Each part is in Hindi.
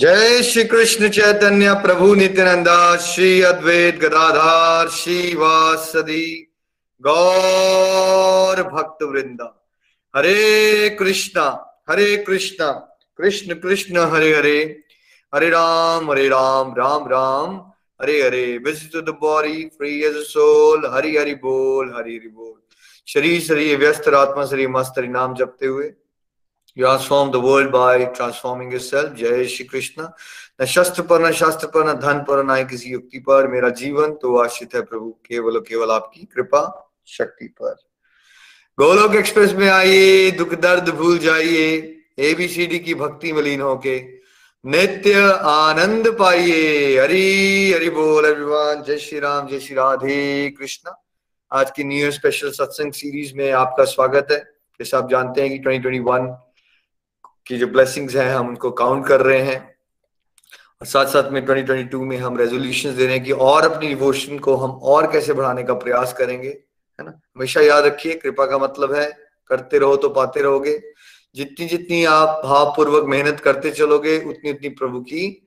जय श्री कृष्ण चैतन्य प्रभु नित्यानंदा, श्री अद्वैत गदाधार श्री वासदी गौर भक्त वृंदा Hare Krishna Hare Krishna, Krishna Krishna, Hare Hare. Hare Ram Hare Ram Ram Ram. Hare Hare visit the body, free as soul. Hari Hari बोल, हरि हरि बोल। शरीर शरीर व्यस्त आत्मा शरीर मस्त नाम जपते हुए। You transform the world by transforming yourself. जय श्री कृष्ण न शस्त्र पर न शास्त्र पर न धन पर न किसी युक्ति पर मेरा जीवन तो आश्रित है प्रभु केवल केवल आपकी कृपा शक्ति पर गोलोक एक्सप्रेस में आइए दुख दर्द भूल जाइए एबीसीडी की भक्ति में होके नित्य आनंद पाइए हरी हरि बोल एवरीवन जय श्री राम जय श्री राधे कृष्ण आज की न्यू स्पेशल सत्संग सीरीज़ में आपका स्वागत है जैसे आप जानते हैं कि 2021 की जो ब्लेसिंग्स हैं, हम उनको काउंट कर रहे हैं। और साथ साथ में 2022 में हम रेजोल्यूशन दे रहे हैं कि और अपनी डिवोशन को हम और कैसे बढ़ाने का प्रयास करेंगे, है ना? हमेशा याद रखिए, कृपा का मतलब है, करते रहो तो पाते रहोगे। जितनी जितनी आप भावपूर्वक मेहनत करते चलोगे, उतनी उतनी प्रभु की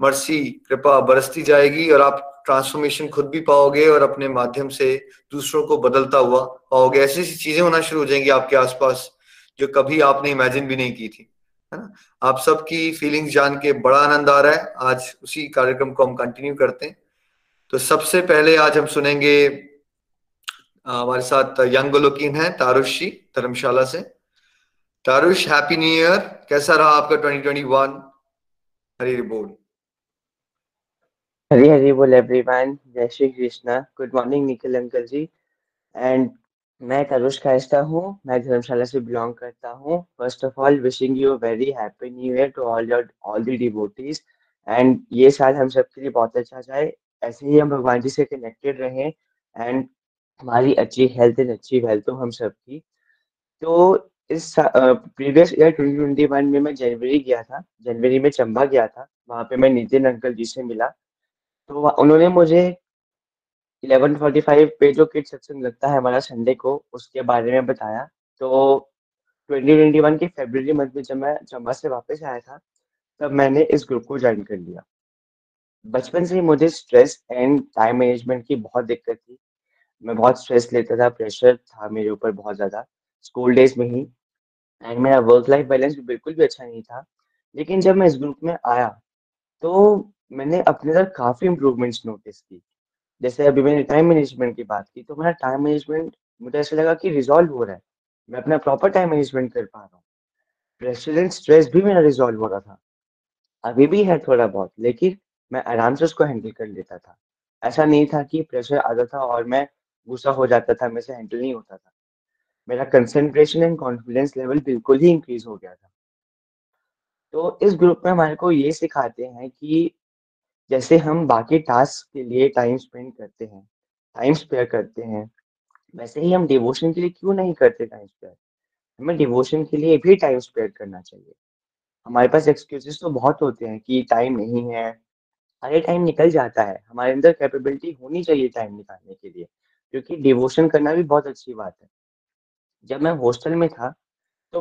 मर्सी, कृपा बरसती जाएगी और आप ट्रांसफॉर्मेशन खुद भी पाओगे और अपने माध्यम से दूसरों को बदलता हुआ पाओगे। ऐसी ऐसी चीज़ें होना शुरू हो जाएँगी आपके आसपास, जो कभी आपने इमेजिन भी नहीं की थी। है ना? आप सबकी फीलिंग्स जान के बड़ा आनंद आ रहा है। आज उसी कार्यक्रम को हम कंटिन्यू करते हैं। तो सबसे पहले आज हम सुनेंगे हमारे साथ यंग गोलोकीन है, तारुष जी, धर्मशाला से। तारुष हैप्पी न्यू ईयर कैसा रहा आपका 2021 हरी बोल। हरी हरी बोल एवरीवन जय Shri Krishna. Good morning Nikhil uncle ji. And मैं तरुष खाइस्ता हूँ, मैं धर्मशाला से बिलोंग करता हूँ। First of all wishing you very happy new year to all your all the devotees and ये साल हम सबके लिए बहुत अच्छा जाए। ऐसे ही हम भगवान जी से कनेक्टेड रहें। एंड हमारी अच्छी हेल्थ एंड अच्छी वेल्थ हो हम सब की तो इस प्रीवियस ईयर 2021 में मैं जनवरी गया था। जनवरी में चंबा गया था। वहाँ पे मैं नितिन अंकल जी से मिला। तो उन्होंने मुझे 11:45 पे जो किड सत्संग लगता है हमारा संडे को, उसके बारे में बताया। तो 2021 के फरवरी मंथ में जब मैं चंबा से वापस आया था, तब मैंने इस ग्रुप को ज्वाइन कर लिया। बचपन से ही मुझे स्ट्रेस एंड टाइम मैनेजमेंट की बहुत दिक्कत थी। मैं बहुत स्ट्रेस लेता था प्रेशर था मेरे ऊपर बहुत ज़्यादा स्कूल डेज़ में ही। एंड मेरा वर्क लाइफ बैलेंस भी बिल्कुल भी अच्छा नहीं था। लेकिन जब मैं इस ग्रुप में आया तो मैंने अपने अंदर काफ़ी इम्प्रूवमेंट्स नोटिस की। जैसे अभी मैंने टाइम मैनेजमेंट की बात की तो मेरा टाइम मैनेजमेंट मुझे ऐसा लगा कि रिजॉल्व हो रहा है। मैं अपना प्रॉपर टाइम मैनेजमेंट कर पा रहा हूँ। एंड स्ट्रेस भी मेरा रिजॉल्व हो रहा था। अभी भी है थोड़ा बहुत, लेकिन मैं आराम से उसको हैंडल कर लेता था। ऐसा नहीं था कि प्रेशर आता था और मैं गुस्सा हो जाता था, मेरे से हैंडल नहीं होता था। मेरा कंसंट्रेशन एंड कॉन्फिडेंस लेवल बिल्कुल ही इंक्रीज हो गया था। तो इस ग्रुप में हमारे को ये सिखाते हैं कि जैसे हम बाकी टास्क के लिए टाइम स्पेंड करते हैं टाइम स्पेयर करते हैं, वैसे ही हम डिवोशन के लिए क्यों नहीं करते टाइम स्पेयर हमें डिवोशन के लिए भी टाइम स्पेयर करना चाहिए। हमारे पास एक्सक्यूजेस तो बहुत होते हैं कि टाइम नहीं है अरे टाइम निकल जाता है, हमारे अंदर कैपेबिलिटी होनी चाहिए टाइम निकालने के लिए, क्योंकि डिवोशन करना भी बहुत अच्छी बात है। जब मैं हॉस्टल में था तो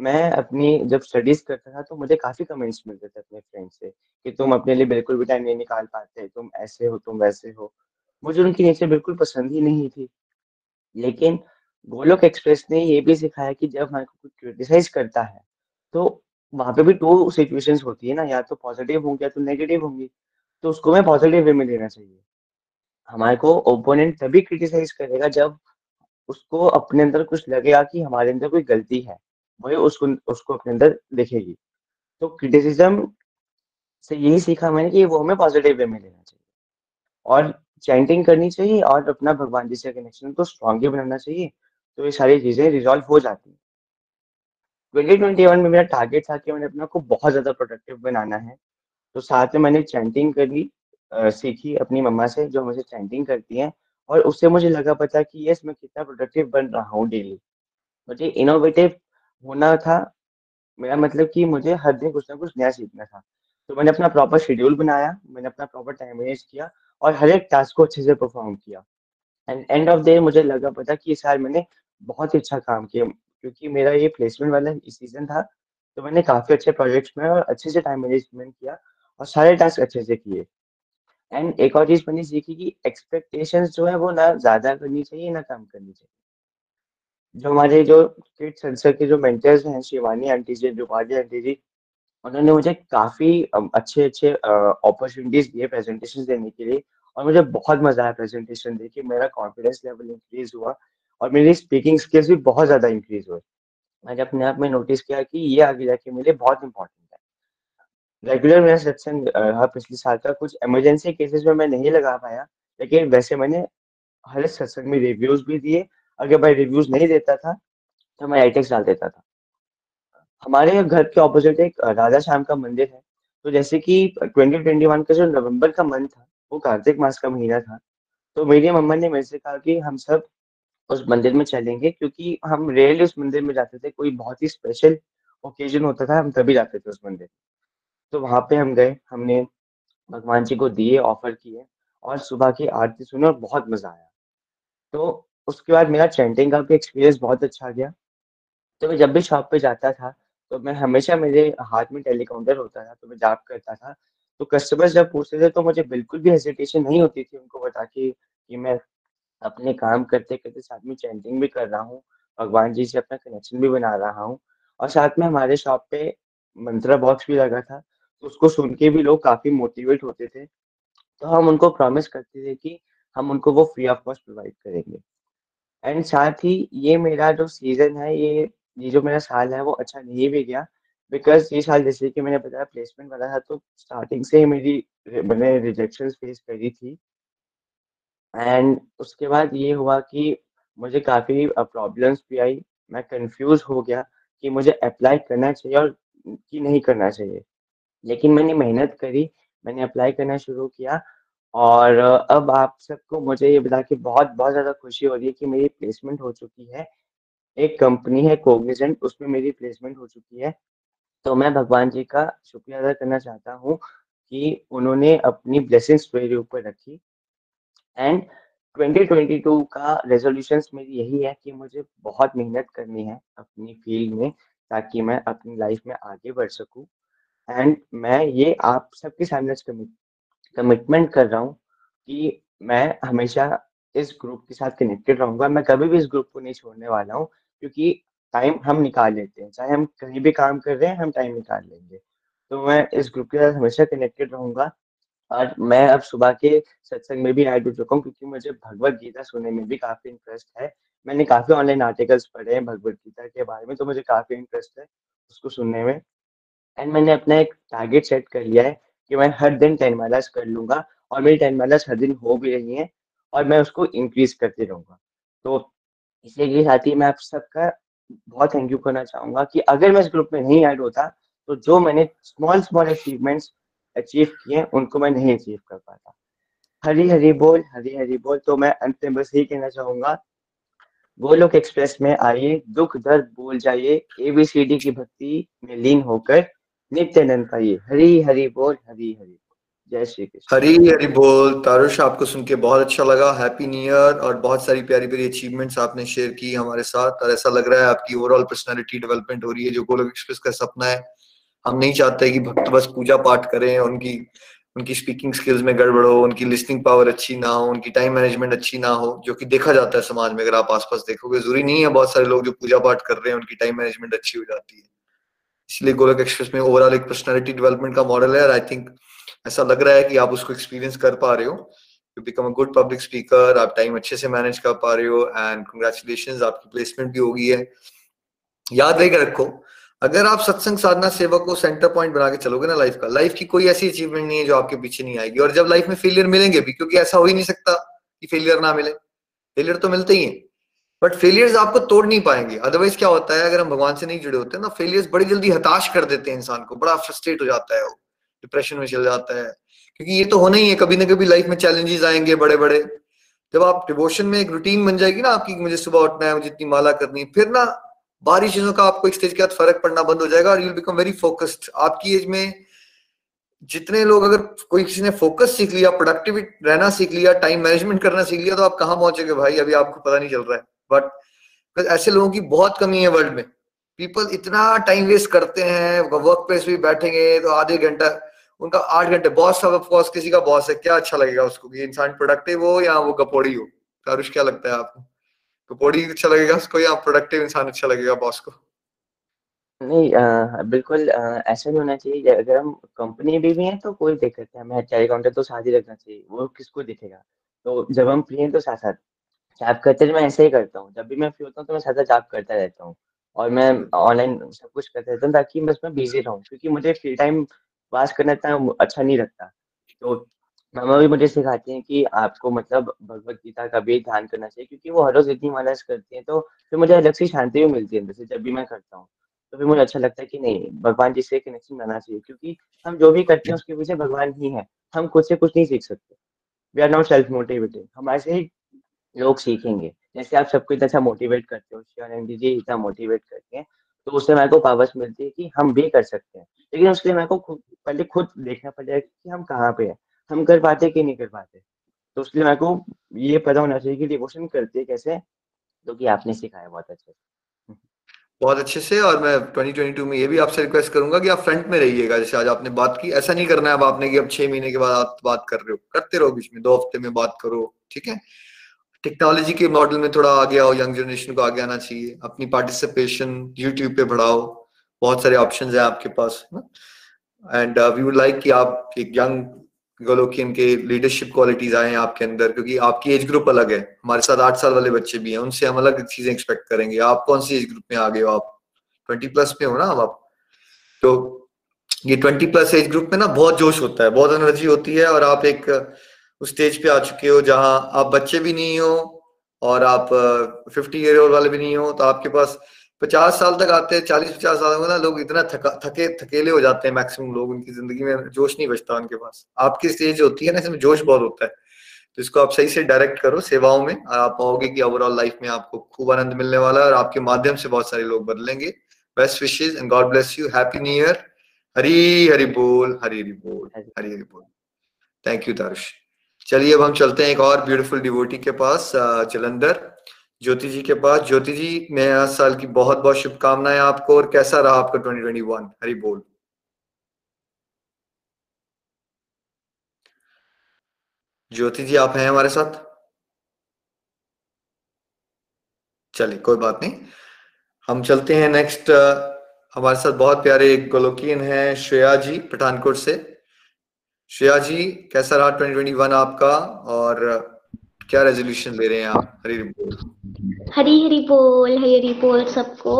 मैं अपनी जब स्टडीज़ करता था तो मुझे काफ़ी कमेंट्स मिलते थे अपने फ्रेंड से कि तुम अपने लिए बिल्कुल भी टाइम नहीं निकाल पाते, तुम ऐसे हो, तुम वैसे हो। मुझे उनकी नेचर बिल्कुल पसंद ही नहीं थी। लेकिन गोलोक एक्सप्रेस ने ये भी सिखाया कि जब हमारे को कोई क्रिटिसाइज़ करता है, तो वहाँ पे भी 2 सिचुएशन होती है ना, या तो पॉजिटिव होंगी या तो नेगेटिव होंगी। तो उसको हमें पॉजिटिव वे में लेना चाहिए। हमारे को ओपोनेंट तभी क्रिटिसाइज़ करेगा जब उसको अपने अंदर कुछ लगेगा कि हमारे अंदर कोई गलती है, वही उसको उसको अपने अंदर दिखेगी। तो क्रिटिसिज्म से यही सीखा मैंने कि वो हमें पॉजिटिव वे में लेना चाहिए और चैंटिंग करनी चाहिए और अपना भगवान जी से कनेक्शन को स्ट्रांगली बनाना चाहिए। तो ये सारी चीज़ें रिज़ॉल्व हो जाती हैं। 2021 में मेरा टारगेट था कि मैंने अपने को बहुत ज़्यादा प्रोडक्टिव बनाना है। तो साथ में मैंने चैंटिंग करी अ, सीखी अपनी मम्मा से जो मुझे चैंटिंग करती हैं और उससे मुझे लगा पता कि यस मैं कितना प्रोडक्टिव बन रहा हूँ डेली। मुझे इनोवेटिव होना था, मेरा मतलब कि मुझे हर दिन कुछ ना कुछ नया सीखना था। तो मैंने अपना प्रॉपर शेड्यूल बनाया, मैंने अपना प्रॉपर टाइम मैनेज किया और हर एक टास्क को अच्छे से परफ़ॉर्म किया। एंड एंड ऑफ़ डे मुझे लगा पता कि इस साल मैंने बहुत ही अच्छा काम किया क्योंकि मेरा ये प्लेसमेंट वाला सीज़न था, तो मैंने काफ़ी अच्छे प्रोजेक्ट्स में और अच्छे से टाइम मैनेजमेंट किया और सारे टास्क अच्छे से किए। एंड एक और चीज़ मैंने सीखी कि एक्सपेक्टेशंस जो है वो ना ज़्यादा करनी चाहिए, ना कम करनी चाहिए। जो हमारे जो किड्स सेंटर के जो मेंटर्स हैं, शिवानी आंटी जी, रूपाली आंटी जी, उन्होंने मुझे काफ़ी अच्छे-अच्छे अ, अपॉर्च्युनिटीज़ दिए प्रेज़ेंटेशंस देने के लिए और मुझे बहुत मज़ा आया प्रेज़ेंटेशन देके, मेरा कॉन्फिडेंस लेवल इंक्रीज़ हुआ और मेरी स्पीकिंग स्किल्स भी बहुत ज़्यादा इंक्रीज़ हुए। मैंने अपने आप में नोटिस किया कि ये आगे जाके मेरे लिए बहुत इम्पोर्टेंट है। रेगुलर मेरा सत्संग रहा पिछले साल का, कुछ इमरजेंसी केसेज़ में मैं नहीं लगा पाया, लेकिन वैसे मैंने हर सत्संग में रिव्यूज़ भी दिए, अगर मैं रिव्यूज़ नहीं देता था, तो मैं एटेक्स डाल देता था। हमारे घर के ऑपोज़िट एक राधा श्याम का मंदिर है, तो जैसे कि 2021 का जो नवंबर का मंथ था, वो कार्तिक मास का महीना था, तो मेरी मम्मा ने मेरे से कहा कि हम सब उस मंदिर में चलेंगे क्योंकि हम रेयरली उस मंदिर में जाते थे, कोई बहुत ही स्पेशल ओकेज़न होता था, हम तभी जाते थे उस मंदिर। तो वहाँ पे हम गए, हमने भगवान जी को दिए, ऑफ़र किए और सुबह की आरती सुनी और बहुत मज़ा आया। तो उसके बाद मेरा चैंटिंग का भी एक्सपीरियंस बहुत अच्छा गया। तो मैं जब भी शॉप पे जाता था, तो मैं हमेशा मेरे हाथ में टेलीकाउंटर होता था, तो मैं जाप करता था। तो कस्टमर्स जब पूछते थे, तो मुझे बिल्कुल भी हेजिटेशन नहीं होती थी उनको बता के कि मैं अपने काम करते-करते साथ में चैंटिंग भी कर रहा हूँ, भगवान जी से अपना कनेक्शन भी बना रहा हूँ और साथ में हमारे शॉप पे मंत्रा बॉक्स भी लगा था, तो उसको सुन के भी लोग काफ़ी मोटिवेट होते थे। तो हम उनको प्रॉमिस करते थे कि हम उनको वो फ्री ऑफ़ कॉस्ट प्रोवाइड करेंगे। एंड साथ ही ये मेरा जो सीज़न है, ये ये जो मेरा साल है, वो अच्छा नहीं भी गया बिकॉज़ ये साल जैसे कि मैंने बताया प्लेसमेंट वाला था, तो स्टार्टिंग से ही मेरी मैंने रिजेक्शन फेस करी थी। एंड उसके बाद ये हुआ कि मुझे काफ़ी प्रॉब्लम्स भी आई। मैं कंफ्यूज हो गया कि मुझे अप्लाई करना चाहिए और कि नहीं करना चाहिए। लेकिन मैंने मेहनत करी, मैंने अप्लाई करना शुरू किया और अब आप सबको मुझे ये बता के बहुत-बहुत ज़्यादा खुशी हो रही है कि मेरी प्लेसमेंट हो चुकी है। एक कंपनी है कोग्निज़ेंट, उसमें मेरी प्लेसमेंट हो चुकी है। तो मैं भगवान जी का शुक्रिया अदा करना चाहता हूँ कि उन्होंने अपनी ब्लेसिंग्स मेरे ऊपर रखी एंड 2022 का रेज़ोल्यूशंस मेरी यही है कि मुझे बहुत मेहनत करनी है अपनी फ़ील्ड में ताकि मैं अपनी लाइफ़ में आगे बढ़ सकूँ एंड मैं ये आप सबके सामने कमिटमेंट कर रहा हूँ कि मैं हमेशा इस ग्रुप के साथ कनेक्टेड रहूँगा मैं कभी भी इस ग्रुप को नहीं छोड़ने वाला हूँ क्योंकि टाइम हम निकाल लेते हैं। चाहे हम कहीं भी काम कर रहे हैं, हम टाइम निकाल लेंगे। तो मैं इस ग्रुप के साथ हमेशा कनेक्टेड रहूँगा और मैं अब सुबह के सत्संग में भी ऐड हो चुका हूँ क्योंकि मुझे भगवद गीता सुनने में भी काफ़ी इंटरेस्ट है। मैंने काफ़ी ऑनलाइन आर्टिकल्स पढ़े हैं भगवद गीता के बारे में, तो मुझे काफ़ी इंटरेस्ट है उसको सुनने में। एंड मैंने अपना एक टारगेट सेट कर लिया है कि मैं हर दिन 10 मालास कर लूँगा और मेरी 10 मालास हर दिन हो भी रही है और मैं उसको इंक्रीज़ करते रहूँगा तो इसी के साथ ही मैं आप सबका बहुत थैंक यू करना चाहूँगा कि अगर मैं इस ग्रुप में नहीं ऐड होता, तो जो मैंने स्मॉल-स्मॉल अचीवमेंट्स अचीव किए उनको मैं नहीं अचीव कर पाता। हरी हरी बोल, हरी हरी बोल। तो मैं अंत में बस यही कहना चाहूँगा गोलोक एक्सप्रेस में आइए, दुख दर्द बोल जाइए, एबीसीडी की भक्ति में लीन होकर नित्यानंद पाइए। हरी हरी बोल, हरी हरी। जय श्री कृष्ण। हरी हरी बोल तारुष आपको सुन के बहुत अच्छा लगा हैप्पी न्यू ईयर और बहुत सारी प्यारी प्यारी अचीवमेंट्स आपने शेयर की हमारे साथ और ऐसा लग रहा है आपकी ओवरऑल पर्सनालिटी डेवलपमेंट हो रही है जो गोलोक एक्सप्रेस का सपना है हम नहीं चाहते कि भक्त बस पूजा पाठ करें उनकी उनकी स्पीकिंग स्किल्स में गड़बड़ हो उनकी लिस्निंग पावर अच्छी ना हो उनकी टाइम मैनेजमेंट अच्छी ना हो जो कि देखा जाता है समाज में अगर आप आसपास देखोगे ज़रूरी नहीं है बहुत सारे लोग जो पूजा पाठ कर रहे हैं उनकी टाइम मैनेजमेंट अच्छी हो जाती है इसलिए गोलक एक्सप्रेस में ओवरऑल एक पर्सनैलिटी डेवलपमेंट का मॉडल है और आई थिंक ऐसा लग रहा है कि आप उसको एक्सपीरियंस कर पा रहे हो। You become a good public speaker आप टाइम अच्छे से मैनेज कर पा रहे हो एंड कंग्रेचुलेशन आपकी प्लेसमेंट भी होगी है। याद लेकर रखो, अगर आप सत्संग साधना सेवा को सेंटर पॉइंट बना के चलोगे ना लाइफ का लाइफ की कोई ऐसी अचीवमेंट नहीं है जो आपके पीछे नहीं आएगी। और जब लाइफ में फेलियर मिलेंगे भी, क्योंकि ऐसा हो ही नहीं सकता कि फेलियर ना मिले। फेलियर तो मिलते ही है। बट फेलियर्स आपको तोड़ नहीं पाएँगे। अदरवाइज़ क्या होता है, अगर हम भगवान से नहीं जुड़े होते हैं ना फेलियर्स बड़ी जल्दी हताश कर देते हैं इंसान को। बड़ा फ्रस्ट्रेट हो जाता है वो। डिप्रेशन में चल जाता है। क्योंकि ये तो होना ही है, कभी ना कभी लाइफ में चैलेंजेस आएँगे बड़े बड़े जब आप डिवोशन में एक रूटीन बन जाएगी ना आपकी मुझे सुबह उठना है, मुझे इतनी माला करनी है, फिर ना बारी चीज़ों का आपको एक स्टेज के बाद फ़र्क पड़ना बंद हो जाएगा और यू बिकम वेरी फोकस्ड आपकी एज में जितने लोग अगर कोई किसी ने फोकस सीख लिया प्रोडक्टिव रहना सीख लिया टाइम मैनेजमेंट करना सीख लिया तो आप कहाँ पहुंचेगे भाई? अभी आपको पता नहीं चल रहा है। बट ऐसे लोगों की बहुत कमी है वर्ल्ड में। पीपल इतना टाइम वेस्ट करते हैं वर्क प्लेस भी बैठेंगे तो आधे घंटा उनका आठ घंटे बॉस ऑफ़ कोर्स किसी का बॉस है क्या अच्छा लगेगा उसको कि इंसान प्रोडक्टिव हो या वो गपोड़ी हो? तारुष क्या लगता है आपको? गपोड़ी अच्छा लगेगा उसको या प्रोडक्टिव इंसान अच्छा लगेगा बॉस को? नहीं आ, बिल्कुल ऐसा नहीं होना चाहिए। अगर हम कंपनी भी भी हैं तो कोई दिक्कत है। हमें चाय काउंटर तो साथ ही रखना चाहिए। वो किसको दिखेगा? तो जब हम फ्री हैं तो साथ साथ जॉब करते मैं ऐसे ही करता हूँ। जब भी मैं फ्री होता हूँ तो मैं साथ जॉब करता रहता हूँ और मैं ऑनलाइन सब कुछ करता रहता हूँ ताकि बस मैं बिज़ी रहूँ क्योंकि मुझे फ्री टाइम पास करना इतना अच्छा नहीं लगता। तो मामा भी मुझे सिखाती हैं कि आपको मतलब भगवत गीता का भी ध्यान करना चाहिए क्योंकि वो हर रोज इतनी मालास करती हैं तो फिर मुझे अलग से शांति भी मिलती है अंदर से जब भी मैं करता हूँ। तो फिर मुझे अच्छा लगता है कि नहीं, भगवान जी से कनेक्शन बनाना चाहिए क्योंकि हम जो भी करते हैं उसके पीछे भगवान ही है। हम खुद से कुछ नहीं सीख सकते। We are not self motivated हमारे से ही लोग सीखेंगे। जैसे आप सबको इतना अच्छा मोटिवेट करते हो शिवानंद जी इतना मोटिवेट करते हैं तो उससे मेरे को पावर्स मिलती है कि हम भी कर सकते हैं। लेकिन उसके लिए मेरे को खुद, पहले खुद देखना पड़ेगा कि हम कहाँ पे हैं। हम कर पाते कि नहीं कर पाते? तो उसके लिए मेरे को ये पता होना चाहिए कि डिवोशन करते हैं कैसे? जो कि आपने सिखाया बहुत अच्छे से। बहुत अच्छे से, और मैं 2022 में ये भी आपसे रिक्वेस्ट करूँगा कि आप फ्रंट में रहिएगा। जैसे आज आपने बात की, ऐसा नहीं करना है अब आपने कि अब छह महीने के बाद आप बात कर रहे हो। करते रहो बीच में, दो हफ़्ते में बात करो, ठीक है? टेक्नोलॉजी के मॉडल में थोड़ा आगे आओ, यंग जनरेशन को आगे आना चाहिए। अपनी पार्टिसिपेशन यूट्यूब पे बढ़ाओ। बहुत सारे ऑप्शन है आपके पास एंड वी वुड लाइक कि आप एक यंग गोलोकियन के लीडरशिप क्वालिटीज आए आपके अंदर, क्योंकि आपकी एज ग्रुप अलग है। हमारे साथ आठ साल वाले बच्चे भी हैं, उनसे हम अलग चीज़ें एक्सपेक्ट करेंगे। आप कौन सी एज ग्रुप में आ गए हो आप? ट्वेंटी प्लस में हो ना आप? तो ये ट्वेंटी प्लस एज ग्रुप में ना बहुत जोश होता है, बहुत एनर्जी होती है और आप एक उस स्टेज पे आ चुके हो जहाँ आप बच्चे भी नहीं हो और आप फिफ्टी ईयर ओल्ड वाले भी नहीं हो तो आपके पास पचास साल तक आते हैं चालीस पचास साल में ना लोग इतना थका थके थकेले हो जाते हैं मैक्सिमम लोग उनकी ज़िंदगी में जोश नहीं बचता उनके पास। आपकी स्टेज होती है ना इसमें जोश बहुत होता है। तो इसको आप सही से डायरेक्ट करो सेवाओं में और आप पाओगे कि ओवरऑल लाइफ में आपको खूब आनंद मिलने वाला है और आपके माध्यम से बहुत सारे लोग बदलेंगे। Best wishes and God bless you happy new year Hari Hari बोल हरी हरी बोल हरी हरी बोल। थैंक यू तारुष चलिए अब हम चलते हैं एक और ब्यूटीफुल डिवोटी के पास जलंधर ज्योति जी के पास। ज्योति जी नया साल की बहुत बहुत शुभकामनाएँ आपको और कैसा रहा आपका 2021 हरी बोल। ज्योति जी, आप हैं हमारे साथ? चलिए, कोई बात नहीं। हम चलते हैं नेक्स्ट हमारे साथ बहुत प्यारे गोलोकियन हैं श्रेया जी, पठानकोट से। श्रेया जी, कैसा रहा 2021 आपका? और क्या रेजोल्यूशन ले रहे हैं आप? हरी बोल। हरी हरी बोल, हरी हरी बोल सबको।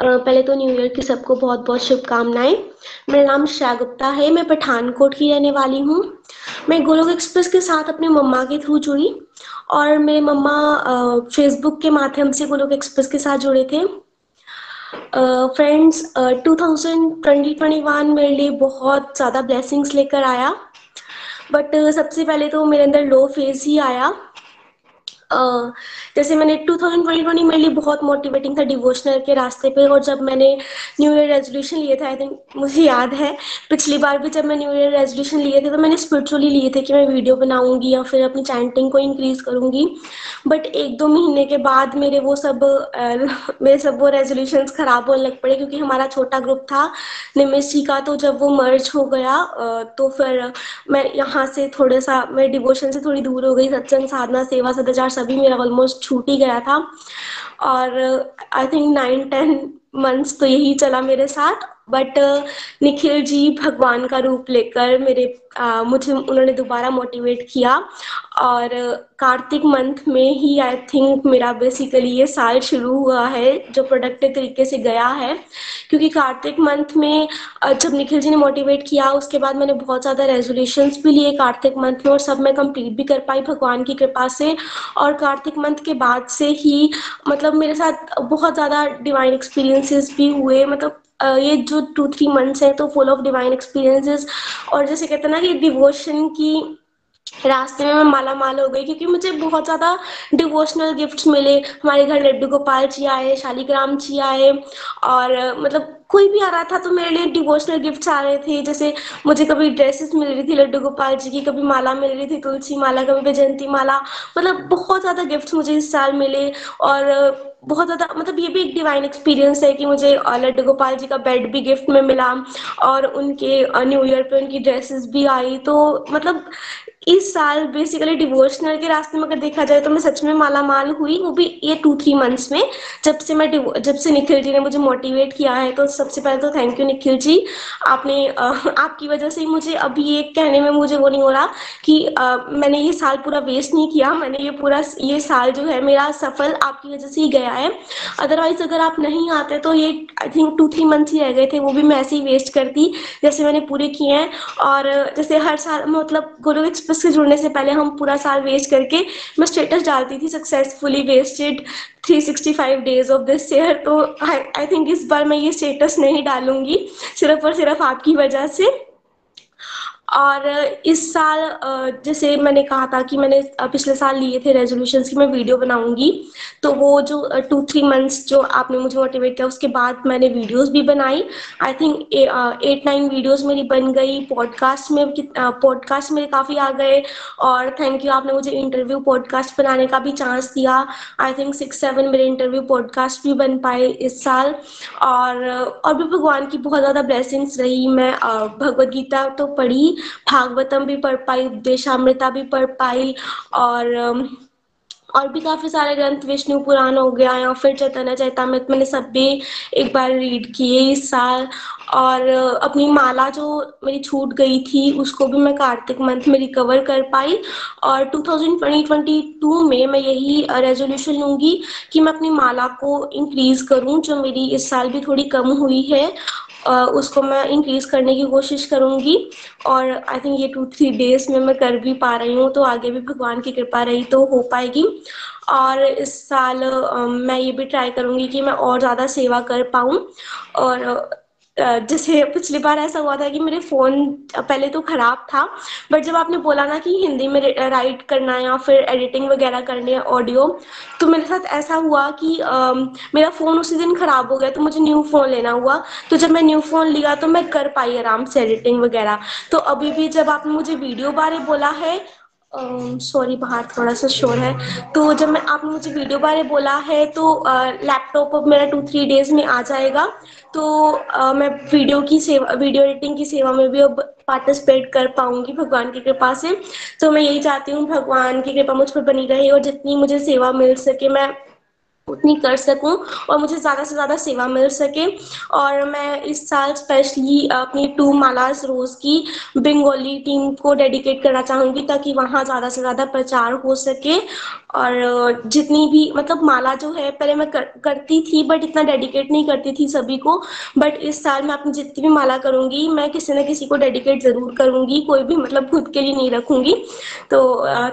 पहले तो न्यू ईयर की सबको बहुत बहुत शुभकामनाएँ। मेरा नाम श्रेया गुप्ता है, मैं पठानकोट की रहने वाली हूँ। मैं गोलोक एक्सप्रेस के साथ अपने मम्मा के थ्रू जुड़ी। और मेरे मम्मा फेसबुक के माध्यम से गोलोक एक्सप्रेस के साथ जुड़े थे। फ्रेंड्स ट्वेंटी वन मेरे लिए बहुत ज़्यादा ब्लेसिंग्स लेकर आया। बट सबसे पहले तो मेरे अंदर लो फ़ेज़ ही आया। जैसे मैंने 2020 मेरे लिए बहुत मोटिवेटिंग था डिवोशनल के रास्ते पे और जब मैंने न्यू ईयर रेजोल्यूशन लिए थे आई थिंक मुझे याद है, पिछली बार भी जब मैं न्यू ईयर रेजोल्यूशन लिए थे तो मैंने स्पिरिचुअली लिए थे कि मैं वीडियो बनाऊँगी या फिर अपनी चैंटिंग को इंक्रीज करूँगी। बट एक दो महीने के बाद मेरे वो सब मेरे सब वो रेजोल्यूशन खराब होने लग पड़े क्योंकि हमारा छोटा ग्रुप था निमिश जी का तो जब वो मर्ज हो गया तो फिर मैं यहाँ से थोड़ा सा, मैं डिवोशन से थोड़ी दूर हो गई, सत्संग, साधना, सेवा, सदाचार, सभी मेरा ऑलमोस्ट छूट ही गया था। और I think nine ten months तो यही चला मेरे साथ। बट निखिल जी भगवान का रूप लेकर मेरे आ, मुझे उन्होंने दोबारा मोटिवेट किया। और कार्तिक मंथ में ही आई थिंक मेरा बेसिकली ये साल शुरू हुआ है जो प्रोडक्टिव तरीके से गया है। क्योंकि कार्तिक मंथ में जब निखिल जी ने मोटिवेट किया उसके बाद मैंने बहुत ज़्यादा रेजोल्यूशंस भी लिए कार्तिक मंथ में और सब मैं कंप्लीट भी कर पाई भगवान की कृपा से। और कार्तिक मंथ के बाद से ही मतलब मेरे साथ बहुत ज़्यादा डिवाइन एक्सपीरियंसेस भी हुए मतलब ये जो टू थ्री मंथ्स है तो फुल ऑफ़ डिवाइन एक्सपीरियंसेस और जैसे कहते हैं ना कि डिवोशन की रास्ते में मैं माला माल हो गई, क्योंकि मुझे बहुत ज़्यादा डिवोशनल गिफ्ट्स मिले. हमारे घर लड्डू गोपाल जी आए, शालीग्राम जी आए, और मतलब कोई भी आ रहा था तो मेरे लिए डिवोशनल गिफ्ट्स आ रहे थे. जैसे मुझे कभी ड्रेसेस मिल रही थी लड्डू गोपाल जी की, कभी माला मिल रही थी तुलसी माला, कभी वैजयंती माला. मतलब बहुत ज़्यादा गिफ्ट्स मुझे इस साल मिले. और बहुत ज़्यादा मतलब ये भी एक डिवाइन एक्सपीरियंस है कि मुझे लड्डू गोपाल जी का बेड भी गिफ्ट में मिला और उनके न्यू ईयर पे उनकी ड्रेसेस भी आई। तो मतलब इस साल बेसिकली डिवोशनल के रास्ते में अगर देखा जाए तो मैं सच में माला माल हुई वो भी ये टू थ्री मंथ्स में। जब से मैं जब से निखिल जी ने मुझे मोटिवेट किया है तो सबसे पहले तो थैंक यू निखिल जी। आपने आपकी वजह से ही मुझे अभी ये कहने में मुझे वो नहीं हो रहा कि आ, मैंने ये साल पूरा वेस्ट नहीं किया मैंने ये पूरा ये साल जो है मेरा सफल आपकी वजह से ही गया है। अदरवाइज़ अगर आप नहीं आते तो ये I think two three months ही रह गए थे वो भी मैं ऐसे ही वेस्ट करती जैसे मैंने पूरे किए हैं। और जैसे हर साल मतलब गुरु एक्सप्रेस से जुड़ने से पहले हम पूरा साल वेस्ट करके मैं स्टेटस डालती थी successfully wasted 365 days of this year तो आई थिंक इस बार मैं ये स्टेटस नहीं डालूँगी, सिर्फ़ और सिर्फ़ आपकी वजह से। और इस साल जैसे मैंने कहा था कि मैंने पिछले साल लिए थे रेजोल्यूशन की मैं वीडियो बनाऊँगी। तो वो जो टू थ्री मंथ्स जो आपने मुझे मोटिवेट किया, उसके बाद मैंने वीडियोस भी बनाई। I think eight nine videos मेरी बन गई। पॉडकास्ट में पॉडकास्ट मेरे काफ़ी आ गए। और थैंक यू आपने मुझे इंटरव्यू पॉडकास्ट बनाने का भी चांस दिया। आई थिंक सिक्स सेवन मेरे इंटरव्यू पॉडकास्ट भी बन पाए इस साल। और और भी भगवान की बहुत ज़्यादा ब्लेसिंग्स रही। मैं भगवद गीता तो पढ़ी। भागवतम भी पढ़ पाई, उपदेशामृता भी पढ़ पाई और और भी काफ़ी सारे ग्रंथ विष्णु पुराण हो गया या फिर चैतन्य चैतामृत, मैंने सब भी एक बार रीड किए इस साल। और अपनी माला जो मेरी छूट गई थी, उसको भी मैं कार्तिक मंथ में रिकवर कर पाई। और 2022 में मैं यही रेजोल्यूशन लूँगी कि मैं अपनी माला को इंक्रीज करूँ, जो मेरी इस साल भी थोड़ी कम हुई है। उसको मैं इंक्रीज करने की कोशिश करूँगी। और आई थिंक ये टू थ्री डेज़ में मैं कर भी पा रही हूँ तो आगे भी भगवान की कृपा रही तो हो पाएगी। और इस साल मैं ये भी ट्राई करूँगी कि मैं और ज़्यादा सेवा कर पाऊँ। और जैसे पिछली बार ऐसा हुआ था कि मेरे फ़ोन पहले तो ख़राब था बट जब आपने बोला ना कि हिंदी में राइट करना है या फिर एडिटिंग वगैरह करनी है ऑडियो तो मेरे साथ ऐसा हुआ कि आ, मेरा फ़ोन उसी दिन ख़राब हो गया तो मुझे न्यू फ़ोन लेना हुआ। तो जब मैं न्यू फ़ोन लिया तो मैं कर पाई आराम से एडिटिंग वगैरह। तो अभी भी जब आपने मुझे वीडियो बारे बोला है सॉरी बाहर थोड़ा सा शोर है। तो जब मैं, आपने मुझे वीडियो बारे बोला है तो लैपटॉप अब मेरा टू थ्री डेज़ में आ जाएगा। तो मैं वीडियो की सेवा वीडियो एडिटिंग की सेवा में भी अब पार्टिसिपेट कर पाऊँगी भगवान की कृपा से। तो मैं यही चाहती हूँ, भगवान की कृपा मुझ पर बनी रहे और जितनी मुझे सेवा मिल सके, मैं उतनी कर सकूँ और मुझे ज़्यादा से ज़्यादा सेवा मिल सके। और मैं इस साल स्पेशली अपनी टू मालास रोज़ की बंगाली टीम को डेडिकेट करना चाहूँगी ताकि वहाँ ज़्यादा से ज़्यादा प्रचार हो सके। और जितनी भी मतलब माला जो है पहले मैं कर, करती थी बट इतना डेडिकेट नहीं करती थी सभी को। बट इस साल मैं अपनी जितनी भी माला करूँगी मैं किसी न किसी को डेडिकेट ज़रूर करूँगी कोई भी मतलब खुद के लिए नहीं रखूँगी। तो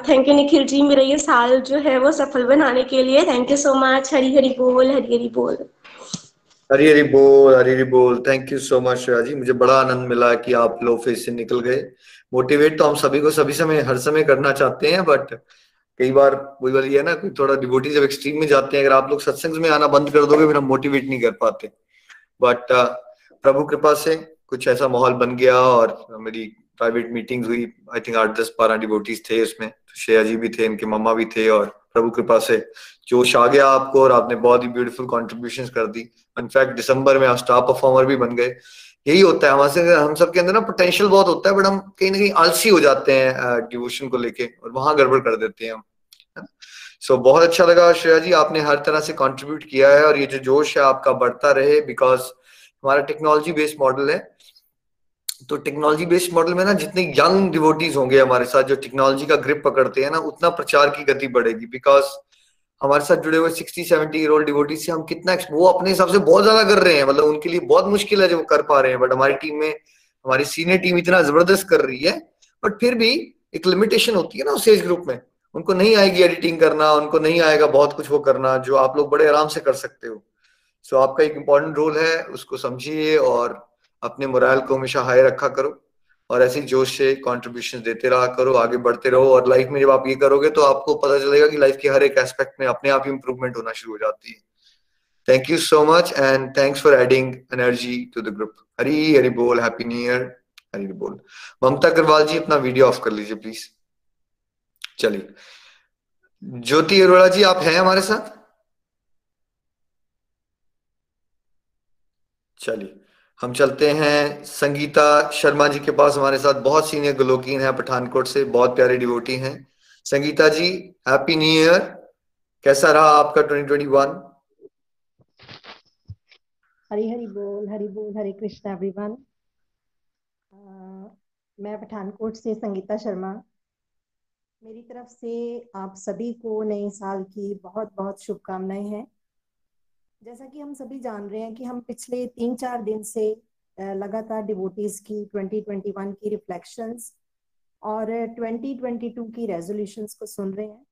थैंक यू निखिल जी मेरा ये साल जो है वो सफल बनाने के लिए। Thank you so much much Hari Hari बोल हरी हरी बोल हरी हरी बोल हरी हरी बोल thank you so much Shreya ji मुझे बड़ा आनंद मिला कि आप लो फेस से निकल गए। मोटिवेट तो हम सभी को सभी समय हर समय करना चाहते हैं बट कई बार वही वाली है ना कोई थोड़ा डिवोटी जब एक्सट्रीम में जाते हैं अगर आप लोग सत्संग में आना बंद कर दोगे फिर हम मोटिवेट नहीं कर पाते। बट uh, प्रभु कृपा से कुछ ऐसा माहौल बन गया और मेरी प्राइवेट मीटिंग हुई। आई थिंक आठ दस बारह डिवोटीज थे उसमें। तो श्रेया जी भी थे इनके मम्मा भी थे और प्रभु कृपा से जोश आ गया आपको और आपने बहुत ही ब्यूटीफुल कॉन्ट्रीब्यूशन कर दी। इनफैक्ट दिसंबर में आप स्टार परफॉर्मर भी बन गए। यही होता है हमारे हम सब के अंदर ना पोटेंशियल बहुत होता है बट हम कहीं ना कहीं आलसी हो जाते हैं डिवोशन को लेके और वहाँ गड़बड़ कर देते हैं हम सो so, बहुत अच्छा लगा श्रेया जी आपने हर तरह से कंट्रीब्यूट किया है और ये जो जोश है आपका बढ़ता रहे बिकॉज़ हमारा टेक्नोलॉजी बेस्ड मॉडल है। तो टेक्नोलॉजी बेस्ड मॉडल में ना जितने यंग डिवोटीज होंगे हमारे साथ जो टेक्नोलॉजी का ग्रिप पकड़ते हैं ना उतना प्रचार की गति बढ़ेगी। बिकॉज़ हमारे साथ जुड़े हुए sixty seventy year old devotee से हम कितना वो अपने हिसाब से बहुत ज़्यादा कर रहे हैं। मतलब उनके लिए बहुत मुश्किल है जो वो कर पा रहे हैं। बट हमारी टीम में हमारी सीनियर टीम इतना ज़बरदस्त कर रही है। बट फिर भी एक लिमिटेशन होती है ना उस एज ग्रुप में। उनको नहीं आएगी एडिटिंग करना उनको नहीं आएगा बहुत कुछ वो करना जो आप लोग बड़े आराम से कर सकते हो। सो so, आपका एक इंपॉर्टेंट रोल है उसको समझिए और अपने मोराल को हमेशा हाई रखा करो और ऐसे जोश से कॉन्ट्रीब्यूशन देते रहा करो, आगे बढ़ते रहो और लाइफ में जब आप ये करोगे तो आपको पता चलेगा कि लाइफ के हर एक एस्पेक्ट में अपने आप ही इंप्रूवमेंट होना शुरू हो जाती है। Thank you so much and thanks for adding energy to the group Hari Hari बोल हैप्पी न्यू ईयर हरी बोल। ममता अग्रवाल जी, अपना वीडियो ऑफ़ कर लीजिए प्लीज़ चलिए। ज्योति अरोड़ा जी, आप हैं हमारे साथ? चलिए। हम चलते हैं संगीता शर्मा जी के पास। हमारे साथ बहुत सीनियर गलोकीन है, पठानकोट से बहुत प्यारे डिवोटी हैं। Sangeeta ji happy new year कैसा रहा आपका 2021 हरी हरी बोल हरी बोल हरे कृष्ण एवरीवन मैं पठानकोट से संगीता शर्मा। मेरी तरफ़ से आप सभी को नए साल की बहुत बहुत शुभकामनाएँ हैं। जैसा कि हम सभी जान रहे हैं कि हम पिछले तीन चार दिन से लगातार डिवोटीज की 2021 की रिफ्लेक्शंस और 2022 की रेजोल्यूशंस को सुन रहे हैं।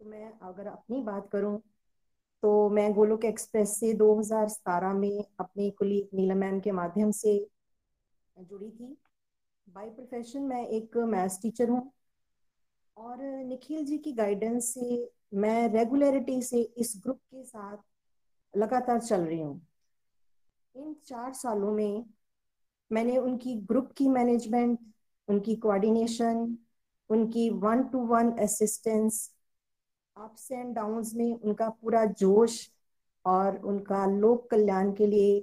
तो मैं अगर अपनी बात करूँ तो मैं गोलोक एक्सप्रेस से 2017 में अपनी कुली नीला मैम के माध्यम से जुड़ी थी। बाय प्रोफेशन मैं एक मैथ्स टीचर हूँ और निखिल जी की गाइडेंस से मैं रेगुलरिटी से इस ग्रुप के साथ लगातार चल रही हूँ। इन चार सालों में मैंने उनकी ग्रुप की मैनेजमेंट, उनकी कोऑर्डिनेशन, उनकी one to one assistance ups and downs में उनका पूरा जोश और उनका लोक कल्याण के लिए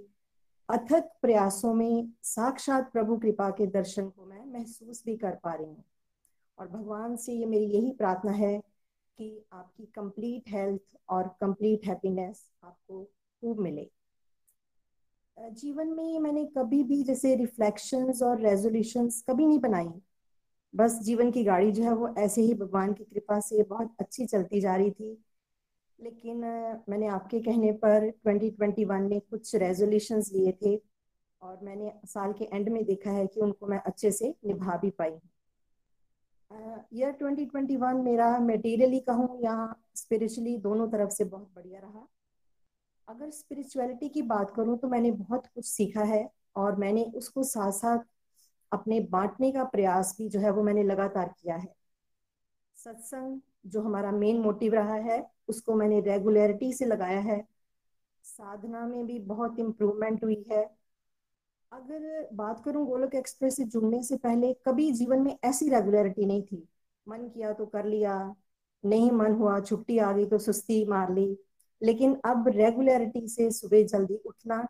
अथक प्रयासों में साक्षात प्रभु कृपा के दर्शन को मैं महसूस भी कर पा रही हूँ। और भगवान से ये मेरी यही प्रार्थना है कि आपकी कंप्लीट हेल्थ और कंप्लीट हैप्पीनेस आपको खूब मिले। जीवन में मैंने कभी भी जैसे रिफ्लेक्शंस और रेजोल्यूशंस कभी नहीं बनाई। बस जीवन की गाड़ी जो है वो ऐसे ही भगवान की कृपा से बहुत अच्छी चलती जा रही थी। लेकिन मैंने आपके कहने पर 2021 में कुछ रेजोल्यूशंस लिए थे और मैंने साल के एंड में देखा है कि उनको मैं अच्छे से निभा भी पाई। हूँ ईयर uh, 2021 मेरा मटेरियली कहूँ या स्पिरिचुअली दोनों तरफ़ से बहुत बढ़िया रहा। अगर स्पिरिचुअलिटी की बात करूँ तो मैंने बहुत कुछ सीखा है और मैंने उसको साथ साथ अपने बांटने का प्रयास भी जो है वो मैंने लगातार किया है। सत्संग जो हमारा मेन मोटिव रहा है उसको मैंने रेगुलरिटी से लगाया है। साधना में भी बहुत इम्प्रूवमेंट हुई है। अगर बात करूँ गोलक एक्सप्रेस से जुड़ने से पहले, कभी जीवन में ऐसी रेगुलरिटी नहीं थी। मन किया तो कर लिया, नहीं मन हुआ, छुट्टी आ गई तो सुस्ती मार ली। लेकिन अब रेगुलरिटी से सुबह जल्दी उठना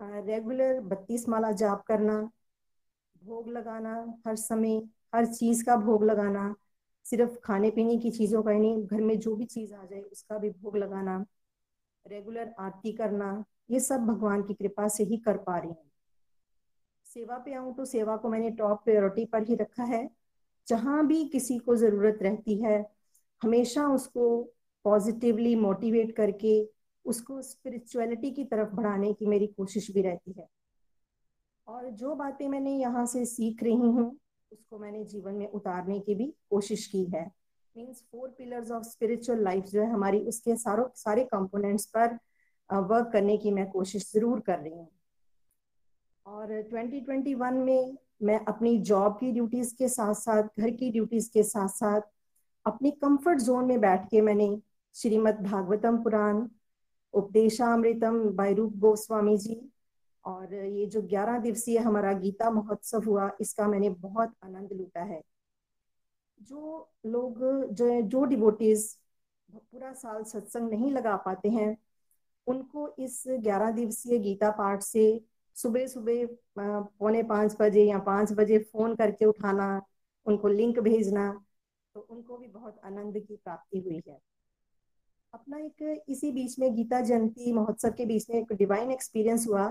रेगुलर बत्तीस माला जाप करना, भोग लगाना, हर समय हर चीज़ का भोग लगाना, सिर्फ़ खाने पीने की चीज़ों का ही नहीं, घर में जो भी चीज़ आ जाए उसका भी भोग लगाना रेगुलर आरती करना, ये सब भगवान की कृपा से ही कर पा रही हूँ। सेवा पे आऊँ तो सेवा को मैंने टॉप प्रायोरिटी पर ही रखा है। जहाँ भी किसी को ज़रूरत रहती है, हमेशा उसको पॉजिटिवली मोटिवेट करके उसको स्पिरिचुअलिटी की तरफ़ बढ़ाने की मेरी कोशिश भी रहती है। और जो बातें मैंने यहाँ से सीख रही हूँ, उसको मैंने जीवन में उतारने की भी कोशिश की है। Means four pillars of spiritual life जो है हमारी, उसके सारों, सारे कंपोनेंट्स पर वर्क करने की मैं कोशिश ज़रूर कर रही हूँ। और 2021 में मैं अपनी जॉब की ड्यूटीज़ के साथ साथ घर की ड्यूटीज़ के साथ साथ अपनी कंफर्ट जोन में बैठ के मैंने श्रीमद् भागवतम पुराण, उपदेशामृतम बायरूप गोस्वामी जी और ये जो 11 दिवसीय हमारा गीता महोत्सव हुआ, इसका मैंने बहुत आनंद लूटा है। जो लोग, जो जो डिवोटीज पूरा साल सत्संग नहीं लगा पाते हैं, उनको इस 11 दिवसीय गीता पाठ से सुबह सुबह पौने पाँच बजे या पाँच बजे फ़ोन करके उठाना उनको लिंक भेजना तो उनको भी बहुत आनंद की प्राप्ति हुई है। अपना एक इसी बीच में गीता जयंती महोत्सव के बीच में एक डिवाइन एक्सपीरियंस हुआ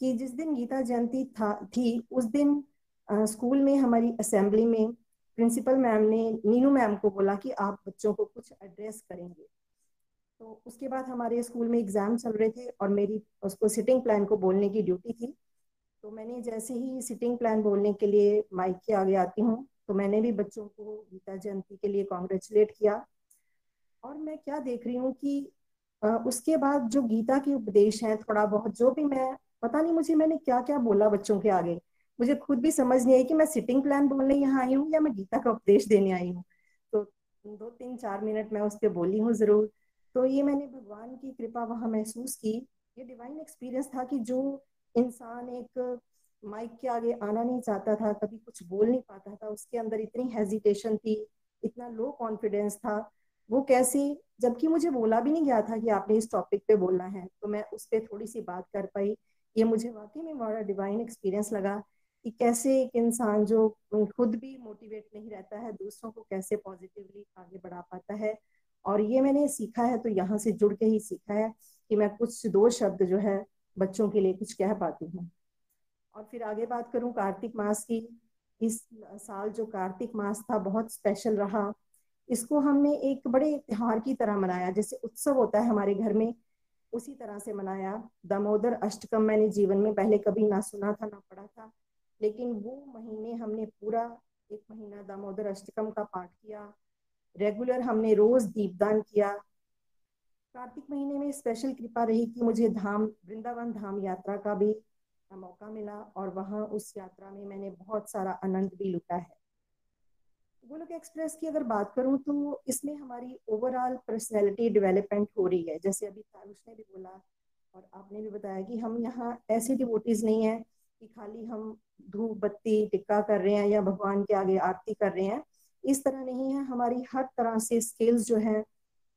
कि जिस दिन गीता जयंती था थी उस दिन आ, स्कूल में हमारी असेंबली में प्रिंसिपल मैम ने नीनू मैम को बोला कि आप बच्चों को कुछ एड्रेस करेंगे। तो उसके बाद हमारे स्कूल में एग्ज़ाम चल रहे थे और मेरी उसको सिटिंग प्लान को बोलने की ड्यूटी थी। तो मैंने जैसे ही सिटिंग प्लान बोलने के लिए माइक के आगे आती हूँ तो मैंने भी बच्चों को गीता जयंती के लिए कॉन्ग्रेचुलेट किया। और मैं क्या देख रही हूँ कि उसके बाद जो गीता के उपदेश हैं, थोड़ा बहुत जो भी मैं, पता नहीं मुझे मैंने क्या क्या बोला बच्चों के आगे। मुझे खुद भी समझ नहीं आई कि मैं सिटिंग प्लान बोलने यहाँ आई हूँ या मैं गीता का उपदेश देने आई हूँ। तो दो तीन चार मिनट मैं उस पर बोली हूँ ज़रूर। तो ये मैंने भगवान की कृपा वहाँ महसूस की। ये डिवाइन एक्सपीरियंस था कि जो इंसान एक माइक के आगे आना नहीं चाहता था, कभी कुछ बोल नहीं पाता था, उसके अंदर इतनी हेजिटेशन थी, इतना लो कॉन्फिडेंस था। वो कैसे, जबकि मुझे बोला भी नहीं गया था कि आपने इस टॉपिक पे बोलना है तो मैं उस पर थोड़ी सी बात कर पाई। ये मुझे वाकई में बड़ा डिवाइन एक्सपीरियंस लगा कि कैसे एक इंसान जो खुद भी मोटिवेट नहीं रहता है, दूसरों को कैसे पॉजिटिवली आगे बढ़ा पाता है। और ये मैंने सीखा है तो यहाँ से जुड़ के ही सीखा है कि मैं कुछ दो शब्द जो है बच्चों के लिए कुछ कह पाती हूँ। और फिर आगे बात करूँ कार्तिक मास की, इस साल जो कार्तिक मास था बहुत स्पेशल रहा। इसको हमने एक बड़े त्योहार की तरह मनाया, जैसे उत्सव होता है हमारे घर में, उसी तरह से मनाया। दामोदर अष्टकम मैंने जीवन में पहले कभी ना सुना था, ना पढ़ा था, लेकिन वो महीने हमने पूरा एक महीना दामोदर अष्टकम का पाठ किया। रेगुलर हमने रोज दीपदान किया। कार्तिक महीने में स्पेशल कृपा रही कि मुझे धाम, वृंदावन धाम यात्रा का भी मौका मिला और वहाँ उस यात्रा में मैंने बहुत सारा आनंद भी लुटा है। गोलोक एक्सप्रेस की अगर बात करूँ तो इसमें हमारी ओवरऑल पर्सनैलिटी डेवलपमेंट हो रही है। जैसे अभी तारुष ने भी बोला और आपने भी बताया कि हम यहाँ ऐसी डिवोटीज नहीं है कि खाली हम धूप बत्ती टिक्का कर रहे हैं या भगवान के आगे आरती कर रहे हैं। इस तरह नहीं है। हमारी हर तरह से स्किल्स जो है,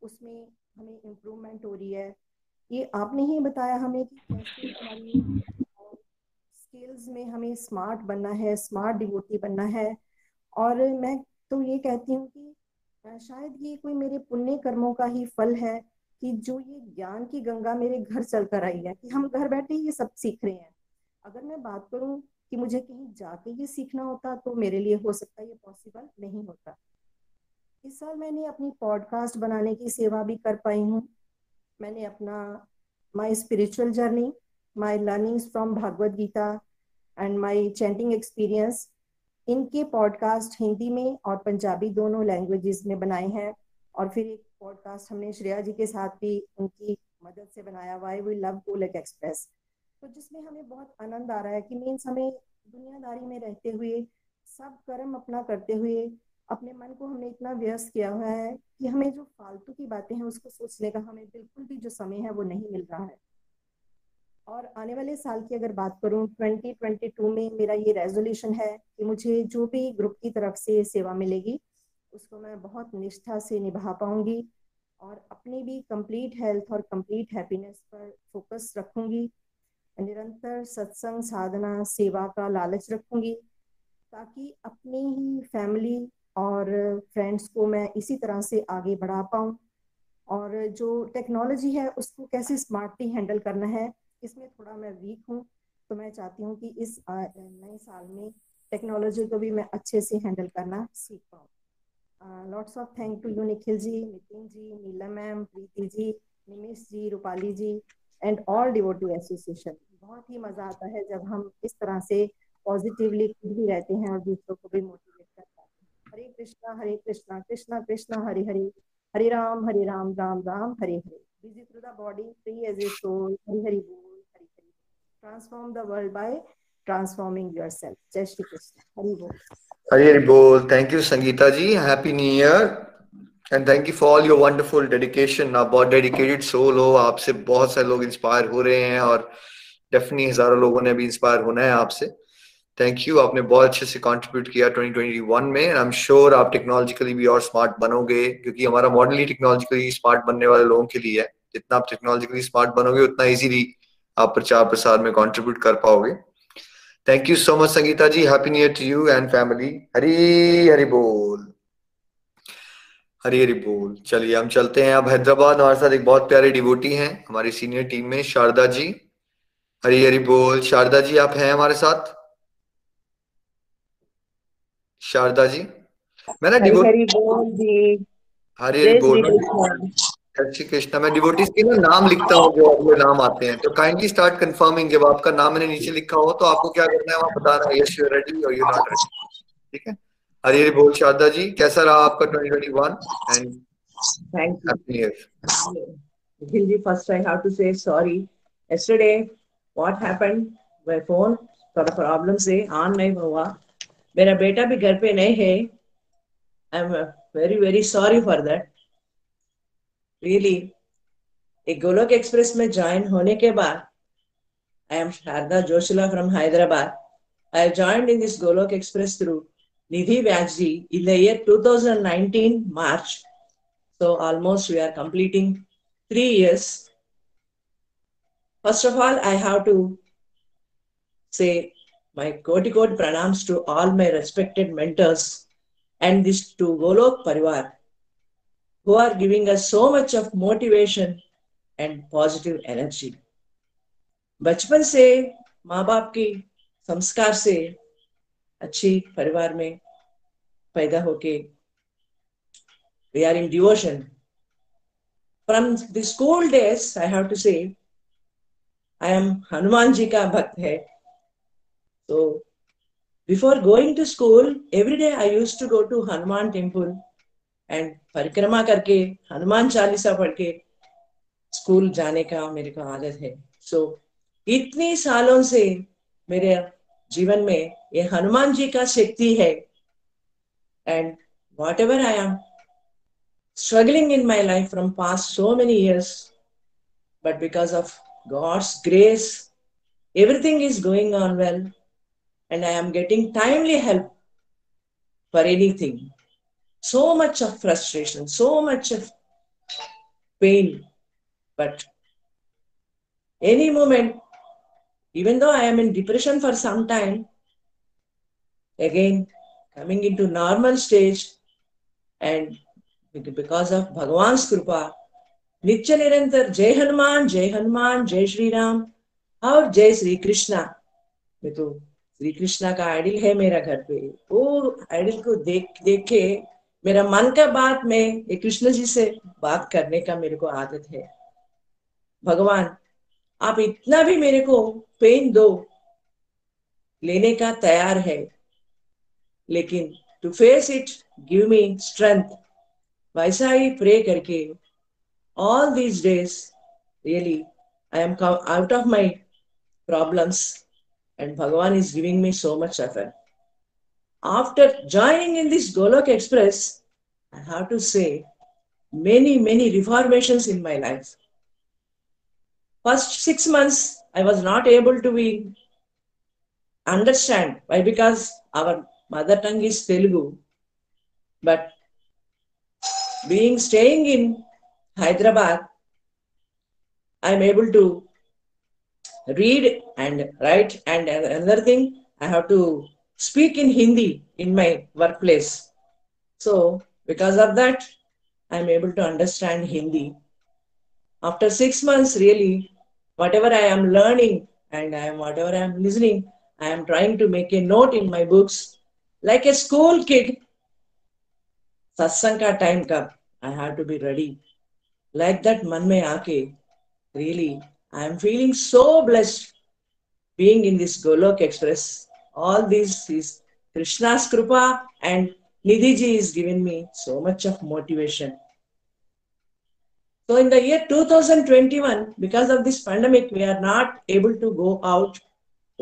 उसमें हमें इम्प्रूवमेंट हो रही है। ये आपने ही बताया हमें कि स्किल्स में हमें स्मार्ट बनना है स्मार्ट डिवोटी बनना है। और मैं तो ये कहती हूँ कि शायद ये कोई मेरे पुण्य कर्मों का ही फल है कि जो ये ज्ञान की गंगा मेरे घर चलकर आई है, कि हम घर बैठे ये सब सीख रहे हैं। अगर मैं बात करूँ कि मुझे कहीं जाके ये सीखना होता तो मेरे लिए हो सकता है ये पॉसिबल नहीं होता। इस साल मैंने अपनी पॉडकास्ट बनाने की सेवा भी कर पाई हूँ। मैंने अपना my spiritual journey my learnings from Bhagavad Gita and my chanting experience इनके पॉडकास्ट हिंदी में और पंजाबी दोनों लैंग्वेजेस में बनाए हैं। और फिर एक पॉडकास्ट हमने श्रेया जी के साथ भी उनकी मदद से बनाया why we love Golak express तो जिसमें हमें बहुत आनंद आ रहा है कि मीन्स हमें दुनियादारी में रहते हुए, सब कर्म अपना करते हुए, अपने मन को हमने इतना व्यस्त किया हुआ है कि हमें जो फालतू की बातें हैं उसको सोचने का हमें बिल्कुल भी जो समय है वो नहीं मिल रहा है। और आने वाले साल की अगर बात करूँ 2022 में मेरा ये रेजोल्यूशन है कि मुझे जो भी ग्रुप की तरफ़ से सेवा मिलेगी, उसको मैं बहुत निष्ठा से निभा पाऊँगी और अपनी भी कंप्लीट हेल्थ और कंप्लीट हैप्पीनेस पर फोकस रखूँगी। निरंतर सत्संग, साधना, सेवा का लालच रखूँगी ताकि अपनी ही फैमिली और फ्रेंड्स को मैं इसी तरह से आगे बढ़ा पाऊँ। और जो टेक्नोलॉजी है, उसको कैसे स्मार्टली हैंडल करना है, इसमें थोड़ा मैं वीक हूँ। तो मैं चाहती हूँ कि इस नए साल में टेक्नोलॉजी को भी मैं अच्छे से हैंडल करना सीख पाऊँ। Lots of thank to you Nikhil ji Nitin ji Neela ma'am Preeti ji Nimish ji Rupali ji and all devotee association बहुत ही मज़ा आता है जब हम इस तरह से पॉजिटिवली खुद भी रहते हैं और दूसरों को भी मोटिवेट कर पाते हैं Hare Krishna Hare Krishna Krishna Krishna Hare Hare Hare Ram Hare Ram Ram Ram Hare Hare busy through the body free as a soul hari hari bol hari hari transform the world by transforming yourself jai shri krishna hari bol hari hari bol thank you sangeeta ji happy new year and thank you for all your wonderful dedication आप बहुत डेडिकेटेड सोल हो आपसे बहुत सारे लोग इंस्पायर हो रहे हैं और डेफिनेटली हज़ारों लोगों ने भी इंस्पायर होना है आपसे। थैंक यू आपने बहुत अच्छे से कंट्रीब्यूट किया 2021 में आई एम श्योर आप टेक्नोलॉजिकली भी और स्मार्ट बनोगे क्योंकि हमारा मॉडल ही टेक्नोलॉजिकली स्मार्ट बनने वाले लोगों के लिए है। जितना आप टेक्नोलॉजिकली स्मार्ट बनोगे, उतना इजीली आप प्रचार प्रसार में कंट्रीब्यूट कर पाओगे। Thank you so much Sangeeta ji happy new year to you and family Hari Hari बोल हरी हरी बोल। चलिए हम चलते हैं अब हैदराबाद। हमारे साथ एक बहुत प्यारे डिवोटी हैं हमारी सीनियर टीम में शारदा जी। हरी हरी बोल। शारदा जी आप हैं हमारे साथ? शारदा जी मैं ना हरी हरी बोल हरी श्री बोल। कृष्ण। श्री कृष्णा। मैं डिवोटीज के ना नाम लिखता हूँ जो अगले नाम आते हैं। तो काइंडली स्टार्ट कंफर्मिंग जब आपका नाम मैंने नीचे लिखा हो तो आपको क्या करना है वहाँ बताना है यस यू रेडी और यू नॉट रेडी ठीक है? हरी हरी बोल शारदा जी कैसा रहा आपका 2021 and yesterday what happened? My phone थोड़ा प्रॉब्लम से ऑन नहीं हुआ. मेरा बेटा भी घर पे नहीं है. I am very very sorry for that really एक गोलोक एक्सप्रेस में ज्वाइन होने के बाद I am Sharda Joshila from Hyderabad I joined in this Golok Express through Nidhi Vyajji in the year 2019 March. So almost we are completing three years. First of all, I have to say my koti koti pranams to all my respected mentors and this to Golok Parivar who are giving us so much of motivation and positive energy. बचपन से माँ बाप की संस्कार से अच्छी परिवार में पैदा होके we are in devotion from the school days I have to say I am Hanuman ji का भक्त है तो before going to school every day I use to go to Hanuman temple and परिक्रमा करके हनुमान चालीसा पढ़ के स्कूल जाने का मेरे को आदत है सो so, इतने सालों से मेरे जीवन में ये हनुमान जी का शक्ति है And whatever I am struggling in my life from past so many years, but because of God's grace, everything is going on well, and I am getting timely help for anything. So much of frustration, so much of pain, but any moment, even though I am in depression for some time, again coming into normal stage and because of Bhagwan's Krupa, नित्य निरंतर जय हनुमान जय हनुमान जय श्री राम और जय श्री कृष्णा मैं तो श्री कृष्णा का आइडल है मेरा घर पे वो आइडल को देख देख मेरा मन का बात में ये कृष्ण जी से बात करने का मेरे को आदत है भगवान आप इतना भी मेरे को पेन दो लेने का तैयार है लेकिन to face it give me strength वैसा ही प्रे करके all these days really I am out of my problems and भगवान is giving me so much suffer after joining in this Golok express I have to say many many reformations in my life first six months i was not able to be understand why because our mother tongue is telugu but being staying in hyderabad i am able to read and write and another thing i have to speak in hindi in my workplace so because of that i am able to understand hindi after six months really whatever I am learning and I am whatever I am listening, I am trying to make a note in my books. Like a school kid, satsang ka time ka, I have to be ready. Like that man aake, really, I am feeling so blessed being in this Golok Express. All this is Krishna's Krupa and Nidhi ji is giving me so much of motivation. So in the year 2021, because of this pandemic, we are not able to go out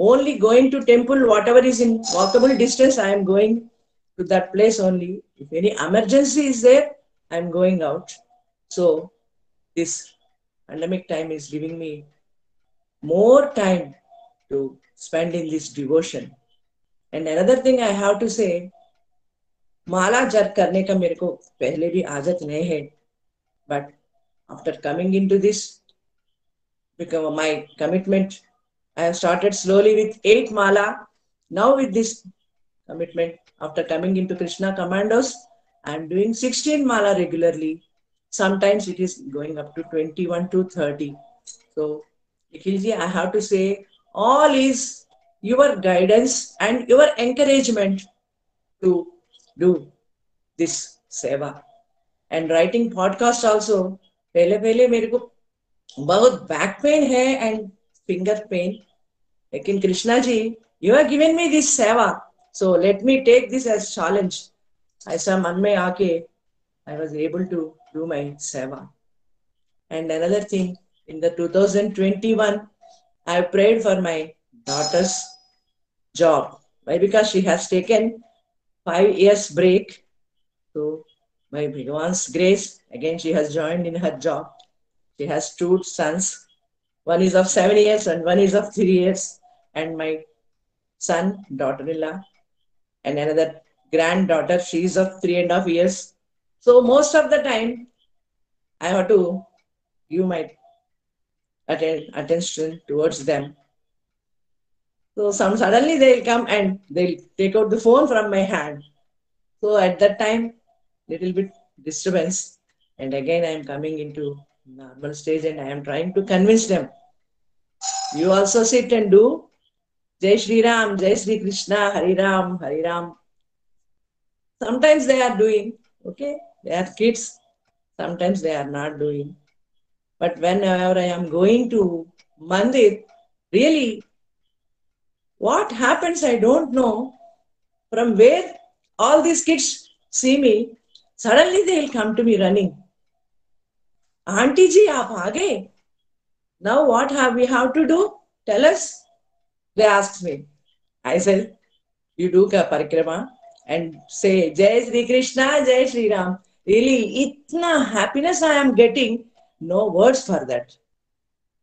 Only going to temple, whatever is in walkable distance, I am going to that place only. If any emergency is there, I am going out. So this pandemic time is giving me more time to spend in this devotion. And another thing I have to say, माला जप करने का मेरे को पहले भी आदत नहीं है but after coming into this become my commitment i have started slowly with eight mala now with this commitment after coming into krishna commandos i am doing 16 mala regularly sometimes it is going up to 21 to 30 so Nikhilji, i have to say all is your guidance and your encouragement to do this seva. And writing podcast also, पहले पहले मेरे को बहुत बैक पेन है and finger pain. Again, Krishna ji, you have given me this seva. So let me take this as challenge. I saw man may I was able to do my seva. And another thing, in the 2021, I prayed for my daughter's job. Why? Because she has taken five years break. So by once grace, again she has joined in her job. She has two sons. One is of seven years and one is of three years. And my son, daughter-in-law, and another granddaughter, she is of three and a half years. So most of the time, I have to give my attention towards them. So some suddenly they'll come and they'll take out the phone from my hand. So at that time, little bit disturbance, and again I am coming into normal stage and I am trying to convince them. You also sit and do Jai Shri Ram, Jai Shri Krishna, Hari Ram, Hari Ram. Sometimes they are doing, okay? They are kids. Sometimes they are not doing. But whenever I am going to Mandir, really, what happens, I don't know. From where all these kids see me, suddenly they will come to me running. Auntie ji, aap aage. Now what have we have to do? Tell us. They asked me. I said, you do ka parikrama and say Jai Sri Krishna, Jai Sri Ram. Really, itna happiness I am getting, no words for that.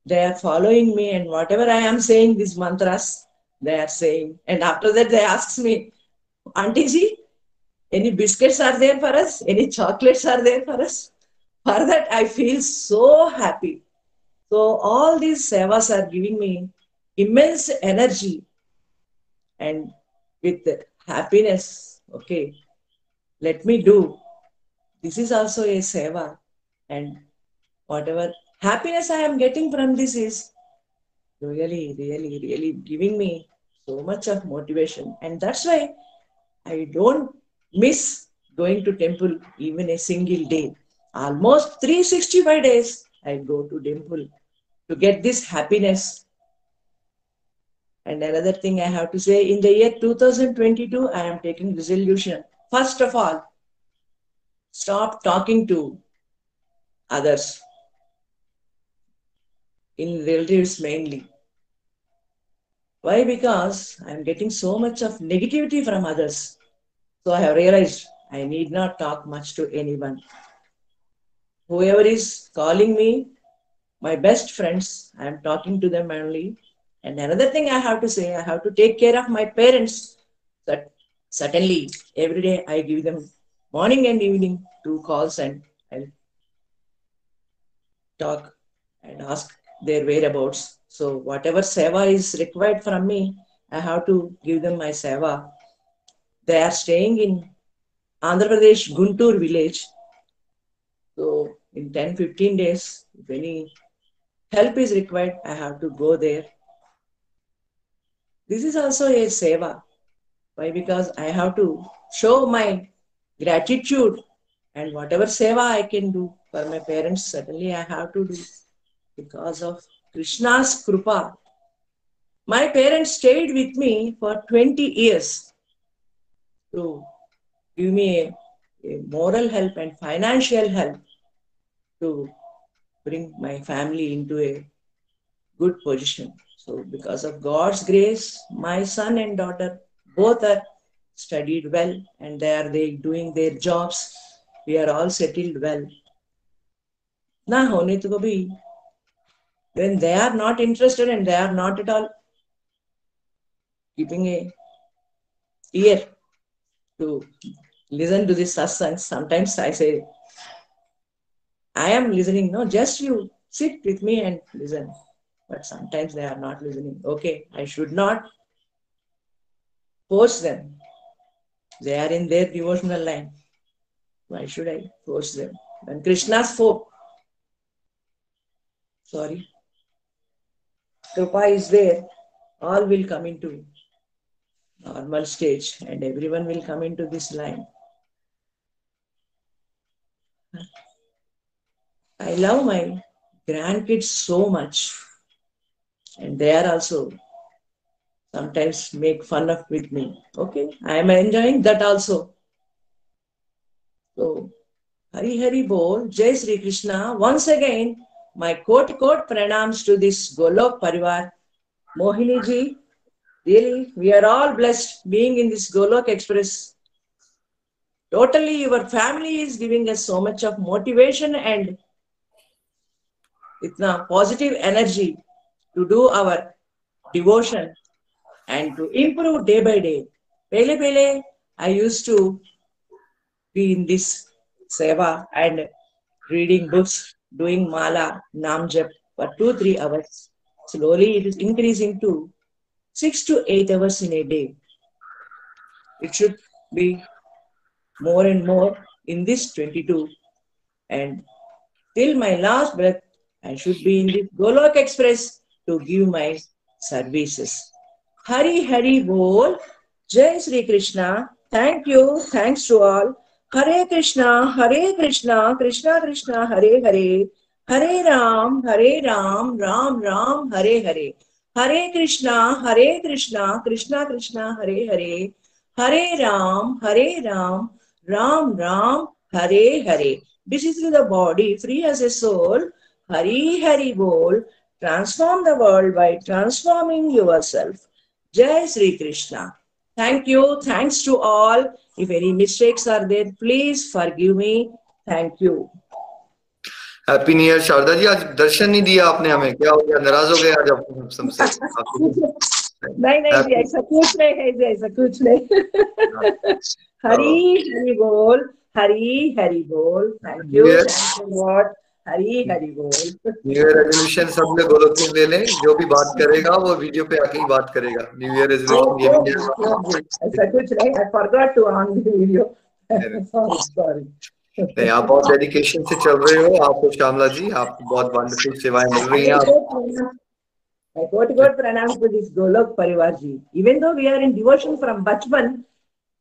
They are following me and whatever I am saying, these mantras, they are saying. And after that, they ask me, Auntie ji, any biscuits are there for us? Any chocolates are there for us? For that, I feel so happy. So, all these sevas are giving me immense energy and with happiness. Okay, let me do. This is also a seva, and whatever happiness I am getting from this is really, really, really giving me so much of motivation. And that's why I don't miss going to temple even a single day almost 365 days I go to Dimple to get this happiness. And another thing I have to say in the year 2022, I am taking resolution. First of all, stop talking to others, in relatives mainly. Why? Because I am getting so much of negativity from others. So I have realized I need not talk much to anyone whoever is calling me, my best friends, I am talking to them only. And another thing I have to say, I have to take care of my parents. That certainly every day I give them morning and evening two calls and I'll talk and ask their whereabouts. So whatever seva is required from me, I have to give them my seva. They are staying in Andhra Pradesh Guntur village. So in 10 15 days, if any help is required, I have to go there. This is also a seva. Why? Because I have to show my gratitude and whatever seva I can do for my parents, certainly I have to do because of Krishna's Krupa. My parents stayed with me for 20 years to give me a, a moral help and financial help to bring my family into a good position. So, because of God's grace, my son and daughter both are studied well and they are they doing their jobs. We are all settled well. When they are not interested and they are not at all keeping a ear to listen to this satsang. Sometimes I say, I am listening. No, just you sit with me and listen. But sometimes they are not listening. Okay, I should not force them. They are in their devotional line. Why should I force them? When Krishna spoke, sorry, Kripa is there. all will come into normal stage and everyone will come into this line. I love my grandkids so much, and they are also sometimes make fun of with me. Okay, I am enjoying that also. So, Hari Hari Bol, Jai Sri Krishna. Once again, my court court pranams to this Golok Parivar. Mohini ji, really, we are all blessed being in this Golok Express. Totally, your family is giving us so much of motivation and इतना positive energy to do our devotion and to improve day by day पहले पहले I used to be in this सेवा and reading books, doing mala, namjap for two, three hours. Slowly it is increasing to six to eight hours in a day. It should be more and more in this 22. And till my last breath, I should be in the Golok Express to give my services. Hari Hari Bol, Jai Sri Krishna. Thank you. Thanks to all. Hare Krishna, Hare Krishna, Krishna Krishna, Hare Hare. Hare Ram, Hare Ram, Ram Ram, Hare Hare. Hare Krishna, Hare Krishna, Krishna Krishna, Hare Hare. Hare Ram, Hare Ram, Ram Ram, Hare Hare. This is the body, free as a soul. Hari Hari Bol. Transform the world by transforming yourself. Jai Sri Krishna. Thank you. Thanks to all. If any mistakes are there, please forgive me. Thank you. Happy new year Sharda ji आज दर्शन नहीं दिया आपने हमें क्या हो गया नाराज़ हो गए आज आप हमसे नहीं नहीं जी ऐसा कुछ नहीं है जी ऐसा कुछ नहीं हरी हरी बोल हरी हरी बोल thank you. Thank you lord Hari Hari बोल न्यू ईयर रेजोल्यूशन सब में ले लें जो भी बात करेगा वो वीडियो पे आके ही बात करेगा न्यू ईयर रेजोल्यूशन ये भी ऐसा कुछ नहीं I forgot to on the video sorry नहीं आप बहुत डेडिकेशन से चल रहे हो आपको श्यामला जी आपको बहुत वंडरफुल सेवाएँ मिल रही हैं आप I got God pranam to this Golok Parivar ji. Even though we are in devotion from Bachpan,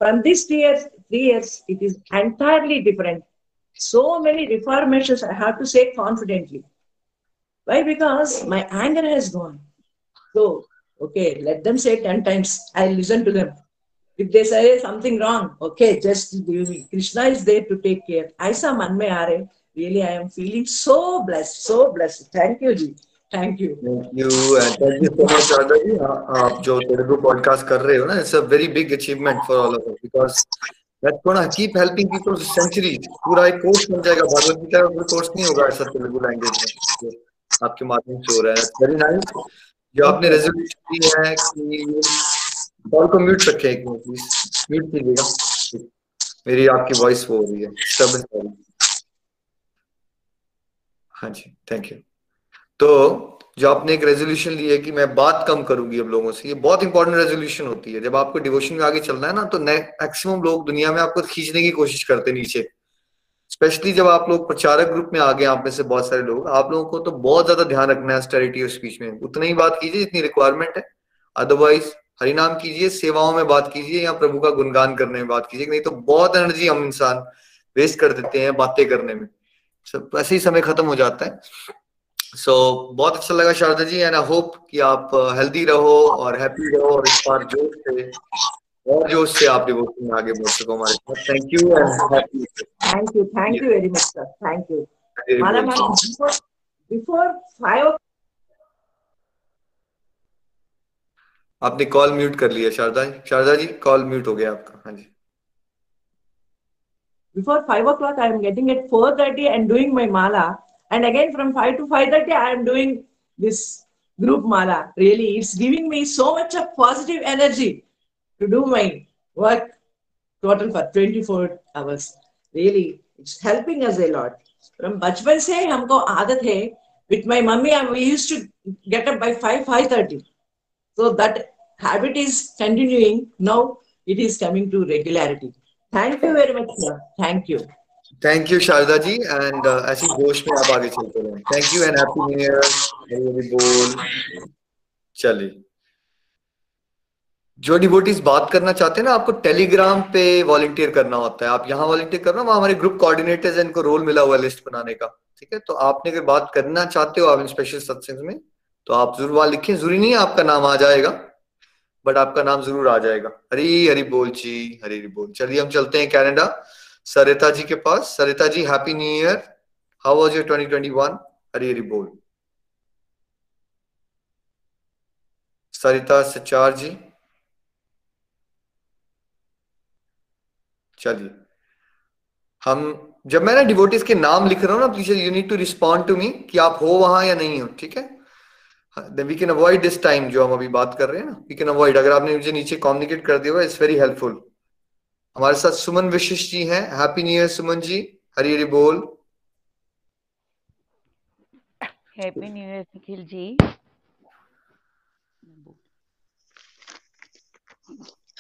from this three years, three years, it is entirely different. So many reformations I have to say confidently. Why? Because my anger has gone. So, okay, let them say 10 times. I'll listen to them. If they say something wrong, okay, just give me. Krishna is there to take care. Aisa man mein aa rahe. Really, I am feeling so blessed, so blessed. Thank you, Ji. Thank you. Thank you thank you so much Sharda ji आ- आप जो तेलुगु पॉडकास्ट कर रहे हो ना it's a very big achievement for all of us because that's gonna keep helping people for centuries पूरा एक कोर्स बन जाएगा। भगवत गीता का कोई कोर्स नहीं होगा ऐसा तेलुगु लैंग्वेज में आपके माध्यम से हो रहा है। वेरी नाइस जो आपने रेजोल्यूशन दी है कि कॉल को म्यूट रखें एक मिनट प्लीज़ म्यूट कीजिएगा। मेरी आपकी वॉइस वो हो रही है। है हाँ। जी। थैंक यू तो जो आपने एक रेजोल्यूशन ली है कि मैं बात कम करूँगी अब लोगों से, ये बहुत इंपॉर्टेंट रेजोल्यूशन होती है। जब आपको डिवोशन में आगे चलना है ना तो मैक्सिमम लोग दुनिया में आपको खींचने की कोशिश करते नीचे। स्पेशली जब आप लोग प्रचारक ग्रुप में आ गए, आप में से बहुत सारे लोग, आप लोगों को तो बहुत ज़्यादा ध्यान रखना है स्टेरिटी और स्पीच में। उतना ही बात कीजिए जितनी रिक्वायरमेंट है। अदरवाइज़ हरिनाम कीजिए, सेवाओं में बात कीजिए या प्रभु का गुणगान करने में बात कीजिए, नहीं तो बहुत एनर्जी हम इंसान वेस्ट कर देते हैं बातें करने में। ऐसे ही समय खत्म हो जाता है। सो so, बहुत अच्छा लगा Sharda ji and I hope कि आप uh, हेल्दी रहो और हैप्पी रहो और इस बार जोश से और जोश से आप डिवोर्स में आगे बढ़ सको हमारे साथ। Thank you thank you thank you very much sir thank you आपने कॉल म्यूट कर लिया शारदा जी। शारदा जी कॉल म्यूट हो गया आपका। हाँ जी। Before five o'clock I am getting at four thirty and doing my And again, from 5 to 5.30, I am doing this group mala. Really, it's giving me so much of positive energy to do my work total for 24 hours. Really, it's helping us a lot. From bachpan se humko aadat hai. With my mummy, we used to get up by 5, 5.30. So that habit is continuing. Now it is coming to regularity. Thank you very much, sir. Thank you. Thank you Sharda ji and ऐसी जोश में आप आगे चलते रहें thank you and happy new year बोल चलिए जो डिवोटीज बात करना चाहते हैं ना, आपको टेलीग्राम पे वॉलंटियर करना होता है। आप यहाँ वॉलंटियर करना वहाँ हमारे ग्रुप कोऑर्डिनेटर्स इनको रोल मिला हुआ लिस्ट बनाने का। ठीक है? तो आपने अगर बात करना चाहते हो आप इन स्पेशल सत्संग में तो आप ज़रूर वहाँ लिखें। ज़रूरी नहीं आपका नाम आ जाएगा बट आपका नाम ज़रूर आ जाएगा। हरी हरी बोल जी, हरी हरी बोल। चलिए हम चलते हैं कनाडा सरिता जी के पास Sarita ji happy new year how was your 2021 Hari Hari बोल सरिता सचार जी चलिए हम, जब मैं ना डिवोटिस के नाम लिख रहा हूँ ना please you need to respond to me कि आप हो वहाँ या नहीं हो, ठीक है? We can avoid this time जो हम अभी बात कर रहे हैं ना वी कैन अवॉइड अगर आपने मुझे नीचे कम्युनिकेट कर दिया हुआ इट्स वेरी हेल्पफुल हमारे साथ सुमन विशिष्ट जी हैं। Happy new year Suman ji. Hari Hari बोल। Happy new year Nikhil ji.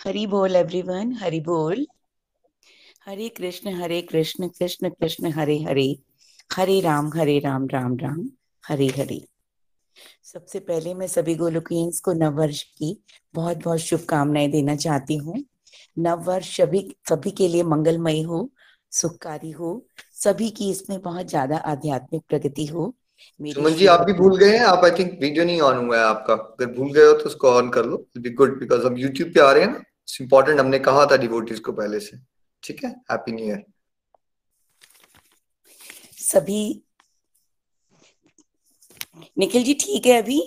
Hari बोल एवरीवन हरी बोल। हरे कृष्ण हरे कृष्ण कृष्ण कृष्ण हरे हरे। हरे राम हरे राम राम राम। हरे हरे। सबसे पहले मैं सभी गोलोकियंस को नववर्ष की बहुत बहुत शुभकामनाएँ देना चाहती हूँ। नववर्ष सभी सभी के लिए मंगलमय हो सुखकारी हो सभी की इसमें बहुत ज़्यादा आध्यात्मिक प्रगति हो। सुमन जी आप भी भूल गए हैं आप आई थिंक वीडियो नहीं ऑन हुआ है आपका। अगर भूल गए हो तो उसको ऑन कर लो बी गुड बिकॉज़ हम यूट्यूब पे आ रहे हैं ना इट्स इंपॉर्टेंट हमने कहा था डिवोटीज को पहले से। ठीक है? हैप्पी न्यू ईयर सभी निखिल जी ठीक है अभी?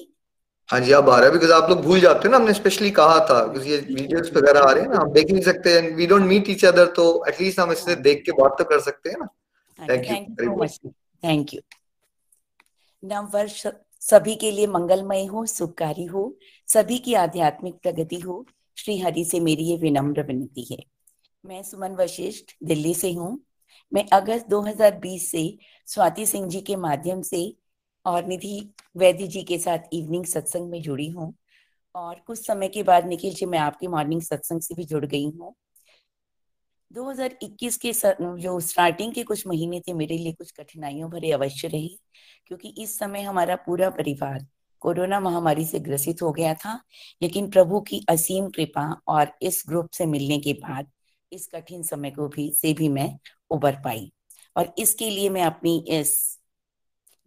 हाँ जी आप आ रहे हैं बिकॉज़ आप लोग भूल जाते हो ना हमने स्पेशली कहा था बिकॉज़ ये वीडियोस वगैरह आ रहे हैं ना हम देख नहीं सकते we don't meet each other तो एटलीस्ट हम इससे देख के बात तो कर सकते हैं ना। थैंक यू थैंक यू नव वर्ष सभी के लिए मंगलमय हो सुखकारी हो सभी की आध्यात्मिक प्रगति हो श्री हरि से मेरी ये विनम्र विनती है। मैं सुमन वशिष्ठ दिल्ली से हूँ। मैं अगस्त 2020 से स्वाति सिंह जी के माध्यम से और निधि वैद्य जी के साथ इवनिंग सत्संग में जुड़ी हूँ। और कुछ समय के बाद निखिल जी, मैं आपके मॉर्निंग सत्संग से भी जुड़ गई हूँ। 2021 के जो स्टार्टिंग के कुछ महीने थे, मेरे लिए कुछ कठिनाइयों भरे अवश्य रहे, क्योंकि इस समय हमारा पूरा परिवार कोरोना महामारी से ग्रसित हो गया था। लेकिन प्रभु की असीम कृपा और इस ग्रुप से मिलने के बाद इस कठिन समय को भी, से भी मैं उबर पाई। और इसके लिए मैं अपनी इस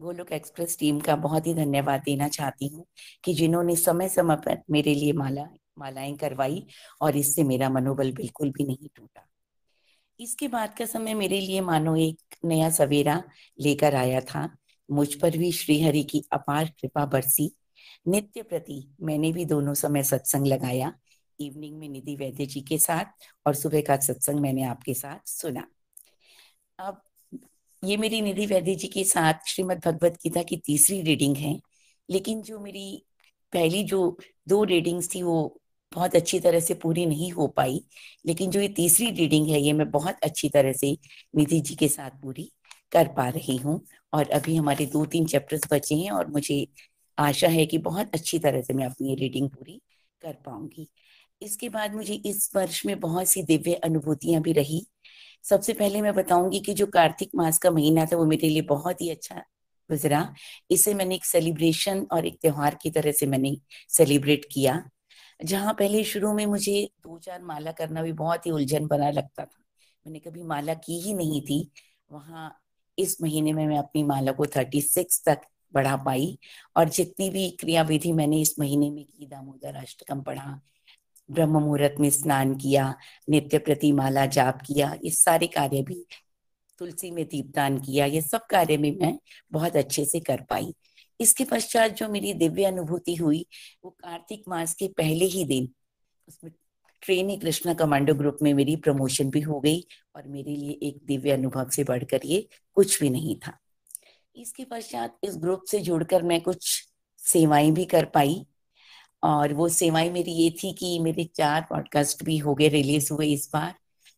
गोलोक एक्सप्रेस टीम का बहुत ही धन्यवाद देना चाहती हूँ कि जिन्होंने समय समय पर मेरे लिए माला, मालाएँ करवाई और इससे मेरा मनोबल बिल्कुल भी नहीं टूटा। इसके बाद का समय मेरे लिए मानो एक नया सवेरा लेकर आया था। मुझ पर भी श्रीहरि की अपार कृपा बरसी। नित्य प्रति मैंने भी दोनों समय सत्संग लगाया। इवनिंग में निधि वैद्य जी के साथ और सुबह का सत्संग मैंने आपके साथ सुना। अब ये मेरी निधि वैद्य जी के साथ श्रीमद भगवत गीता की तीसरी रीडिंग है। लेकिन जो मेरी पहली जो दो रीडिंग्स थी, वो बहुत अच्छी तरह से पूरी नहीं हो पाई। लेकिन जो ये तीसरी रीडिंग है, ये मैं बहुत अच्छी तरह से निधि जी के साथ पूरी कर पा रही हूँ। और अभी हमारे दो तीन चैप्टर्स बचे हैं और मुझे आशा है कि बहुत अच्छी तरह से मैं अपनी ये रीडिंग पूरी कर पाऊँगी। इसके बाद मुझे इस वर्ष में बहुत सी दिव्य अनुभूतियाँ भी रही। सबसे पहले मैं बताऊँगी कि जो कार्तिक मास का महीना था, वो मेरे लिए बहुत ही अच्छा गुजरा। इसे मैंने एक सेलिब्रेशन और एक त्योहार की तरह से मैंने सेलिब्रेट किया, जहाँ पहले शुरू में मुझे दो चार माला करना भी बहुत ही उलझन बना लगता था। मैंने कभी माला की ही नहीं थी। वहाँ इस महीने में मैं अपनी माला को थर्टी सिक्स तक बढ़ा पाई और जितनी भी क्रिया विधि मैंने इस महीने में की, दामोदर अष्टकम पढ़ा ब्रह्म मुहूर्त में स्नान किया, नित्य प्रतिमाला जाप किया, ये सारे कार्य भी तुलसी में दीपदान किया, ये सब कार्य भी मैं बहुत अच्छे से कर पाई। इसके पश्चात जो मेरी दिव्य अनुभूति हुई, वो कार्तिक मास के पहले ही दिन उसमें ट्रेनी कृष्णा कमांडो ग्रुप में मेरी प्रमोशन भी हो गई और मेरे लिए एक दिव्य अनुभव से बढ़कर ये कुछ भी नहीं था। इसके पश्चात इस ग्रुप से जुड़कर मैं कुछ सेवाएँ भी कर पाई और वो सेवाएँ मेरी ये थी कि मेरे चार पॉडकास्ट भी हो गए रिलीज़ हुए इस बार।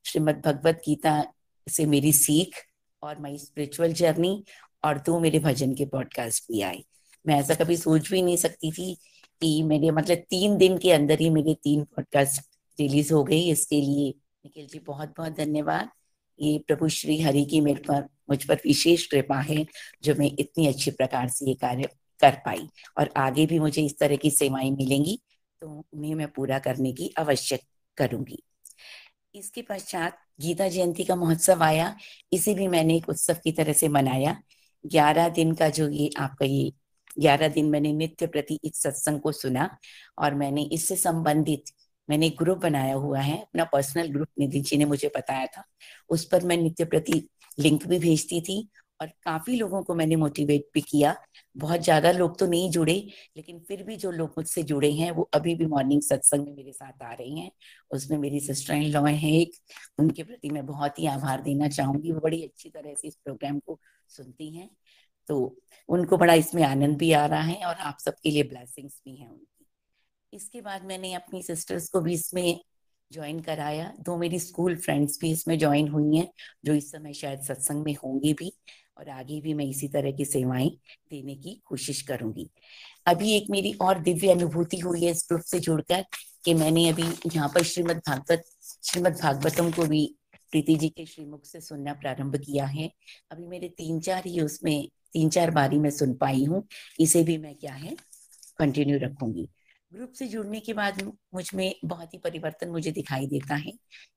श्रीमद भगवत गीता से मेरी सीख और माई स्पिरिचुअल जर्नी और दो मेरे भजन के पॉडकास्ट भी आए। मैं ऐसा कभी सोच भी नहीं सकती थी कि मेरे मतलब तीन दिन के अंदर ही मेरे तीन पॉडकास्ट रिलीज़ हो गई इसके लिए निखिल जी बहुत बहुत धन्यवाद। ये प्रभु श्री हरि की मेरे पर, मुझ पर विशेष कृपा है जो मैं इतनी अच्छी प्रकार से ये कार्य कर पाई। और आगे भी मुझे इस तरह की सेवाएँ मिलेंगी तो उन्हें मैं पूरा करने की आवश्यक करूँगी। इसके पश्चात गीता जयंती का महोत्सव आया। इसे भी मैंने एक उत्सव की तरह से मनाया। ग्यारह दिन का जो ये आपका ये ग्यारह दिन मैंने नित्य प्रति इस सत्संग को सुना और मैंने इससे संबंधित मैंने एक ग्रुप बनाया हुआ है। अपना पर्सनल ग्रुप निधि जी ने मुझे बताया था। उस पर मैं नित्य प्रति लिंक भी भेजती थी और काफ़ी लोगों को मैंने मोटिवेट भी किया। बहुत ज़्यादा लोग तो नहीं जुड़े, लेकिन फिर भी जो लोग मुझसे जुड़े हैं, वो अभी भी मॉर्निंग सत्संग में मेरे साथ आ रही हैं। उसमें मेरी सिस्टर इन लॉ हैं एक, उनके प्रति मैं बहुत ही आभार देना चाहूँगी। वो बड़ी अच्छी तरह से इस प्रोग्राम को सुनती हैं। तो उनको बड़ा इसमें आनंद भी आ रहा है और आप सबके लिए ब्लेसिंग्स भी हैं उनकी। इसके बाद मैंने अपनी सिस्टर्स को भी इसमें ज्वाइन कराया। दो मेरी स्कूल फ्रेंड्स भी इसमें ज्वाइन हुई हैं, जो इस समय शायद सत्संग में होंगी भी। और आगे भी मैं इसी तरह की सेवाएँ देने की कोशिश करूँगी। अभी एक मेरी और दिव्य अनुभूति हुई है इस ग्रुप से जुड़कर कि मैंने अभी यहाँ पर श्रीमद भागवत, श्रीमद भागवतम को भी प्रीति जी के श्रीमुख से सुनना प्रारंभ किया है। अभी मेरे तीन चार ही उसमें, तीन चार बारी मैं सुन पाई हूँ। इसे भी मैं क्या है कंटिन्यू रखूँगी। ग्रुप से जुड़ने के बाद मुझमें बहुत ही परिवर्तन मुझे दिखाई देता है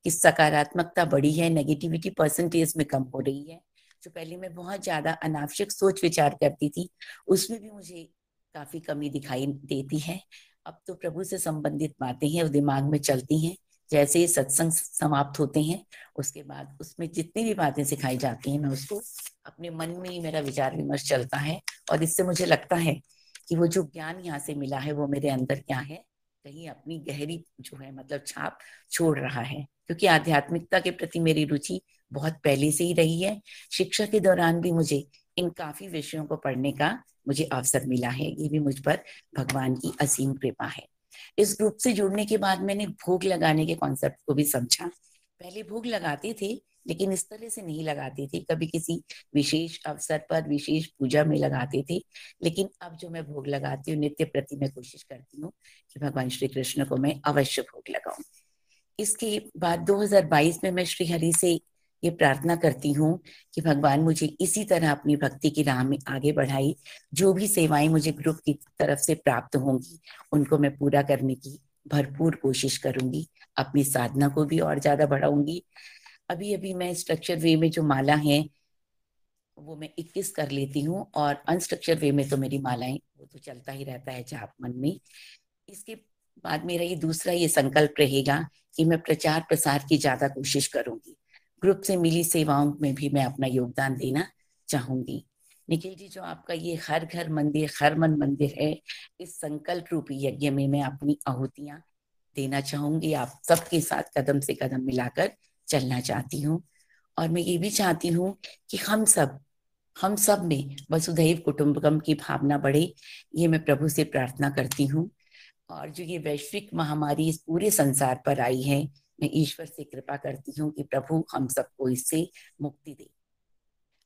कि सकारात्मकता बढ़ी है नेगेटिविटी परसेंटेज में कम हो रही है। जो पहले मैं बहुत ज़्यादा अनावश्यक सोच विचार करती थी, उसमें भी मुझे काफ़ी कमी दिखाई देती है। अब तो प्रभु से संबंधित बातें हैं दिमाग में चलती हैं। जैसे ही सत्संग समाप्त होते हैं, उसके बाद उसमें जितनी भी बातें सिखाई जाती हैं, मैं उसको अपने मन में ही मेरा विचार विमर्श चलता है। और इससे मुझे लगता है कि वो जो ज्ञान यहाँ से मिला है, वो मेरे अंदर क्या है? कहीं अपनी गहरी जो है मतलब छाप छोड़ रहा है। क्योंकि आध्यात्मिकता के प्रति मेरी रुचि बहुत पहले से ही रही है। शिक्षा के दौरान भी मुझे इन काफ़ी विषयों को पढ़ने का मुझे अवसर मिला है। ये भी मुझ पर भगवान की असीम कृपा है। इस ग्रुप से जुड़ने के बाद मैंने भोग लगाने के कॉन्सेप्ट को भी समझा। पहले भोग लगाते थे, लेकिन इस तरह से नहीं लगाते थे। कभी किसी विशेष अवसर पर, विशेष पूजा में लगाते थे। लेकिन अब जो मैं भोग लगाती हूँ, नित्य प्रति मैं कोशिश करती हूँ कि भगवान श्री कृष्ण को मैं अवश्य भोग लगाऊँ। इसके बाद 2022 में मैं श्री हरि से ये प्रार्थना करती हूँ कि भगवान मुझे इसी तरह अपनी भक्ति की राह में आगे बढ़ाई जो भी सेवाएँ मुझे ग्रुप की तरफ़ से प्राप्त होंगी, उनको मैं पूरा करने की भरपूर कोशिश करूँगी। अपनी साधना को भी और ज़्यादा बढ़ाऊँगी। अभी अभी मैं स्ट्रक्चर वे में जो माला है, वो मैं 21 कर लेती हूँ और अनस्ट्रक्चर वे में तो मेरी मालाएँ, वो तो चलता ही रहता है जाप मन में। इसके बाद मेरा ये दूसरा ये संकल्प रहेगा कि मैं प्रचार प्रसार की ज़्यादा कोशिश करूँगी। ग्रुप से मिली सेवाओं में भी मैं अपना योगदान देना चाहूँगी। निखिल जी, जो आपका ये हर घर मंदिर, हर मन मंदिर है, इस संकल्प रूपी यज्ञ में मैं अपनी आहुतियाँ देना चाहूँगी। आप सबके साथ कदम से कदम मिलाकर चलना चाहती हूँ। और मैं ये भी चाहती हूँ कि हम सब हम सब में वसुधैव कुटुंबकम की भावना बढ़े, ये मैं प्रभु से प्रार्थना करती हूँ। और जो ये वैश्विक महामारी इस पूरे संसार पर आई है मैं ईश्वर से कृपा करती हूँ कि प्रभु हम सबको इससे मुक्ति दे।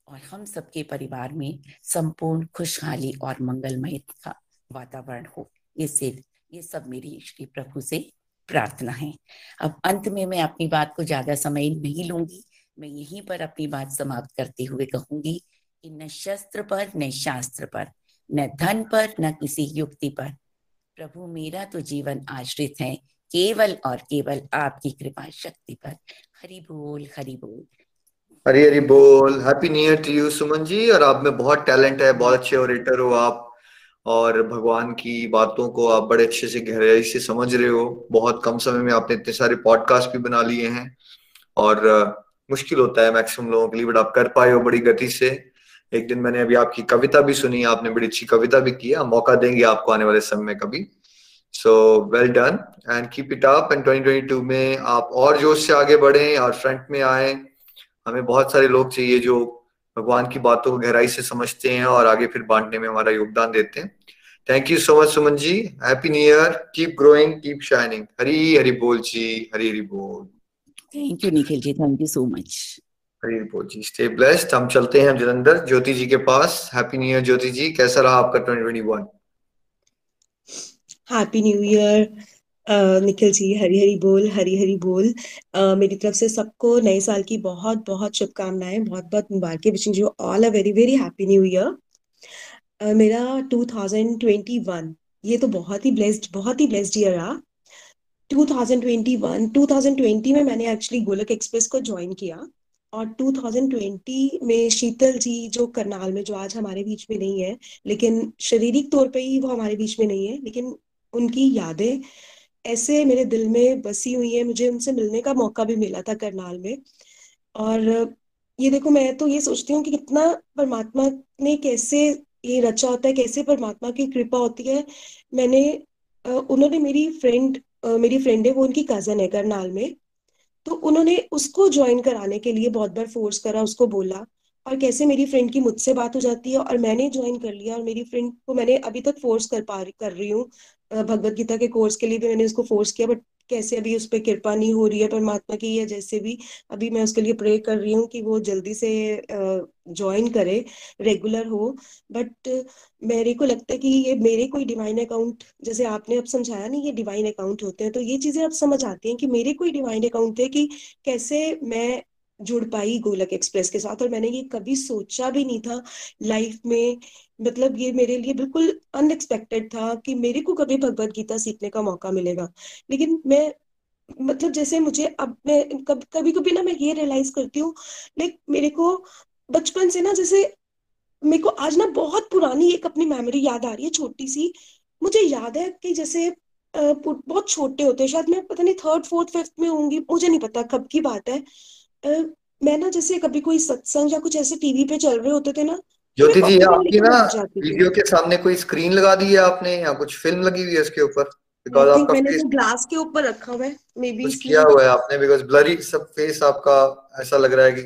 और हम सबके परिवार में संपूर्ण खुशहाली और मंगलमय का वातावरण हो। ये से ये सब मेरी श्री प्रभु से प्रार्थना है। अब अंत में मैं अपनी बात को ज़्यादा समय नहीं लूँगी। मैं यहीं पर अपनी बात समाप्त करते हुए कहूँगी कि न शस्त्र पर, न शास्त्र पर, न धन पर, न किसी युक्ति पर प्रभु मेरा तो जीवन आश्रित है। केवल और केवल आपकी कृपा शक्ति पर। हरि बोल हरि बोल। हरी हरी बोल। Happy new year to you Suman ji. और आप में बहुत टैलेंट है, बहुत अच्छे ओरेटर हो आप। और भगवान की बातों को आप बड़े अच्छे से, गहराई से समझ रहे हो। बहुत कम समय में आपने इतने सारे पॉडकास्ट भी बना लिए हैं। और मुश्किल होता है मैक्सिमम लोगों के लिए बट आप कर पाए हो बड़ी गति से। एक दिन मैंने अभी आपकी कविता भी सुनी, आपने बड़ी अच्छी कविता भी किया मौका देंगे आपको आने वाले समय में कभी। So well done and keep it up and 2022 में आप और जोश से आगे बढ़े और फ्रंट में आए। हमें बहुत सारे लोग चाहिए जो भगवान की बातों को गहराई से समझते हैं और आगे फिर बांटने में हमारा योगदान देते हैं। Thank you so much Suman ji happy new year keep growing keep shining Hari Hari बोल जी हरी हरी बोल thank you Nikhil ji thank you so much Hari Hari बोल जी स्टे ब्लेस्ड हम चलते हैं जलंधर ज्योति जी के पास. Happy new year Jyoti ji. कैसा रहा आपका 2021 happy new year Nikhil ji Hari Hari बोल हरी हरी बोल। uh, मेरी तरफ़ से सबको नए साल की बहुत बहुत शुभकामनाएँ बहुत बहुत मुबारक। Wishing you all a very very happy new year मेरा 2021 ये तो बहुत ही ब्लेस्ड बहुत ही ब्लेस्ड ईयर रहा। 2021 2020 में मैंने एक्चुअली गोलक एक्सप्रेस को ज्वाइन किया। और 2020 में शीतल जी जो करनाल में जो आज हमारे बीच में नहीं है लेकिन शारीरिक तौर पे ही वो हमारे बीच में नहीं है लेकिन उनकी यादें ऐसे मेरे दिल में बसी हुई है। मुझे उनसे मिलने का मौका भी मिला था करनाल में। और ये देखो, मैं तो ये सोचती हूँ कि कितना परमात्मा ने कैसे ये रचा होता है, कैसे परमात्मा की कृपा होती है। मैंने उन्होंने मेरी फ्रेंड मेरी फ्रेंड है, वो उनकी कज़न है करनाल में। तो उन्होंने उसको ज्वाइन कराने के लिए बहुत बार फोर्स करा, उसको बोला, और कैसे मेरी फ्रेंड की मुझसे बात हो जाती है? और मैंने ज्वाइन कर लिया और मेरी फ्रेंड को मैंने अभी तक फोर्स कर पा कर रही हूँ। भगवत गीता के कोर्स के लिए भी मैंने उसको फोर्स किया बट कैसे अभी उस पर कृपा नहीं हो रही है, परमात्मा की या जैसे भी, अभी मैं उसके लिए प्रे कर रही हूँ कि वो जल्दी से ज्वाइन करे रेगुलर हो। बट मेरे को लगता है कि ये मेरे कोई डिवाइन अकाउंट जैसे आपने अब समझाया नहीं, ये डिवाइन अकाउंट होते हैं तो ये चीज़ें अब समझ आती हैं कि मेरे कोई डिवाइन अकाउंट है कि कैसे मैं जुड़ पाई गोलक एक्सप्रेस के साथ और मैंने ये कभी सोचा भी नहीं था लाइफ में। मतलब ये मेरे लिए बिल्कुल अनएक्सपेक्टेड था कि मेरे को कभी भगवत गीता सीखने का मौका मिलेगा। लेकिन मैं मतलब जैसे मुझे अब मैं कब, कभी कभी ना मैं ये रियलाइज़ करती हूँ लाइक मेरे को बचपन से ना जैसे मेरे को आज ना बहुत पुरानी एक अपनी मेमोरी याद आ रही है छोटी सी मुझे याद है कि जैसे बहुत छोटे होते शायद मैं पता नहीं थर्ड फोर्थ फिफ्थ में होंगी मुझे नहीं पता कब की बात है। मैं ना जैसे कभी कोई सत्संग या कुछ ऐसे टीवी पे चल रहे होते थे ना ज्योति जी आपकी ना वीडियो के सामने कोई स्क्रीन लगा दी है आपने या कुछ फ़िल्म लगी हुई है इसके ऊपर? बिकॉज़ आपका मैंने फेस ग्लास के ऊपर रखा हुआ है मे बी किया हुआ है आपने? बिकॉज़ ब्लरी सब फेस आपका ऐसा लग रहा है कि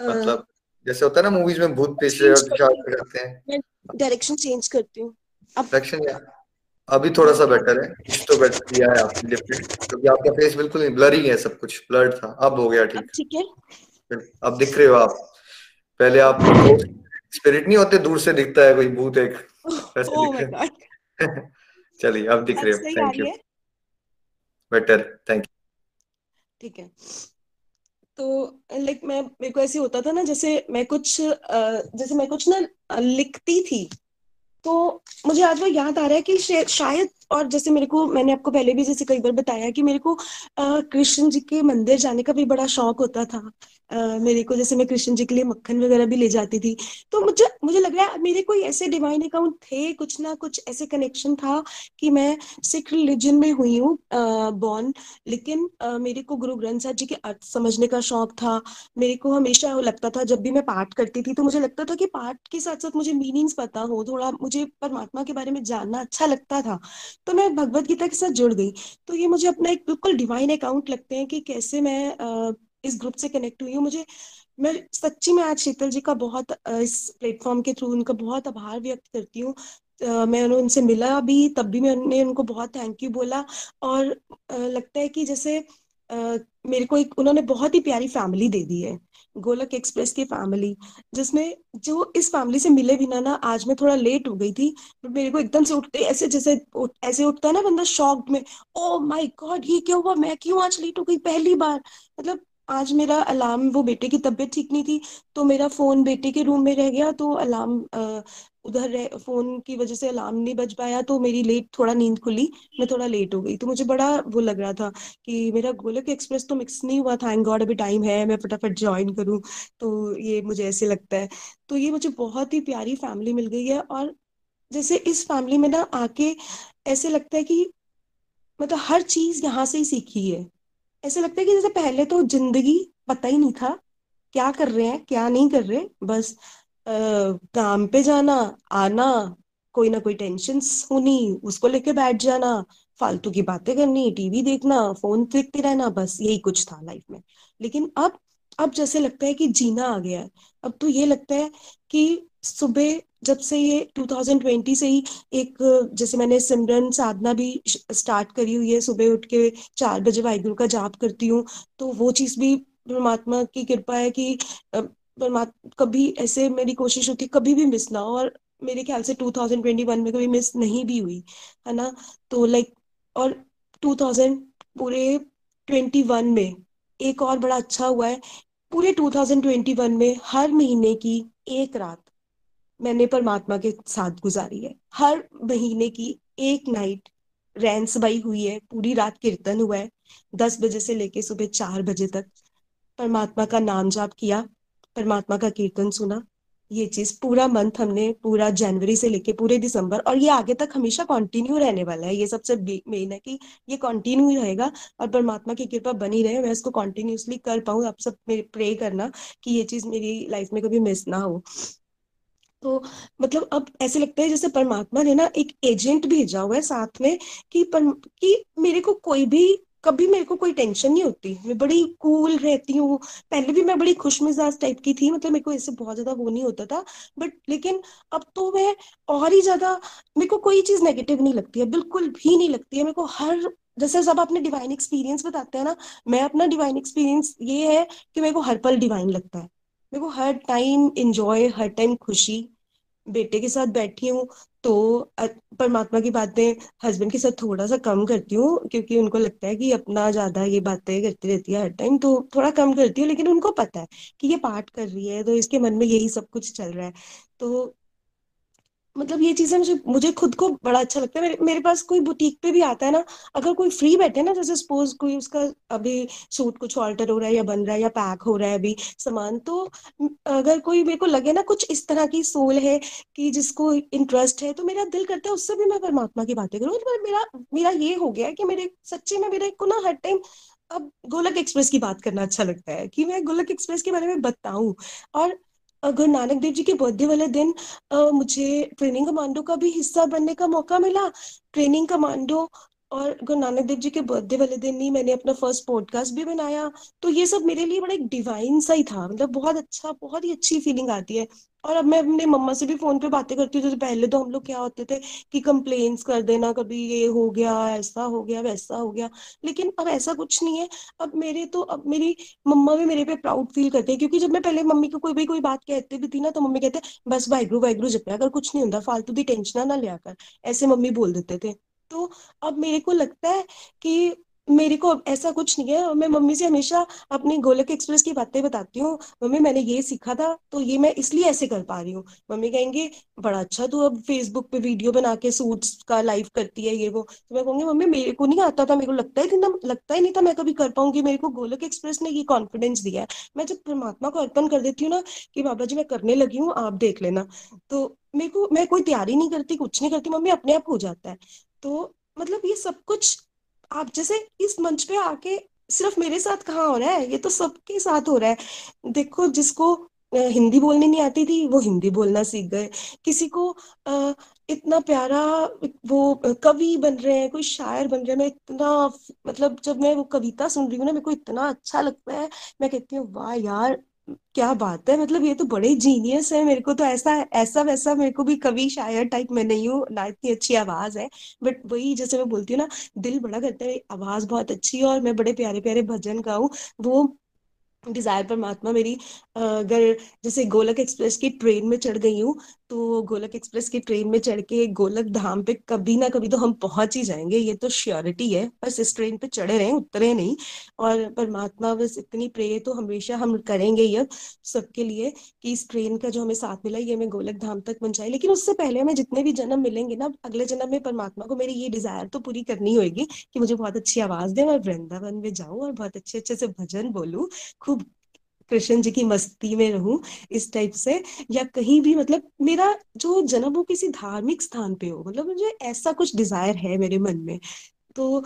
मतलब जैसे होता है ना मूवीज़ में भूत पेश करते हैं। डायरेक्शन चेंज करती हूँ। अब डायरेक्शन या अभी थोड़ा सा बेटर है। तो बेटर किया है आपने लिफ्टेड क्योंकि आपका फेस बिल्कुल नहीं ब्लरी है सब कुछ। ब्लर्ड था। अब हो गया ठीक। ठीक है। अब दिख रहे हो आप। पहले आप स्पिरिट नहीं होते दूर से दिखता है कोई भूत एक। दिख चलिए अब दिख रहे हो। Thank you better thank you ठीक है। तो लाइक मैं मेरे को ऐसे होता था ना जैसे मैं कुछ जैसे मैं कुछ ना लिखती थी तो मुझे आज वो याद आ रहा है कि शायद, और जैसे मेरे को, मैंने आपको पहले भी जैसे कई बार बताया कि मेरे को कृष्ण जी के मंदिर जाने का भी बड़ा शौक होता था। मेरे को जैसे मैं कृष्ण जी के लिए मक्खन वगैरह भी ले जाती थी। तो मुझे मुझे लग रहा है मेरे कोई ऐसे डिवाइन अकाउंट थे, कुछ ना कुछ ऐसे कनेक्शन था कि मैं सिख रिलीजन में हुई हूँ बॉर्न लेकिन मेरे को गुरु ग्रंथ साहब जी के अर्थ समझने का शौक था। मेरे को हमेशा लगता था जब भी मैं पाठ करती थी तो मुझे लगता था कि पाठ के साथ साथ मुझे मीनिंग्स पता हो, थोड़ा मुझे परमात्मा के बारे में जानना अच्छा लगता था। तो मैं भगवत गीता के साथ जुड़ गई। तो ये मुझे अपना एक बिल्कुल डिवाइन अकाउंट लगते हैं कि कैसे मैं इस ग्रुप से कनेक्ट हुई हूँ। मुझे मैं सच्ची में आज शीतल जी का बहुत इस प्लेटफॉर्म के थ्रू उनका बहुत आभार व्यक्त करती हूँ। Uh, मैं उनसे मिला भी तब भी मैंने उनको बहुत थैंक यू बोला। और लगता है कि जैसे मेरे को एक उन्होंने बहुत ही प्यारी फैमिली दे दी है गोलक एक्सप्रेस की फैमिली जिसमें जो इस फैमिली से मिले बिना ना आज मैं थोड़ा लेट हो गई थी तो मेरे को एकदम से उठते ऐसे जैसे उठ, ऐसे उठता है ना बंदा शॉक में ओ माय गॉड ये क्या हुआ? मैं क्यों आज लेट हो गई? पहली बार? मतलब आज मेरा अलार्म वो बेटे की तबीयत ठीक नहीं थी तो मेरा फ़ोन बेटे के रूम में रह गया तो अलार्म उधर फ़ोन की वजह से अलार्म नहीं बज पाया तो मेरी लेट थोड़ा नींद खुली, मैं थोड़ा लेट हो गई तो मुझे बड़ा वो लग रहा था कि मेरा गोलक एक्सप्रेस तो मिक्स नहीं हुआ थैंक गॉड अभी टाइम है, मैं फटाफट ज्वाइन करूँ तो ये मुझे ऐसे लगता है तो ये मुझे बहुत ही प्यारी फैमिली मिल गई है, और जैसे इस फैमिली में ना आके ऐसे लगता है कि मतलब हर चीज़ यहाँ से ही सीखी है। ऐसे लगता है कि जैसे पहले तो ज़िंदगी पता ही नहीं था क्या कर रहे हैं क्या नहीं कर रहे बस आ, काम पे जाना आना कोई ना कोई टेंशन होनी उसको लेके बैठ जाना फालतू की बातें करनी टीवी देखना फ़ोन देखते रहना बस यही कुछ था लाइफ में। लेकिन अब अब जैसे लगता है कि जीना आ गया है अब तो ये लगता है कि सुबह जब से ये 2020 से ही एक, जैसे मैंने सिमरन साधना भी स्टार्ट करी हुई है, सुबह उठ के चार बजे वाहिगुरु का जाप करती हूँ तो वो चीज़ भी परमात्मा की कृपा है कि परमात्मा कभी ऐसे मेरी कोशिश होती, कभी भी मिस ना हो और मेरे ख्याल से 2021 में कभी मिस नहीं भी हुई, है ना? तो लाइक और 2000 पूरे 21 में एक और बड़ा अच्छा हुआ है, पूरे 2021 में हर महीने की एक रात मैंने परमात्मा के साथ गुजारी है। हर महीने की एक नाइट रैंस सबाई हुई है, पूरी रात कीर्तन हुआ है, दस बजे से लेके सुबह चार बजे तक। परमात्मा का नाम जाप किया, परमात्मा का कीर्तन सुना। ये चीज़ पूरा मंथ हमने, पूरा जनवरी से लेके पूरे दिसंबर, और ये आगे तक हमेशा कंटिन्यू रहने वाला है। ये सबसे मेन है कि ये कंटिन्यू रहेगा और परमात्मा की कृपा बनी रहे। मैं इसको कंटिन्यूसली कर पाऊँ। आप सब प्रे करना कि ये चीज़ मेरी लाइफ में कभी मिस ना हो। तो मतलब अब ऐसे लगता है जैसे परमात्मा ने ना एक एजेंट भेजा हुआ है साथ में कि पर, कि मेरे को कोई भी कभी मेरे को कोई टेंशन नहीं होती। मैं बड़ी कूल रहती हूँ। पहले भी मैं बड़ी खुश मिजाज टाइप की थी मतलब मेरे को ऐसे बहुत ज़्यादा वो नहीं होता था। बट लेकिन अब तो मैं और ही ज़्यादा मेरे को कोई चीज़ नेगेटिव नहीं लगती है बिल्कुल भी नहीं लगती है। मेरे को हर जैसे सब अपने डिवाइन एक्सपीरियंस बताते हैं ना मैं अपना डिवाइन एक्सपीरियंस ये है कि मेरे को हर पल डिवाइन लगता है। मेरे को हर टाइम इंजॉय हर टाइम खुशी। बेटे के साथ बैठी हूँ तो परमात्मा की बातें हस्बैंड के साथ थोड़ा सा कम करती हूँ, क्योंकि उनको लगता है कि अपना ज़्यादा ये बातें करती रहती है हर टाइम तो थोड़ा कम करती हूँ, लेकिन उनको पता है कि ये पाठ कर रही है तो इसके मन में यही सब कुछ चल रहा है। तो मतलब ये चीज़ें मुझे मुझे खुद को बड़ा अच्छा लगता है। मेरे, मेरे पास कोई बुटीक पे भी आता है ना अगर कोई फ्री बैठे ना जैसे सपोज़ कोई उसका अभी सूट कुछ ऑल्टर हो रहा है या बन रहा है या पैक हो रहा है अभी सामान तो अगर कोई मेरे को लगे ना कुछ इस तरह की सोल है कि जिसको इंटरेस्ट है तो मेरा दिल करता है उससे भी मैं परमात्मा की बातें करूँ। तो मेरा मेरा ये हो गया कि मेरे सच्चे में मेरे को ना हर टाइम अब गोलक एक्सप्रेस की बात करना अच्छा लगता है कि मैं गोलक एक्सप्रेस के बारे में बताऊँ। और गुरु नानक देव जी के बर्थडे वाले दिन मुझे ट्रेनिंग कमांडो का भी हिस्सा बनने का मौका मिला। ट्रेनिंग कमांडो और गुरु नानक देव जी के बर्थडे वाले दिन ही मैंने अपना फ़र्स्ट पॉडकास्ट भी बनाया तो ये सब मेरे लिए बड़ा एक डिवाइन सा ही था। मतलब बहुत अच्छा बहुत ही अच्छी फीलिंग आती है। और अब मैं अपने मम्मा से भी फ़ोन पे बातें करती हूँ जैसे पहले तो हम लोग क्या होते थे कि कंप्लेन्स कर देना, कभी ये हो गया, ऐसा हो गया, वैसा हो गया। लेकिन अब ऐसा कुछ नहीं है। अब मेरे तो अब मेरी मम्मा भी मेरे पे प्राउड फील करते हैं, क्योंकि जब मैं पहले मम्मी को कोई भी, कोई बात कहती भी थी ना तो मम्मी कहते, बस वाइगरू वाइगरू जपया अगर कुछ नहीं होता फालतू की टेंशन ना लिया कर। ऐसे मम्मी बोल देते थे। तो अब मेरे को लगता है कि मेरे को ऐसा कुछ नहीं है। और मैं मम्मी से हमेशा अपनी गोलक एक्सप्रेस की बातें बताती हूँ। मम्मी, मैंने ये सीखा था तो ये मैं इसलिए ऐसे कर पा रही हूँ। मम्मी कहेंगे, बड़ा अच्छा तू अब फेसबुक पे वीडियो बना के सूट्स का लाइव करती है, ये वो। तो मैं कहूँगी, मम्मी, मेरे को नहीं आता था, मेरे को लगता ही नहीं लगता ही नहीं था मैं कभी कर पाऊँगी। मेरे को गोलक एक्सप्रेस ने ये कॉन्फिडेंस दिया है। मैं जब परमात्मा को अर्पण कर देती हूँ ना कि बाबा जी, मैं करने लगी हूँ, आप देख लेना। तो मेरे को, मैं कोई तैयारी नहीं करती, कुछ नहीं करती, मम्मी अपने आप हो जाता है। तो मतलब ये सब कुछ, आप जैसे इस मंच पे आके सिर्फ़ मेरे साथ कहाँ हो रहा है? ये तो सबके साथ हो रहा है। देखो, जिसको हिंदी बोलनी नहीं आती थी, वो हिंदी बोलना सीख गए। किसी को इतना प्यारा वो कवि बन रहे हैं, कोई शायर बन रहे हैं, मैं इतना मतलब जब मैं वो कविता सुन रही हूँ ना, मेरे को इतना अच्छा लगता है। मैं कहती हूँ, वाह यार क्या बात है? मतलब ये तो बड़े जीनियस है। मेरे को तो ऐसा ऐसा वैसा मेरे को भी कवि शायर टाइप में नहीं हूँ, ना इतनी अच्छी आवाज़ है। बट वही जैसे मैं बोलती हूँ ना, दिल बड़ा करता है, आवाज़ बहुत अच्छी है और मैं बड़े प्यारे प्यारे भजन गाऊ। वो डिज़ायर परमात्मा मेरी अगर जैसे गोलक एक्सप्रेस की ट्रेन में चढ़ गई हूँ तो गोलक एक्सप्रेस की ट्रेन में चढ़ के गोलक धाम पे कभी ना कभी तो हम पहुँच ही जाएँगे। ये तो श्योरिटी है, बस इस ट्रेन पे चढ़े रहे, उतरे नहीं। और परमात्मा बस इतनी प्रे तो हमेशा हम करेंगे अब सबके लिए कि इस ट्रेन का जो हमें साथ मिला, ये हमें गोलक धाम तक पहुँचाए। लेकिन उससे पहले हमें जितने भी जन्म मिलेंगे ना अगले जन्म में परमात्मा को मेरी ये डिज़ायर तो पूरी करनी होगी कि मुझे बहुत अच्छी आवाज़ दे मैं वृंदावन में जाऊँ और बहुत अच्छे अच्छे से भजन बोलूँ। खूब कृष्ण जी की मस्ती में रहूँ इस टाइप से, या कहीं भी मतलब मेरा जो जन्म वो किसी धार्मिक स्थान पे हो मतलब मुझे ऐसा कुछ डिज़ायर है मेरे मन में तो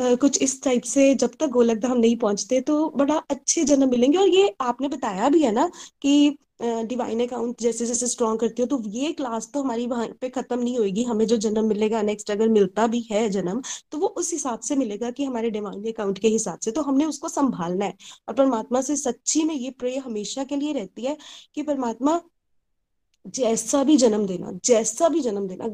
आ, कुछ इस टाइप से जब तक गोलक धाम नहीं पहुँचते तो बड़ा अच्छे जन्म मिलेंगे। और ये आपने बताया भी है ना कि डिवाइन अकाउंट जैसे जैसे स्ट्रॉन्ग करती हो तो ये क्लास तो हमारी वहाँ पे खत्म नहीं होगी हमें जो जन्म मिलेगा नेक्स्ट अगर मिलता भी है जन्म तो वो उस हिसाब से मिलेगा कि हमारे डिवाइन अकाउंट के हिसाब से। तो हमने उसको संभालना है। और परमात्मा से सच्ची में ये प्रे हमेशा के लिए रहती है कि परमात्मा जैसा भी जन्म देना जैसा भी जन्म देना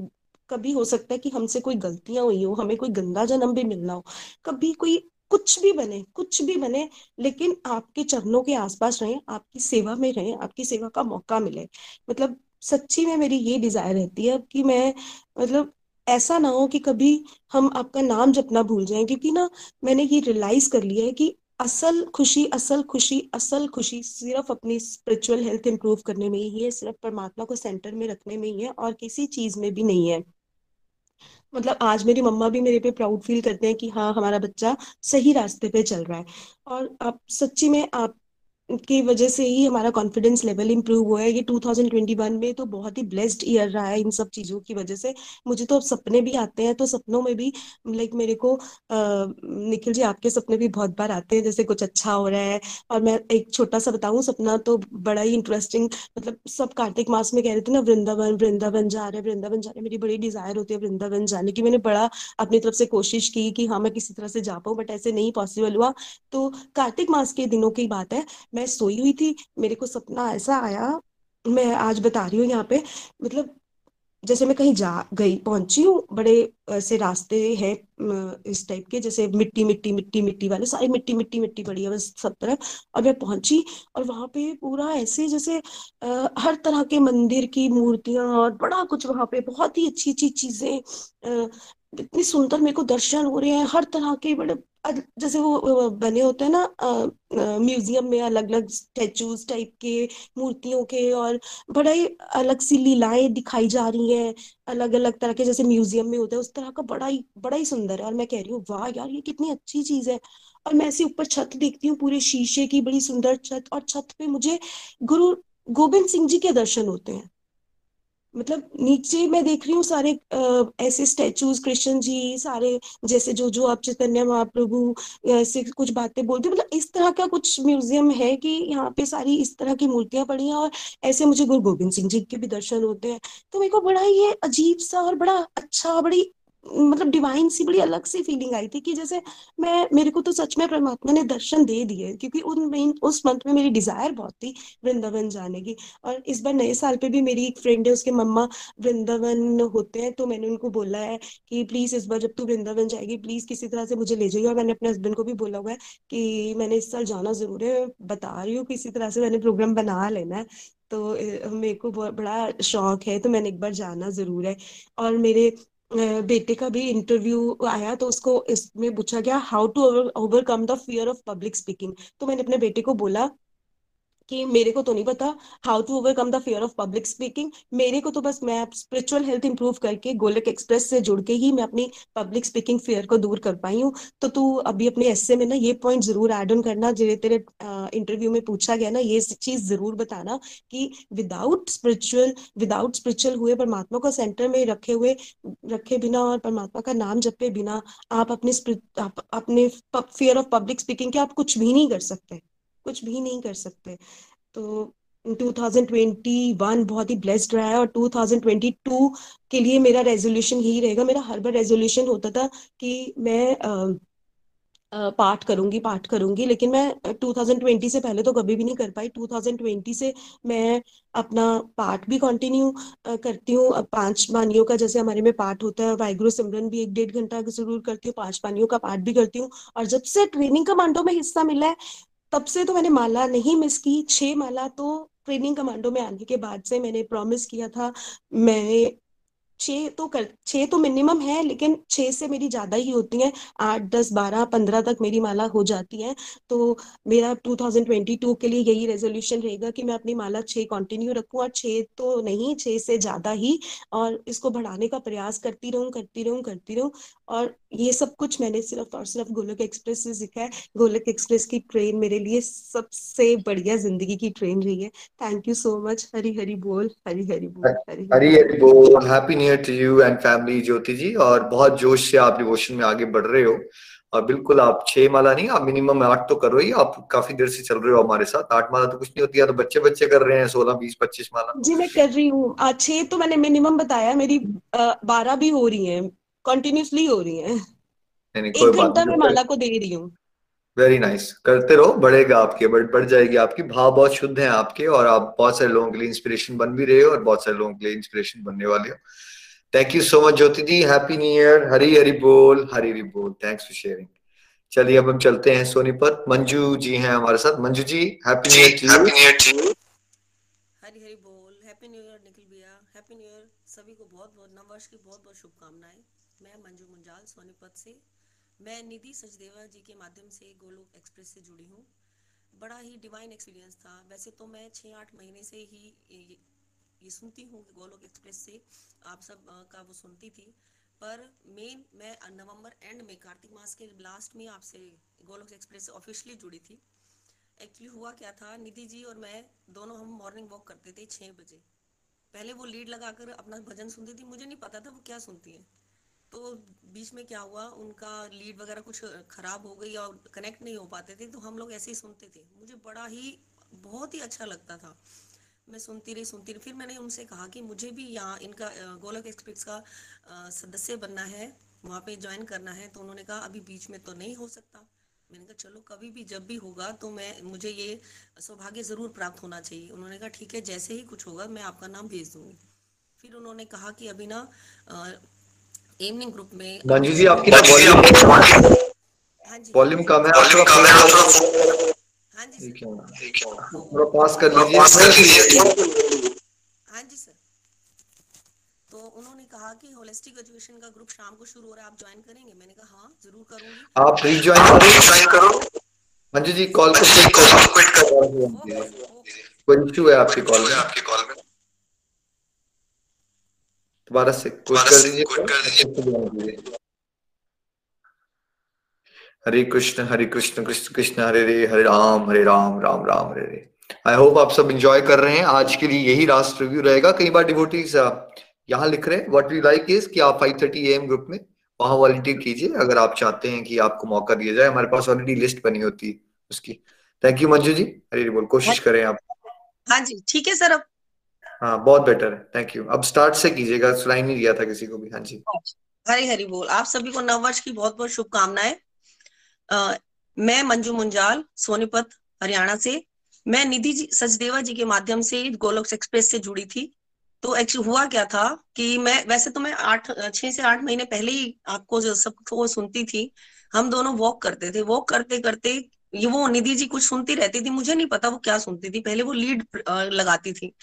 कभी हो सकता है कि हमसे कोई गलतियाँ हुई हो, हमें कोई गंदा जन्म भी मिलना हो, कभी कोई कुछ भी बने, कुछ भी बने, लेकिन आपके चरणों के आसपास रहे, आपकी सेवा में रहे, आपकी सेवा का मौका मिले। मतलब सच्ची में मेरी ये डिज़ायर रहती है कि मैं मतलब ऐसा ना हो कि कभी हम आपका नाम जपना भूल जाएँ, क्योंकि ना मैंने ये रियलाइज़ कर लिया है कि असल खुशी असल खुशी असल खुशी सिर्फ़ अपनी स्पिरिचुअल हेल्थ इंप्रूव करने में ही है, सिर्फ़ परमात्मा को सेंटर में रखने में ही है और किसी चीज़ में भी नहीं है। मतलब आज मेरी मम्मा भी मेरे पे प्राउड फील करते हैं कि हाँ हमारा बच्चा सही रास्ते पे चल रहा है। और आप सच्ची में आप की वजह से ही हमारा कॉन्फिडेंस लेवल इंप्रूव हुआ है। ये 2021 में तो बहुत ही ब्लेस्ड ईयर रहा है इन सब चीज़ों की वजह से। मुझे तो अब सपने भी आते हैं तो सपनों में भी लाइक मेरे को निखिल जी आपके सपने भी बहुत बार आते हैं, जैसे कुछ अच्छा हो रहा है। और मैं एक छोटा सा बताऊँ, सपना तो बड़ा ही इंटरेस्टिंग मतलब सब कार्तिक मास में कह रहे थे ना, वृंदावन वृंदावन जा रहे, वृंदावन जा रहे, मेरी बड़ी डिज़ायर होती है वृंदावन जाने की। मैंने बड़ा अपनी तरफ़ से कोशिश की कि हाँ मैं किसी तरह से जा पाऊँ बट ऐसे नहीं पॉसिबल हुआ। तो कार्तिक मास के दिनों की बात है। मैं सोई हुई थी मेरे को सपना ऐसा आया मैं आज बता रही हूँ यहाँ पे मतलब जैसे मैं कहीं जा गई पहुँची हूँ बड़े ऐसे रास्ते हैं इस टाइप के जैसे मिट्टी मिट्टी मिट्टी मिट्टी वाले सारी मिट्टी मिट्टी मिट्टी पड़ी है बस सब तरफ़। और मैं पहुँची और वहाँ पे पूरा ऐसे जैसे आ, हर तरह के मंदिर की मूर्तियाँ और बड़ा कुछ वहाँ पे बहुत ही अच्छी अच्छी चीज़ें इतनी सुंदर मेरे को दर्शन हो रहे हैं हर तरह के बड़े जैसे वो बने होते हैं ना म्यूज़ियम में अलग अलग स्टेचूज टाइप के, मूर्तियों के और बड़ा ही अलग सी लीलाएँ दिखाई जा रही हैं अलग अलग तरह के जैसे म्यूज़ियम में होता है, उस तरह का बड़ा ही बड़ा ही सुंदर है। और मैं कह रही हूँ, वाह यार, ये कितनी अच्छी चीज़ है। और मैं ऐसे ऊपर छत देखती हूँ, पूरे शीशे की बड़ी सुंदर छत और छत पे मुझे गुरु गोविंद सिंह जी के दर्शन होते हैं। मतलब नीचे मैं देख रही हूँ सारे आ, ऐसे स्टेचूज कृष्ण जी सारे जैसे जो जो आप चैतन्य महाप्रभु ऐसे कुछ बातें बोलते मतलब इस तरह का कुछ म्यूज़ियम है कि यहाँ पे सारी इस तरह की मूर्तियाँ पड़ी हैं और ऐसे मुझे गुरु गोविंद सिंह जी के भी दर्शन होते हैं। तो मेरे को बड़ा ये अजीब सा और बड़ा अच्छा बड़ी मतलब डिवाइन सी बड़ी अलग सी फीलिंग आई थी कि जैसे मैं, मेरे को तो सच में परमात्मा ने दर्शन दे दिए, क्योंकि उन मेन उस मंथ में मेरी डिज़ायर बहुत थी वृंदावन जाने की। और इस बार नए साल पे भी मेरी एक फ्रेंड है, उसके मम्मा वृंदावन होते हैं तो मैंने उनको बोला है कि प्लीज़ इस बार जब तू वृंदावन जाएगी प्लीज़ किसी तरह से मुझे ले जाइए और मैंने अपने हस्बैंड को भी बोला हुआ है कि मैंने इस साल जाना ज़रूर है, बता रही हूँ, किसी तरह से मैंने प्रोग्राम बना लेना है। तो मेरे को बड़ा शौक है तो मैंने एक बार जाना ज़रूर है। और मेरे बेटे का भी इंटरव्यू आया तो उसको इसमें पूछा गया how to overcome the fear of public speaking तो मैंने अपने बेटे को बोला कि मेरे को तो नहीं पता how to overcome the fear of public speaking मेरे को तो बस मैं स्पिरिचुअल हेल्थ इंप्रूव करके गोलक एक्सप्रेस से जुड़ के ही मैं अपनी पब्लिक स्पीकिंग फियर को दूर कर पाई हूँ। तो तू अभी अपने एस्से में ना ये पॉइंट ज़रूर एड ऑन करना जिन्हें तेरे इंटरव्यू में पूछा गया ना ये चीज़ ज़रूर बताना कि विदाउट स्पिरिचुअल विदाउट स्पिरिचुअल हुए परमात्मा को सेंटर में रखे हुए रखे बिना और परमात्मा का नाम जपे बिना आप अपने आप, अपने फियर ऑफ़ पब्लिक स्पीकिंग के आप कुछ भी नहीं कर सकते। कुछ भी नहीं कर सकते। तो 2021 बहुत ही ब्लेस्ड रहा है और 2022 के लिए मेरा रेजोल्यूशन ही रहेगा। मेरा हर बार रेजोल्यूशन होता था कि मैं पाठ करूँगी पाठ करूँगी, लेकिन मैं 2020 से पहले तो कभी भी नहीं कर पाई। 2020 से मैं अपना पाठ भी कंटिन्यू करती हूँ। पाँच बानियों का जैसे हमारे में पाठ होता है वाइगुरु सिमरन भी एक डेढ़ घंटा ज़रूर करती हूँ, पाँच बानियों का पाठ भी करती हूँ। और जब से ट्रेनिंग कमांडो में हिस्सा मिला है तब से तो मैंने माला नहीं मिस की। छह माला तो ट्रेनिंग कमांडो में आने के बाद से मैंने प्रॉमिस किया था। मैंने छः तो कर छः तो मिनिमम है लेकिन छः से मेरी ज़्यादा ही होती हैं। आठ दस बारह पंद्रह तक मेरी माला हो जाती है। तो मेरा 2022 के लिए यही रेजोल्यूशन रहेगा कि मैं अपनी माला छः कंटिन्यू रखूँ और छः तो नहीं छः से ज़्यादा ही। और इसको बढ़ाने का प्रयास करती रहूँ करती रहूँ करती रहूँ। और ये सब कुछ मैंने सिर्फ़ और सिर्फ़ गोलक एक्सप्रेस से सीखा है। गोलक एक्सप्रेस की ट्रेन मेरे लिए सबसे बढ़िया ज़िंदगी की ट्रेन रही है। Thank you so much Hari Hari बोल हरी हरी बोल। हरी हरी, बोल happy year to you and family Jyoti ji और बहुत जोश से आप डिवोशन में आगे बढ़ रहे हो। और बिल्कुल आप छह माला नहीं आप मिनिमम आठ तो करो ही आप काफ़ी देर से चल रहे हो हमारे साथ। आठ माला तो कुछ नहीं होती है तो बच्चे बच्चे कर रहे हैं सोलह बीस पच्चीस माला। जी मैं कर रही हूँ। छह तो मैंने मिनिमम बताया मेरी बारह भी हो रही है कंटिन्यूसली हो रही है। एक घंटा मैं माला को दे रही हूँ। Very nice nice. करते रहो बढ़ेगा आपके बढ़ बढ़ जाएगी आपकी। भाव बहुत शुद्ध है आपके और आप बहुत सारे लोगों के लिए इंस्पिरेशन बन भी रहे हो और बहुत सारे लोगों के लिए इंस्पिरेशन बनने वाले हो। Thank you so much Jyoti ji happy new year Hari Hari बोल हरी हरी बोल थैंक्स फॉर शेयरिंग चलिए अब हम चलते हैं सोनीपत मंजू जी हैं हमारे साथ। Manju ji happy new year happy new year Hari Hari बोल हैप्पी न्यू ईयर निखिल भैया हैप्पी न्यू ईयर सभी को बहुत बहुत नववर्ष की बहुत बहुत शुभकामनाएँ। मैं मंजू मुंजाल सोनीपत से। मैं निधि सचदेवा जी के माध्यम से गोलोक एक्सप्रेस से जुड़ी हूँ। बड़ा ही डिवाइन एक्सपीरियंस था। वैसे तो मैं छः आठ महीने से ही ये, सुनती हूँ गोलोक एक्सप्रेस से आप सब का वो सुनती थी। पर मेन मैं नवंबर एंड में कार्तिक मास के लास्ट में आपसे गोलोक एक्सप्रेस से ऑफिशियली जुड़ी थी। एक्चुअली हुआ क्या था निधि जी और मैं दोनों हम मॉर्निंग वॉक करते थे छः बजे। पहले वो लीड लगाकर अपना भजन सुनती थी मुझे नहीं पता था वो क्या सुनती है। तो बीच में क्या हुआ उनका लीड वगैरह कुछ खराब हो गई और कनेक्ट नहीं हो पाते थे तो हम लोग ऐसे ही सुनते थे। मुझे बड़ा ही बहुत ही अच्छा लगता था। मैं सुनती रही सुनती रही। फिर मैंने उनसे कहा कि मुझे भी यहाँ इनका गोलक एक्सप्रेस का सदस्य बनना है वहाँ पे ज्वाइन करना है। तो उन्होंने कहा अभी बीच में तो नहीं हो सकता। मैंने कहा चलो कभी भी जब भी होगा तो मैं मुझे ये सौभाग्य ज़रूर प्राप्त होना चाहिए। उन्होंने कहा ठीक है जैसे ही कुछ होगा मैं आपका नाम भेज दूँगी। फिर उन्होंने कहा कि अभी ना इवनिंग ग्रुप में मंजू जी आपकी वॉल्यूम हाँ जी। वॉल्यूम कम है वॉल्यूम कम है हाँ। जी थोड़ा पास कर लीजिए। हाँ जी सर। तो उन्होंने कहा कि होलिस्टिक एजुकेशन का ग्रुप शाम को शुरू हो रहा है आप ज्वाइन करेंगे? मैंने कहा हाँ ज़रूर करूँगी। आप रीज्वाइन करो। मंजू जी कॉल को क्विट कर कोई इशू है आपकी कॉल में। आपकी कॉल में। दोबारा से कुछ कर दीजिए। हरे कृष्ण हरे कृष्ण कृष्ण कृष्ण हरे रे हरे राम हरे राम राम राम हरे रे। आई होप आप सब एंजॉय कर रहे हैं। आज के लिए यही लास्ट रिव्यू रहेगा। कई बार डिवोटीज यहाँ लिख रहे हैं व्हाट वी लाइक इज़ कि आप 5:30 एएम ग्रुप में वहाँ वॉलंटियर कीजिए। अगर आप चाहते हैं कि आपको मौका दिया जाए हमारे पास ऑलरेडी लिस्ट बनी होती है उसकी। Thank you Manju ji. हरे बोल कोशिश करें आप। हाँ जी ठीक है सर अब। हाँ बहुत बेटर है। थैंक यू अब स्टार्ट से कीजिएगा। सुनाई नहीं दिया था किसी को भी। हाँ जी। हरी हरी बोल। आप सभी को नव वर्ष की बहुत बहुत शुभकामनाएँ। मैं मंजू मुंजाल, सोनीपत, हरियाणा से। मैं निधि जी, सचदेवा जी के माध्यम से गोलोक एक्सप्रेस से जुड़ी थी। तो एक्चुअली हुआ क्या था कि मैं, वैसे तो मैं आठ, छह से आठ महीने पहले ही आपको जो सब सबको सुनती थी। हम दोनों वॉक करते थे। वॉक करते करते ये वो निधि जी कुछ सुनती रहती थी। मुझे नहीं पता वो क्या सुनती थी। पहले वो लीड लगाती थी।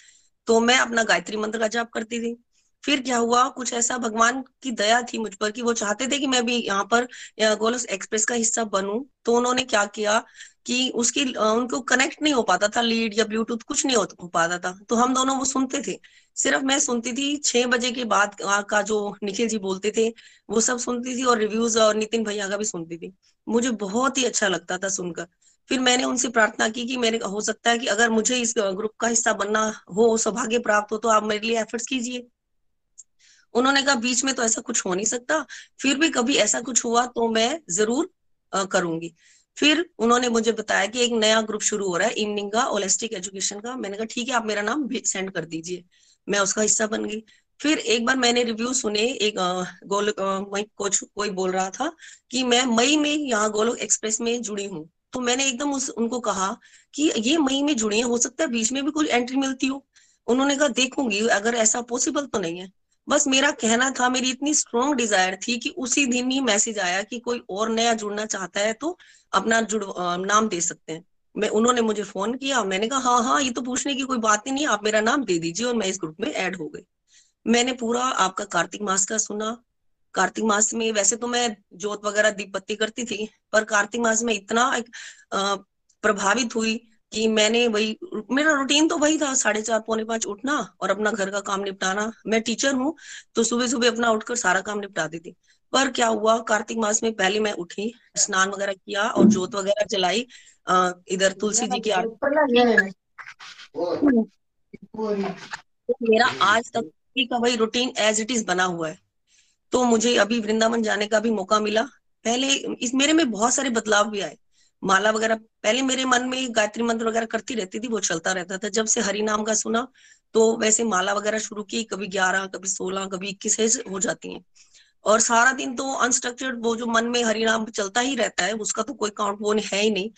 तो मैं अपना गायत्री मंत्र का जाप करती थी। फिर क्या हुआ? कुछ ऐसा भगवान की दया थी मुझ पर कि वो चाहते थे कि मैं भी यहाँ पर गोलस एक्सप्रेस का हिस्सा बनूं। तो उन्होंने क्या किया कि उसकी उनको कनेक्ट नहीं हो पाता था, लीड या ब्लूटूथ कुछ नहीं हो पाता था। तो हम दोनों वो सुनते थे। सिर्फ़ मैं सुनती थी, छह बजे के बाद का जो निखिल जी बोलते थे, वो सब सुनती थी और रिव्यूज़ और नितिन भैया का भी सुनती थी। मुझे बहुत ही अच्छा लगता था सुनकर। फिर मैंने उनसे प्रार्थना की कि मेरे, हो सकता है कि अगर मुझे इस ग्रुप का हिस्सा बनना हो, सौभाग्य प्राप्त हो तो आप मेरे लिए एफर्ट्स कीजिए। उन्होंने कहा, बीच में तो ऐसा कुछ हो नहीं सकता। फिर भी कभी ऐसा कुछ हुआ तो मैं ज़रूर करूँगी। फिर उन्होंने मुझे बताया कि एक नया ग्रुप शुरू हो रहा है, इवनिंग का ओलेस्टिक एजुकेशन का। मैंने कहा, ठीक है, आप मेरा नाम सेंड कर दीजिए। मैं उसका हिस्सा बन गई। फिर एक बार मैंने रिव्यू सुने, एक गोल कोच कोई बोल रहा था कि मैं मई में यहाँ गोलोक एक्सप्रेस में जुड़ी हूँ। तो मैंने एकदम उस, उनको कहा कि ये मई में जुड़ी है, हो सकता है बीच में भी कोई एंट्री मिलती हो। उन्होंने कहा, देखूँगी, अगर ऐसा पॉसिबल तो नहीं है। बस मेरा कहना था, मेरी इतनी स्ट्रॉन्ग डिज़ायर थी कि उसी दिन ही मैसेज आया कि कोई और नया जुड़ना चाहता है तो अपना जुड़ नाम दे सकते हैं। मैं, उन्होंने मुझे फ़ोन किया, मैंने कहा हाँ हाँ ये तो पूछने की कोई बात ही नहीं, आप मेरा नाम दे दीजिए और मैं इस ग्रुप में ऐड हो गई। मैंने पूरा आपका कार्तिक मास का सुना। कार्तिक मास में वैसे तो मैं जोत वगैरह दीप बत्ती करती थी, पर कार्तिक मास में इतना प्रभावित हुई कि मैंने वही, मेरा रूटीन तो वही था, साढ़े चार, पौने पाँच उठना और अपना घर का काम निपटाना। मैं टीचर हूँ तो सुबह सुबह अपना उठकर सारा काम निपटा देती पर क्या हुआ, कार्तिक मास में पहले मैं उठी, स्नान वगैरह किया और जोत वगैरह जलाई इधर तुलसी जी की आरती मेरा आज तक का वही रूटीन एज इट इज़ बना हुआ है। तो मुझे अभी वृंदावन जाने का भी मौका मिला। पहले इस, मेरे में बहुत सारे बदलाव भी आए। माला वगैरह, पहले मेरे मन में गायत्री मंत्र वगैरह करती रहती थी, वो चलता रहता था। जब से हरि नाम का सुना तो वैसे माला वगैरह शुरू की, कभी ग्यारह, कभी सोलह, कभी इक्कीस हो जाती हैं। और सारा दिन तो अनस्ट्रक्चर्ड वो जो मन में हरि नाम चलता ही रहता है, उसका तो कोई काउंट वो है ही नहीं।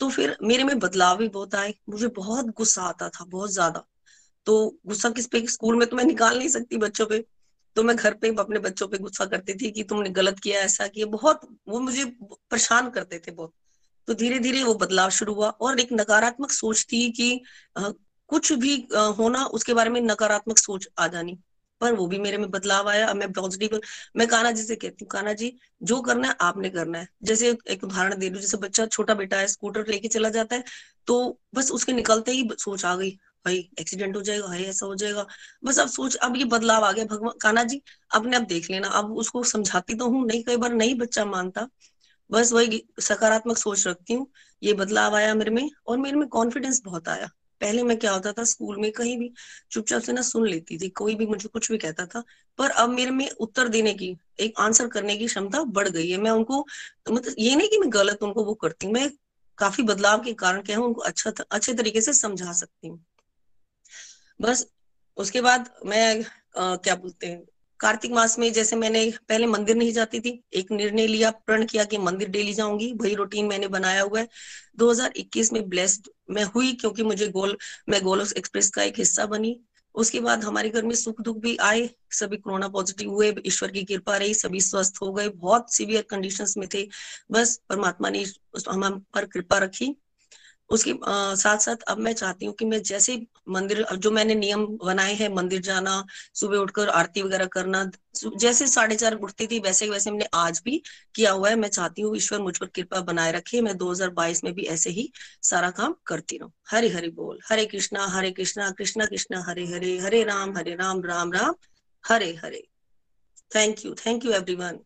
तो फिर मेरे में बदलाव भी बहुत आए, मुझे बहुत गुस्सा आता था, बहुत ज़्यादा। तो गुस्सा किस पे, स्कूल में तो मैं निकाल नहीं सकती बच्चों पे। तो मैं घर पे, अपने बच्चों पे गुस्सा करती थी कि तुमने गलत किया, ऐसा किया, बहुत, वो मुझे परेशान करते थे बहुत। तो धीरे धीरे वो बदलाव शुरू हुआ और एक नकारात्मक सोच थी कि आ, कुछ भी आ, होना उसके बारे में नकारात्मक सोच आ जानी। पर वो भी मेरे में बदलाव आया अब मैं पॉजिटिव मैं काना जी से कहती हूँ काना जी जो करना है आपने करना है। जैसे एक उदाहरण दे दू जैसे बच्चा छोटा बेटा है स्कूटर लेके चला जाता है तो बस उसके निकलते ही सोच आ गई भाई एक्सीडेंट हो जाएगा भाई ऐसा हो जाएगा। बस अब सोच अब ये बदलाव आ गया। भगवान काना जी अपने अब देख लेना अब उसको समझाती तो हूँ नहीं कई बार नहीं बच्चा मानता बस वही सकारात्मक सोच रखती हूँ। ये बदलाव आया मेरे में और मेरे में कॉन्फिडेंस बहुत आया। पहले मैं क्या होता था स्कूल में कहीं भी चुपचाप से ना सुन लेती थी कोई भी मुझे कुछ भी कहता था पर अब मेरे में उत्तर देने की एक आंसर करने की क्षमता बढ़ गई है। मैं उनको मतलब ये नहीं कि मैं गलत उनको वो करती हूँ मैं काफ़ी बदलाव के कारण क्या हूँ उनको अच्छा अच्छे तरीके से समझा सकती हूँ। बस उसके बाद मैं आ, क्या बोलते हैं कार्तिक मास में जैसे मैंने पहले मंदिर नहीं जाती थी, एक निर्णय लिया, प्रण किया कि मंदिर डेली जाऊँगी, वही रूटीन मैंने बनाया हुआ है। 2021 में ब्लेस्ड मैं हुई क्योंकि मुझे गोल, मैं गोलोस एक्सप्रेस का एक हिस्सा बनी। उसके बाद हमारे घर में सुख दुख भी आए, सभी कोरोना पॉजिटिव हुए, ईश्वर की कृपा रही, सभी स्वस्थ हो गए, बहुत सीवियर कंडीशंस में थे। बस परमात्मा ने हम पर कृपा रखी। उसके साथ साथ अब मैं चाहती हूँ कि मैं जैसे मंदिर जो मैंने नियम बनाए हैं, मंदिर जाना, सुबह उठकर आरती वगैरह करना जैसे साढ़े चार उठती थी, वैसे वैसे मैंने आज भी किया हुआ है। मैं चाहती हूँ ईश्वर मुझ पर कृपा बनाए रखे। मैं 2022 में भी ऐसे ही सारा काम करती रहूँ। हरे हरे बोल। Hare Krishna Hare Krishna Krishna Krishna, Hare Hare Hare Ram Hare Ram Ram Ram, Hare Hare. Thank you thank you everyone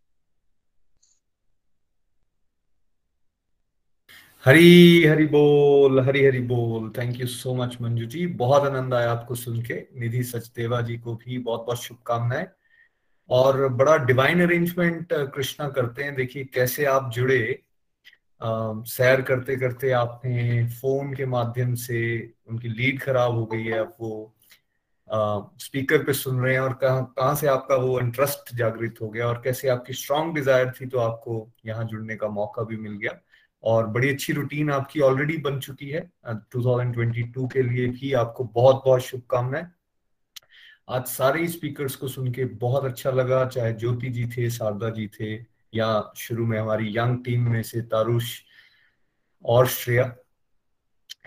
Hari Hari बोल हरी हरी बोल। Thank you so much Manju ji. बहुत आनंद आया आपको सुन के। निधि सचदेवा जी को भी बहुत बहुत शुभकामनाएँ। और बड़ा डिवाइन अरेंजमेंट कृष्णा करते हैं। देखिए कैसे आप जुड़े। आ, सैर करते करते आपने फ़ोन के माध्यम से उनकी लीड खराब हो गई है। अब वो स्पीकर पे सुन रहे हैं और कहा कहाँ से आपका वो इंटरेस्ट जागृत हो गया और कैसे आपकी स्ट्रांग डिज़ायर थी तो आपको यहाँ जुड़ने का मौका भी मिल गया। और बड़ी अच्छी रूटीन आपकी ऑलरेडी बन चुकी है। 2022 के लिए भी आपको बहुत बहुत शुभकामनाएँ। आज सारे स्पीकर्स को सुन के बहुत अच्छा लगा, चाहे ज्योति जी थे, शारदा जी थे, या शुरू में हमारी यंग टीम में से तारुष और श्रेया।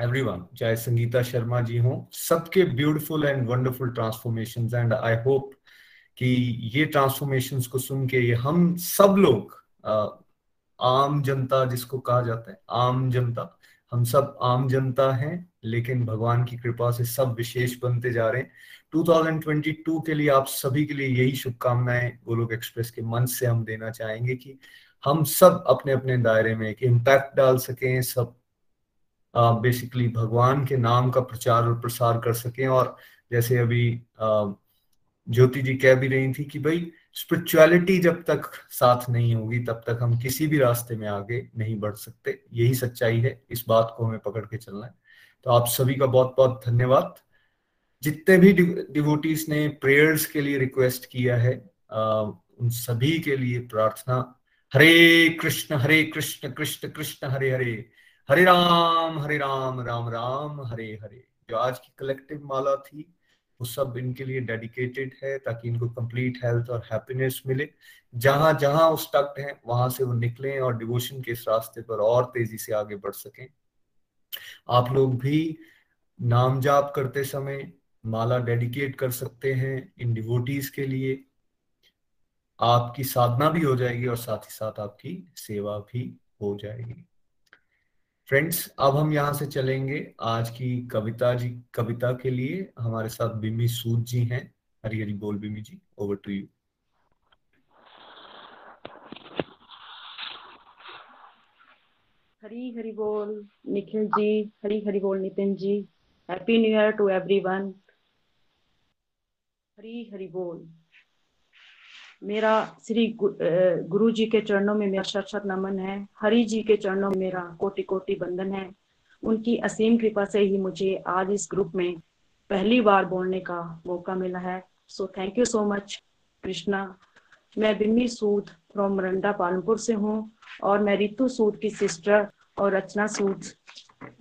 एवरीवन चाहे संगीता शर्मा जी हो, सबके beautiful and wonderful transformation and I hope कि ये ट्रांसफॉर्मेशन को सुन के हम सब लोग आम जनता जिसको कहा जाता है, आम जनता। हम सब आम जनता हैं, लेकिन भगवान की कृपा से सब विशेष बनते जा रहे हैं। 2022 के लिए आप सभी के लिए यही शुभकामनाएँ गोलोक एक्सप्रेस के मंच से हम देना चाहेंगे कि हम सब अपने अपने दायरे में एक इम्पैक्ट डाल सकें, सब बेसिकली भगवान के नाम का प्रचार और प्रसार कर सकें। और जैसे अभी ज्योति जी कह भी रही थी कि भाई स्पिरिचुअलिटी जब तक साथ नहीं होगी, तब तक हम किसी भी रास्ते में आगे नहीं बढ़ सकते। यही सच्चाई है। इस बात को हमें पकड़ के चलना है। तो आप सभी का बहुत बहुत धन्यवाद। जितने भी डिवोटीज ने प्रेयर्स के लिए रिक्वेस्ट किया है उन सभी के लिए प्रार्थना। हरे कृष्ण हरे कृष्ण कृष्ण कृष्ण, हरे हरे। हरे राम हरे राम राम राम, हरे हरे। जो आज की कलेक्टिव माला थी वो सब इनके लिए डेडिकेटेड है ताकि इनको कंप्लीट हेल्थ और हैप्पीनेस मिले। जहाँ जहाँ वो स्टक्ड हैं, वहाँ से वो निकलें और डिवोशन के इस रास्ते पर और तेज़ी से आगे बढ़ सकें। आप लोग भी नाम जाप करते समय माला डेडिकेट कर सकते हैं इन डिवोटीज के लिए। आपकी साधना भी हो जाएगी और साथ ही साथ आपकी सेवा भी हो जाएगी। फ्रेंड्स अब हम यहाँ से चलेंगे आज की कविता जी, कविता के लिए। हमारे साथ बिमी सूद जी हैं। हरी हरी बोल Bimi ji over to you Hari Hari बोल निखिल जी, हरी हरी बोल Nitin ji. Happy new year to everyone Hari Hari बोल। मेरा श्री गुरु जी के चरणों में मेरा शत नमन है। हरि जी के चरणों में मेरा कोटि कोटि बंधन है। उनकी असीम कृपा से ही मुझे आज इस ग्रुप में पहली बार बोलने का मौका मिला है। So thank you so much Krishna मैं बिन्नी सूद फ्रॉम मरंडा पालनपुर से हूँ और मैं रितु सूद की सिस्टर और रचना सूद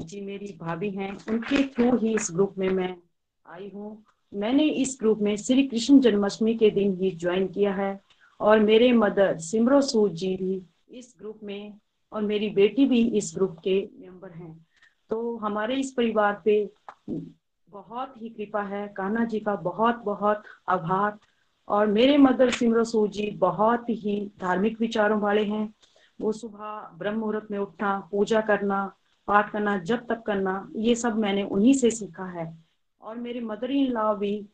जी मेरी भाभी हैं। उनके थ्रू ही इस ग्रुप में मैं आई हूँ। मैंने इस ग्रुप में श्री कृष्ण जन्माष्टमी के दिन ही ज्वाइन किया है और मेरे मदर सिमरो सूद जी भी इस ग्रुप में और मेरी बेटी भी इस ग्रुप के मेंबर हैं। तो हमारे इस परिवार पे बहुत ही कृपा है, कान्हा जी का बहुत बहुत आभार। और मेरे मदर सिमरसू जी बहुत ही धार्मिक विचारों वाले हैं। वो सुबह ब्रह्म मुहूर्त में उठना, पूजा करना, पाठ करना जब तक करना, ये सब मैंने उन्हीं से सीखा है। और मेरे मदर इन लॉ भी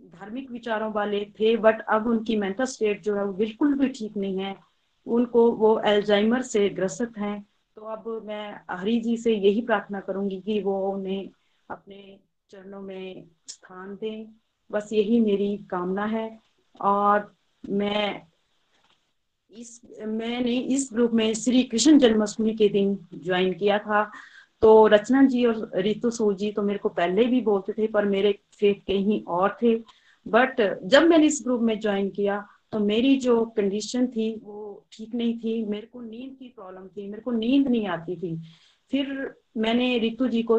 धार्मिक विचारों वाले थे बट अब उनकी मेंटल स्टेट जो है वो बिल्कुल भी ठीक नहीं है। उनको वो एल्जाइमर से ग्रसित हैं। तो अब मैं हरि जी से यही प्रार्थना करूँगी कि वो उन्हें अपने चरणों में स्थान दें। बस यही मेरी कामना है। और मैं इस, मैंने इस ग्रुप में श्री कृष्ण जन्माष्टमी के दिन ज्वाइन किया था। तो रचना जी और रितु सो जी तो मेरे को पहले भी बोलते थे, पर मेरे फेथ कहीं और थे। बट जब मैंने इस ग्रुप में ज्वाइन किया तो मेरी जो कंडीशन थी, वो ठीक नहीं थी। मेरे को नींद की प्रॉब्लम थी, मेरे को नींद नहीं आती थी। फिर मैंने रितु जी को,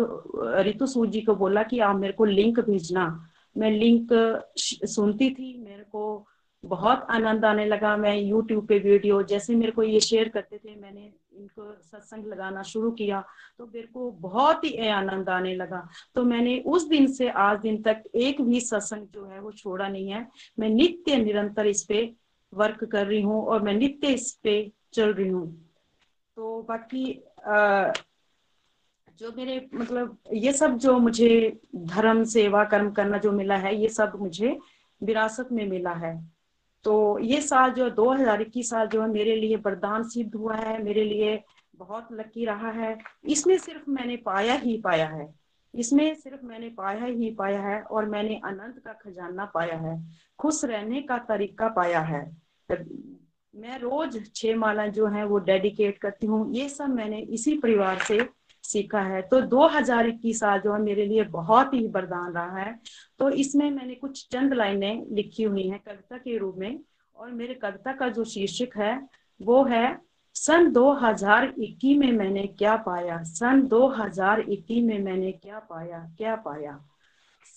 रितु सूद जी को बोला कि आप मेरे को लिंक भेजना। मैं लिंक सुनती थी, मेरे को बहुत आनंद आने लगा। मैं यूट्यूब पे वीडियो जैसे मेरे को ये शेयर करते थे, मैंने इनको सत्संग लगाना शुरू किया तो मेरे को बहुत ही आनंद आने लगा। तो मैंने उस दिन से आज दिन तक एक भी सत्संग जो है वो छोड़ा नहीं है। मैं नित्य निरंतर इस पे वर्क कर रही हूँ और मैं नित्य इस पे चल रही हूँ। तो बाकी जो मेरे मतलब ये सब जो मुझे धर्म, सेवा, कर्म करना जो मिला है, ये सब मुझे विरासत में मिला है। तो ये साल जो 2021 साल जो है, मेरे लिए वरदान सिद्ध हुआ है, मेरे लिए बहुत लकी रहा है। इसमें सिर्फ़ मैंने पाया ही पाया है। इसमें सिर्फ़ मैंने पाया ही पाया है और मैंने अनंत का खजाना पाया है, खुश रहने का तरीका पाया है। मैं रोज छह माला जो है, वो डेडिकेट करती हूँ। ये सब मैंने इसी परिवार से सीखा है। तो 2021 साल जो है मेरे लिए बहुत ही वरदान रहा है। तो इसमें मैंने कुछ चंद लाइनें लिखी हुई हैं कविता के रूप में और मेरे कविता का जो शीर्षक है वो है, सन 2021 में मैंने क्या पाया? सन 2021 में मैंने क्या पाया? क्या पाया?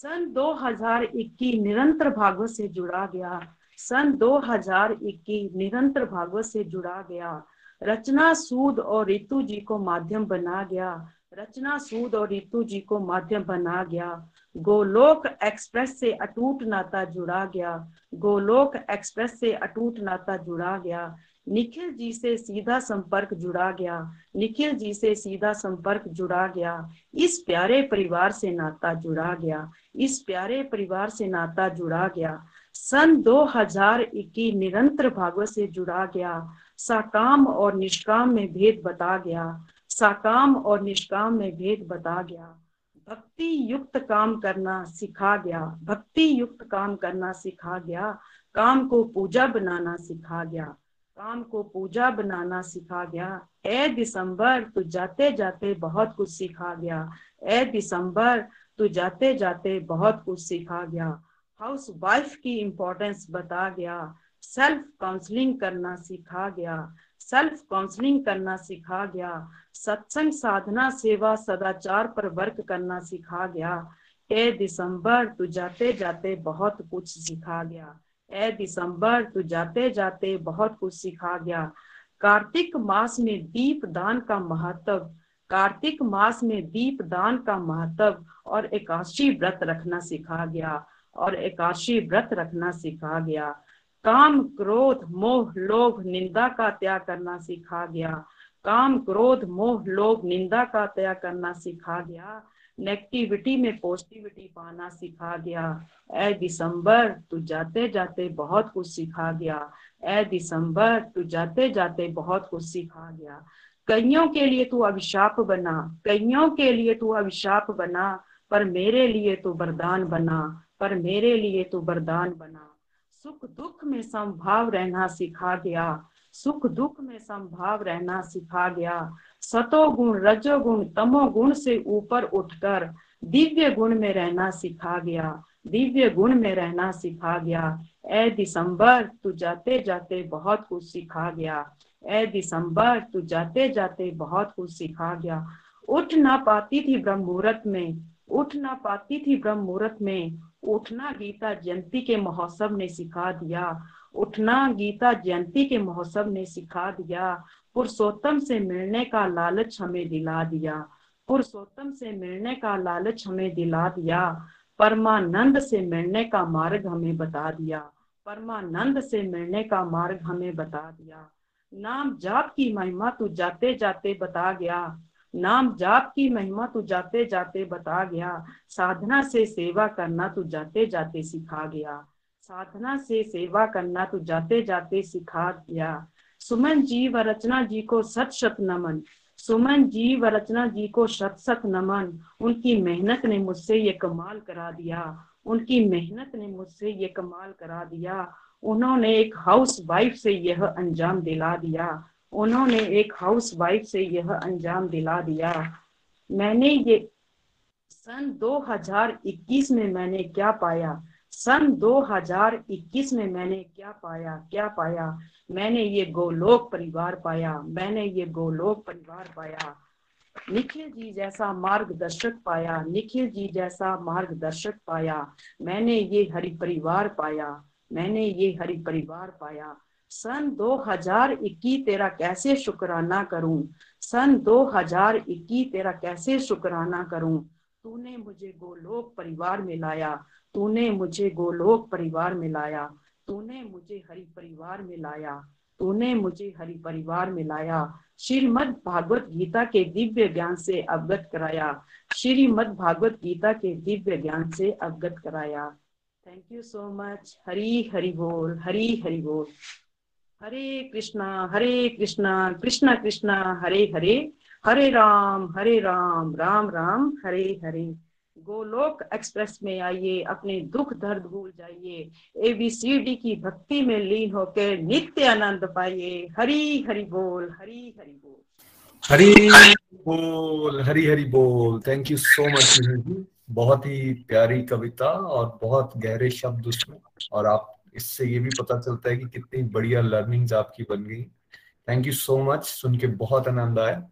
सन 2021 निरंतर भागवत से जुड़ा गया। सन 2021 निरंतर भागवत से जुड़ा गया। रचना सूद और ऋतु जी को माध्यम बना गया। रचना सूद और ऋतु जी को माध्यम बना गया। गोलोक एक्सप्रेस से अटूट नाता जुड़ा गया। गोलोक एक्सप्रेस से अटूट नाता जुड़ा गया। निखिल जी से सीधा संपर्क जुड़ा गया। निखिल जी से सीधा संपर्क जुड़ा गया। इस प्यारे परिवार से नाता जुड़ा गया। इस प्यारे परिवार से नाता जुड़ा गया। सन 2021 निरंतर भागवत से जुड़ा गया। साकाम और निष्काम में भेद बता गया। साकाम और निष्काम में भेद बता गया। भक्ति युक्त काम करना सिखा गया। भक्ति युक्त काम करना सिखा गया। काम को पूजा बनाना सिखा गया। काम को पूजा बनाना सिखा गया। ए दिसंबर, तू जाते जाते बहुत कुछ सिखा गया। ए दिसंबर, तू जाते जाते बहुत कुछ सिखा गया। हाउस वाइफ की इम्पोर्टेंस बता गया। सेल्फ काउंसलिंग करना सिखा गया। सेल्फ काउंसलिंग करना सिखा गया। सत्संग साधना, सेवा, सदाचार पर वर्क करना सिखा गया। ए दिसंबर, तू जाते जाते बहुत कुछ सिखा गया। ए दिसंबर, तू जाते जाते बहुत कुछ सिखा गया। कार्तिक मास में दीप दान का महत्व। कार्तिक मास में दीप दान का महत्व और एकादशी व्रत रखना सिखा गया। और एकाशी व्रत रखना सिखा गया। काम, क्रोध, मोह, लोभ, निंदा का त्याग करना सिखा गया। काम, क्रोध, मोह, लोभ, निंदा का त्याग करना सिखा गया। नेगेटिविटी में पॉजिटिविटी पाना सिखा गया। ए दिसंबर, तू जाते जाते बहुत कुछ सिखा गया। ए दिसंबर, तू जाते जाते बहुत कुछ सिखा गया। कईयों के लिए तू अभिशाप बना, कईयों के लिए तू अभिशाप बना, पर मेरे लिए तू वरदान बना, पर मेरे लिए तू वरदान बना। सुख दुख में संभाव रहना सिखा गया सुख दुख में संभाव रहना सिखा गया सतो गुण, रजो गुण, तमो गुण से ऊपर उठकर दिव्य गुण में रहना सिखा गया। दिव्य गुण में रहना सिखा गया। ए दिसंबर, तू जाते जाते बहुत कुछ सिखा गया। ए दिसंबर, तू जाते जाते बहुत कुछ सिखा गया। उठ ना पाती थी ब्रह्म मुहूर्त में, उठ ना पाती थी ब्रह्म मुहूर्त में उठना गीता जयंती के महोत्सव ने सिखा दिया। उठना गीता जयंती के महोत्सव ने सिखा दिया। पुरुषोत्तम से मिलने का लालच हमें दिला दिया। पुरुषोत्तम से मिलने का लालच हमें दिला दिया। परमानंद से मिलने का मार्ग हमें बता दिया। परमानंद से मिलने का मार्ग हमें बता दिया। नाम जाप की महिमा तू जाते जाते बता गया। नाम जाप की महिमा तू जाते जाते बता गया। साधना से सेवा करना तू जाते जाते सिखा गया। साधना से सेवा करना तू जाते जाते सिखा गया। सुमन जी व रचना जी को सत शत नमन। सुमन जी व रचना जी को शत शत नमन। उनकी मेहनत ने मुझसे ये कमाल करा दिया। उनकी मेहनत ने मुझसे ये कमाल करा दिया। उन्होंने एक हाउस वाइफ से यह अंजाम दिला दिया। उन्होंने एक हाउस वाइफ से यह अंजाम दिला दिया। मैंने ये सन 2021 में मैंने क्या पाया? सन 2021 में मैंने क्या पाया? क्या पाया? मैंने ये गोलोक परिवार पाया। मैंने ये गोलोक परिवार पाया। निखिल जी जैसा मार्गदर्शक पाया। निखिल जी जैसा मार्गदर्शक पाया। मैंने ये हरि परिवार पाया। मैंने ये हरि परिवार पाया। सन 2021 तेरा कैसे शुक्राना करूँ? सन 2021 तेरा कैसे शुक्राना करूँ? तूने मुझे गोलोक परिवार में लाया। तूने मुझे गोलोक परिवार में लाया। तूने मुझे हरि परिवार में लाया। तूने मुझे हरि परिवार में लाया। श्रीमद भागवत गीता के दिव्य ज्ञान से अवगत कराया। श्रीमद भागवत गीता के दिव्य ज्ञान से अवगत कराया। Thank you so much Hari Hari बोल, हरी हरि बोल। हरे कृष्णा हरे कृष्णा कृष्णा कृष्णा, हरे हरे हरे राम हरे राम राम राम, हरे हरे। गोलोक एक्सप्रेस में आइए, अपने दुख दर्द भूल जाइए। एबीसीडी की भक्ति में लीन होकर नित्य आनंद पाइए। हरी, हरि बोल, हरी, हरि बोल। हरी बोल, हरी हरी बोल। थैंक यू सो मच बहुत ही प्यारी कविता और बहुत गहरे शब्द उसमें। और आप इससे ये भी पता चलता है कि कितनी बढ़िया लर्निंग्स आपकी बन गई। थैंक यू सो मच सुन के बहुत आनंद आया।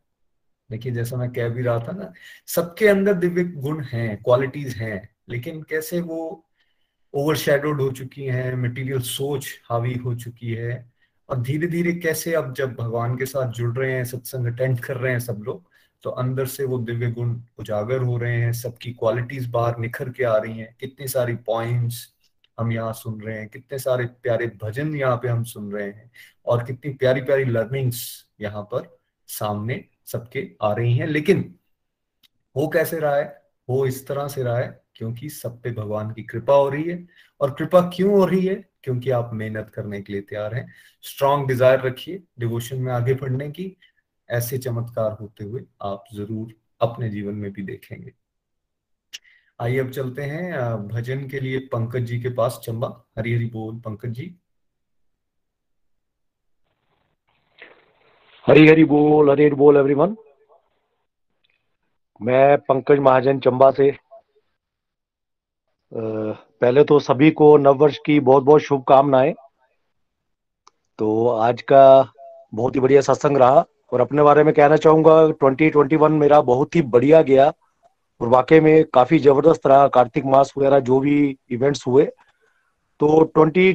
देखिए, जैसा मैं कह भी रहा था ना, सबके अंदर दिव्य गुण हैं क्वालिटीज हैं, लेकिन कैसे वो ओवरशैडोड हो चुकी हैं मटेरियल सोच हावी हो चुकी है, और धीरे धीरे कैसे अब जब भगवान के साथ जुड़ रहे हैं, सत्संग अटेंड कर रहे हैं सब लोग तो अंदर से वो दिव्य गुण उजागर हो रहे हैं, सबकी क्वालिटीज बाहर निखर के आ रही हैं, कितनी सारी पॉइंट्स हम यहाँ सुन रहे हैं, कितने सारे प्यारे भजन यहाँ पे हम सुन रहे हैं और कितनी प्यारी प्यारी लर्निंग्स यहाँ पर सामने सबके आ रही हैं। लेकिन हो कैसे रहा है? हो इस तरह से रहा है क्योंकि सब पे भगवान की कृपा हो रही है। और कृपा क्यों हो रही है? क्योंकि आप मेहनत करने के लिए तैयार हैं। स्ट्रांग डिज़ायर रखिए डिवोशन में आगे बढ़ने की। ऐसे चमत्कार होते हुए आप ज़रूर अपने जीवन में भी देखेंगे। आइए अब चलते हैं भजन के लिए पंकज जी के पास, चंबा, हरी हरी बोल, पंकज जी। हरी हरी बोल, हरी हरी बोल एवरीवन मैं पंकज महाजन चंबा से। पहले तो सभी को नववर्ष की बहुत बहुत शुभकामनाएँ। तो आज का बहुत ही बढ़िया सत्संग रहा और अपने बारे में कहना चाहूँगा 2021 मेरा बहुत ही बढ़िया गया। और वाकई में काफ़ी ज़बरदस्त रहा कार्तिक मास वगैरह जो भी इवेंट्स हुए। तो twenty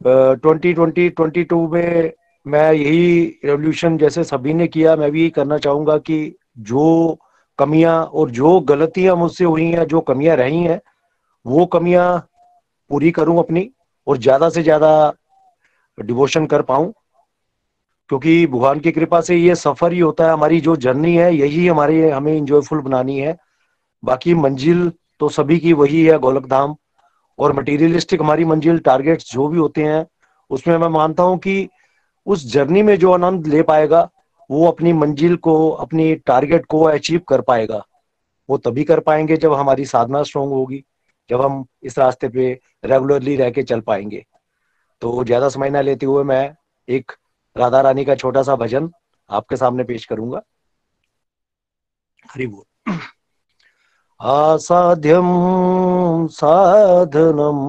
twenty twenty twenty two में मैं यही रेवोल्यूशन जैसे सभी ने किया, मैं भी यही करना चाहूँगा कि जो कमियाँ और जो गलतियाँ मुझसे हुई हैं, जो कमियाँ रही हैं, वो कमियाँ पूरी करूँ अपनी और ज़्यादा से ज़्यादा डिवोशन कर पाऊँ। क्योंकि भगवान की कृपा से ये सफ़र ही होता है, हमारी जो जर्नी है, यही हमारे हमें इंजॉयफुल बनानी है। बाकी मंजिल तो सभी की वही है गोलक धाम और मटेरियलिस्टिक हमारी मंजिल टारगेट्स जो भी होते हैं, उसमें मैं मानता हूँ कि उस जर्नी में जो आनंद ले पाएगा, वो अपनी मंजिल को, अपनी टारगेट को अचीव कर पाएगा। वो तभी कर पाएँगे जब हमारी साधना स्ट्रोंग होगी, जब हम इस रास्ते पे रेगुलरली रह के चल पाएँगे। तो ज़्यादा समय ना लेते हुए मैं एक राधा रानी का छोटा सा भजन आपके सामने पेश करूँगा। हरि बोल। आसाध्यम साधनम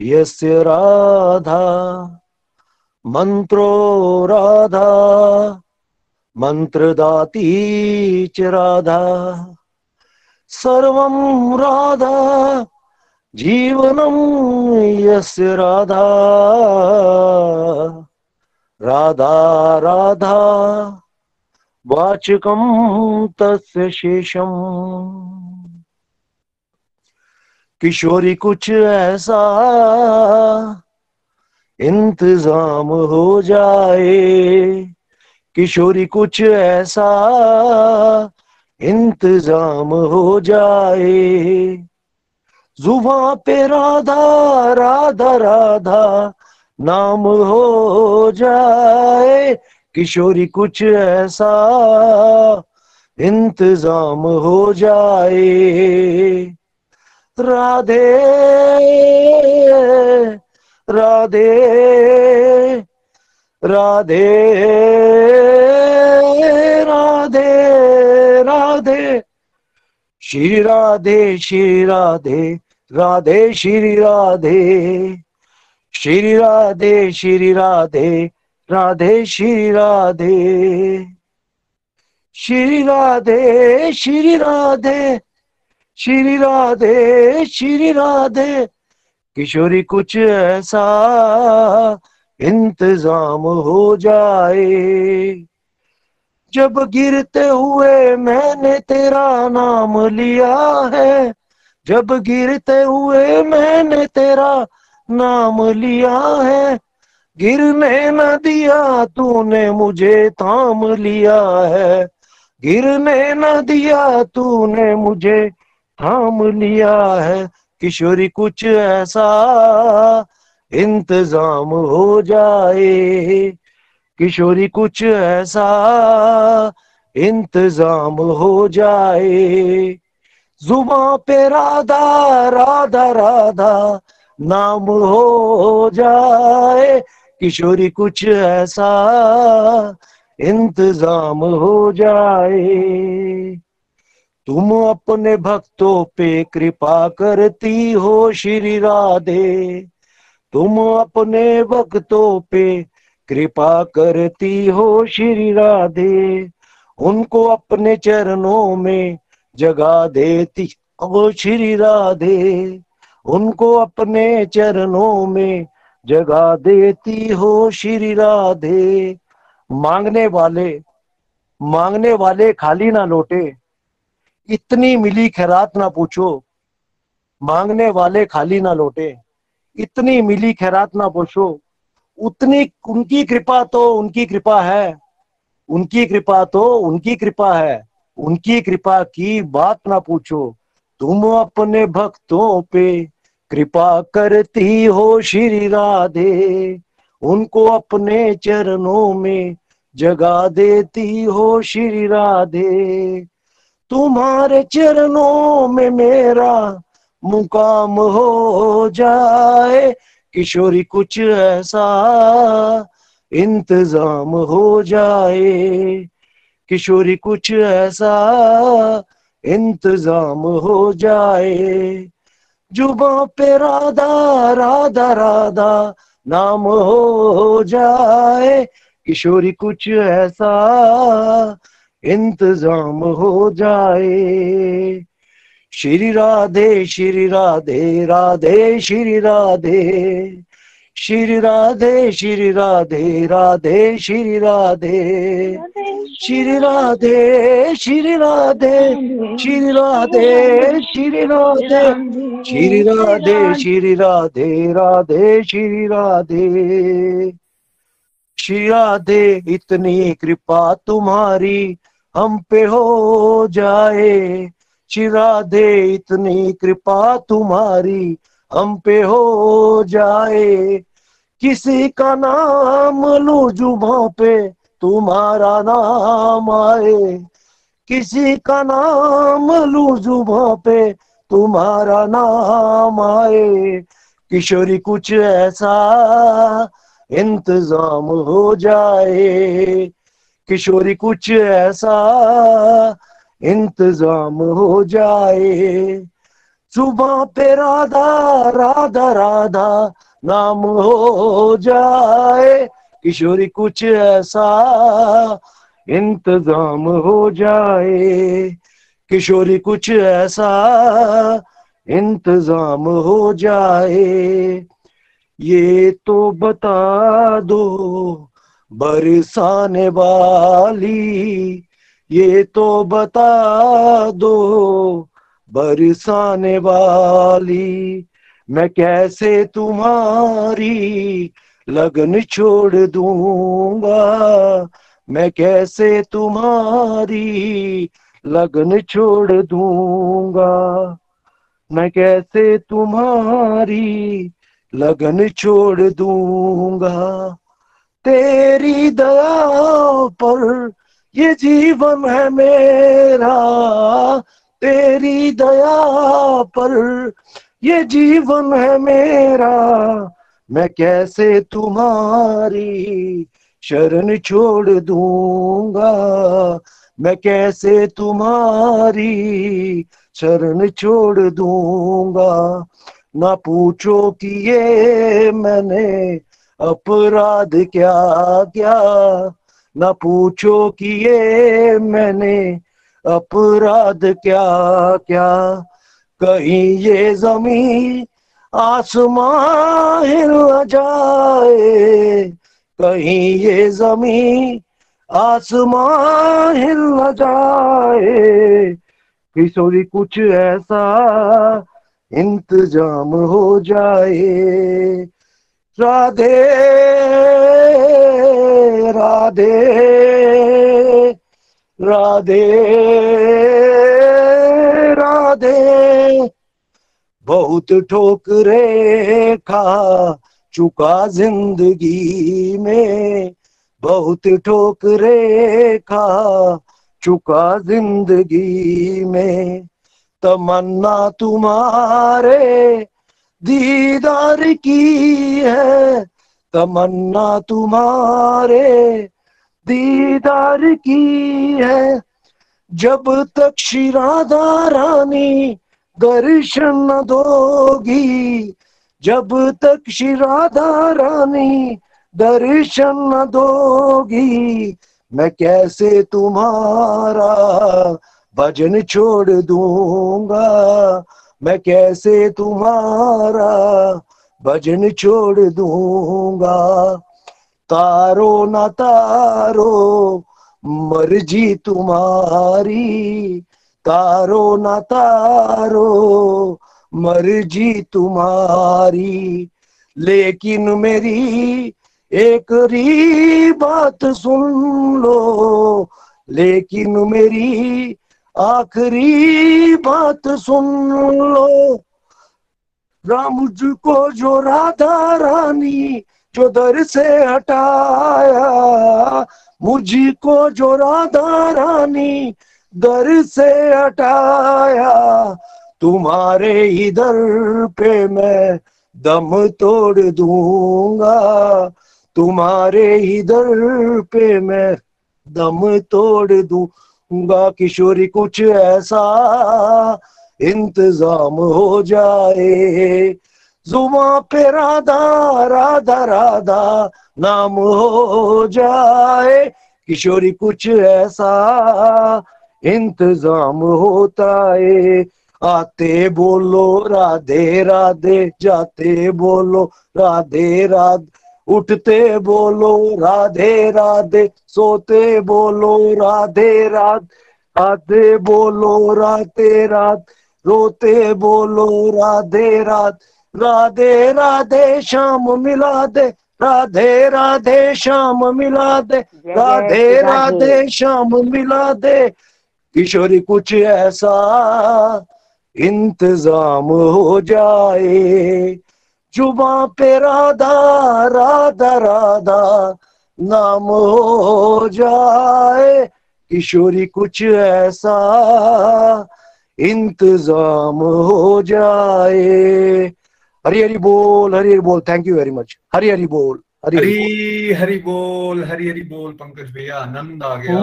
यस्य राधा मंत्रो राधा मंत्रदाती च राधा सर्वं राधा जीवनम यस्य राधा। राधा राधा वाचकम तस्य शेषम। किशोरी, कुछ ऐसा इंतज़ाम हो जाए। किशोरी, कुछ ऐसा इंतज़ाम हो जाए। जुबा पे राधा राधा राधा नाम हो जाए, किशोरी कुछ ऐसा इंतज़ाम हो जाए। राधे राधे राधे राधे राधे। श्री राधे श्री राधे राधे, श्री राधे। श्री राधे श्री राधे राधे, श्री राधे। श्री राधे श्री राधे श्री राधे श्री राधे। किशोरी, कुछ ऐसा इंतज़ाम हो जाए। जब गिरते हुए मैंने तेरा नाम लिया है, जब गिरते हुए मैंने तेरा नाम लिया है। गिरने न दिया तूने मुझे, थाम लिया है। गिरने न दिया तूने मुझे, थाम लिया है। किशोरी, कुछ ऐसा इंतज़ाम हो जाए। किशोरी, कुछ ऐसा इंतज़ाम हो जाए। जुबा पे राधा राधा राधा नाम हो जाए, किशोरी कुछ ऐसा इंतज़ाम हो जाए। तुम अपने भक्तों पे कृपा करती हो श्री राधे। तुम अपने भक्तों पे कृपा करती हो श्री राधे। उनको अपने चरणों में जगा देती हो श्री राधे। उनको अपने चरणों में जगा देती हो श्री राधे। मांगने वाले मांगने वाले खाली ना लौटे। इतनी मिली खैरात ना पूछो। मांगने वाले खाली ना लौटे। इतनी मिली खैरात ना पूछो। उतनी उनकी कृपा तो उनकी कृपा है। उनकी कृपा तो उनकी कृपा है। उनकी कृपा की बात ना पूछो। तुम अपने भक्तों पे कृपा करती हो श्री राधे। उनको अपने चरणों में जगा देती हो श्री राधे। तुम्हारे चरणों में मेरा मुकाम हो जाए। किशोरी, कुछ ऐसा इंतज़ाम हो जाए। किशोरी, कुछ ऐसा इंतज़ाम हो जाए। जुबा पे राधा राधा राधा, नाम हो जाए। किशोरी कुछ ऐसा इंतज़ाम हो जाए। श्री राधे श्री राधे राधे, श्री राधे। श्री राधे श्री राधे राधे, श्री राधे श्री राधे श्री राधे श्री राधे श्री राधे श्री राधे श्री राधे राधे, श्री राधे। श्री राधे, इतनी कृपा तुम्हारी हम पे हो जाए। श्री राधे, इतनी कृपा तुम्हारी हम पे हो जाए। किसी का नाम लू जुबा पे तुम्हारा नाम आए, किसी का नाम लू जुबा पे, तुम्हारा नाम आए। किशोरी, कुछ ऐसा इंतज़ाम हो जाए। किशोरी, कुछ ऐसा इंतज़ाम हो जाए। सुबह पे राधा राधा राधा नाम हो जाए। किशोरी, कुछ ऐसा इंतज़ाम हो जाए। किशोरी, कुछ ऐसा इंतज़ाम हो जाए। ये तो बता दो, बरसाने वाली। ये तो बता दो, बरसाने वाली। मैं कैसे तुम्हारी लगन छोड़ दूँगा। मैं कैसे तुम्हारी लगन छोड़ दूँगा? मैं कैसे तुम्हारी लगन छोड़ दूँगा? तेरी दया पर ये जीवन है मेरा। तेरी दया पर ये जीवन है मेरा। मैं कैसे तुम्हारी शरण छोड़ दूँगा? मैं कैसे तुम्हारी शरण छोड़ दूँगा? ना पूछो कि ये मैंने अपराध क्या क्या? ना पूछो कि ये मैंने अपराध क्या क्या? कहीं ये ज़मीन आसमां हिल जाए, कहीं ये ज़मीन आसमां हिल जाए। किशोरी, कुछ ऐसा इंतज़ाम हो जाए। राधे राधे राधे राधे। बहुत ठोकरे खा चुका ज़िंदगी में। बहुत ठोकरे खा चुका ज़िंदगी में। तमन्ना तुम्हारे दीदार की है। तमन्ना तुम्हारे दीदार की है। जब तक शिरादा रानी दर्शन दोगी। जब तक शिराधा रानी दर्शन न दोगी, मैं कैसे तुम्हारा भजन छोड़ दूँगा? मैं कैसे तुम्हारा भजन छोड़ दूँगा? तारो न तारो, मर्ज़ी तुम्हारी। तारो न तारो, मर्ज़ी तुम्हारी। लेकिन मेरी एक री बात सुन लो, लेकिन मेरी आखिरी बात सुन लो। राम जी को जो राधा रानी, जो दर से हटाया, मुझको जो राधा रानी दर से हटाया, तुम्हारे ही दर पे मैं दम तोड़ दूँगा। तुम्हारे ही दर पे मैं दम तोड़ दूँगा। किशोरी, कुछ ऐसा इंतज़ाम हो जाए। जुमा पे राधा राधा राधा नाम हो जाए। किशोरी, कुछ ऐसा इंतज़ाम होता है। आते बोलो राधे राधे जाते बोलो राधे राधे उठते बोलो राधे राधे सोते बोलो राधे राधे आते बोलो राधे रात रोते बोलो राधे रात राधे राधे श्याम मिला दे राधे राधे श्याम मिला दे राधे राधे श्याम मिला दे। किशोरी, कुछ ऐसा इंतज़ाम हो जाए। जुबा पे राधा राधा राधा नाम हो जाए। किशोरी, कुछ ऐसा इंतज़ाम हो जाए। हरी हरी बोल हरी हरी बोल। Thank you very much Hari Hari बोल। हरी हरी बोल। हरी हरी बोल हरी हरी बोल पंकज भैया आनंद आ गया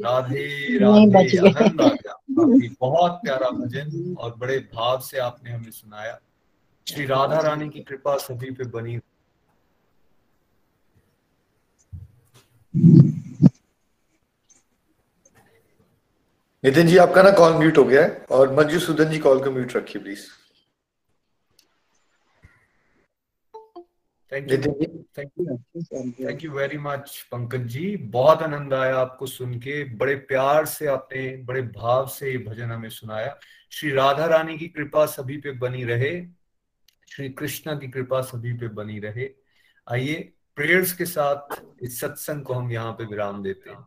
राधे राधे आनंद आ गया। काफ़ी बहुत प्यारा भजन और बड़े भाव से आपने हमें सुनाया। श्री राधा रानी की कृपा सभी पे बनी नितिन जी आपका ना कॉल म्यूट हो गया है और मंजू सुदन जी कॉल को म्यूट रखिए please thank you thank you thank you very much Pankaj ji बहुत आनंद आया आपको सुन के। बड़े प्यार से आपने बड़े भाव से ये भजन हमें सुनाया। श्री राधा रानी की कृपा सभी पे बनी रहे। श्री कृष्णा की कृपा सभी पे बनी रहे। आइए प्रेयर्स के साथ इस सत्संग को हम यहाँ पे विराम देते हैं।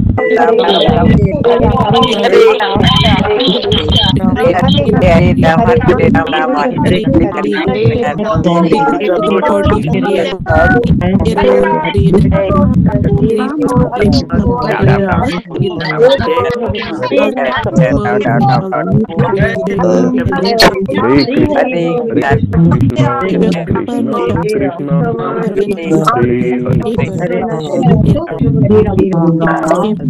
हरे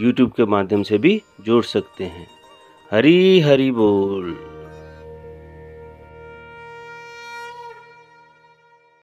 यूट्यूब के माध्यम से भी जोड़ सकते हैं। हरी हरी बोल।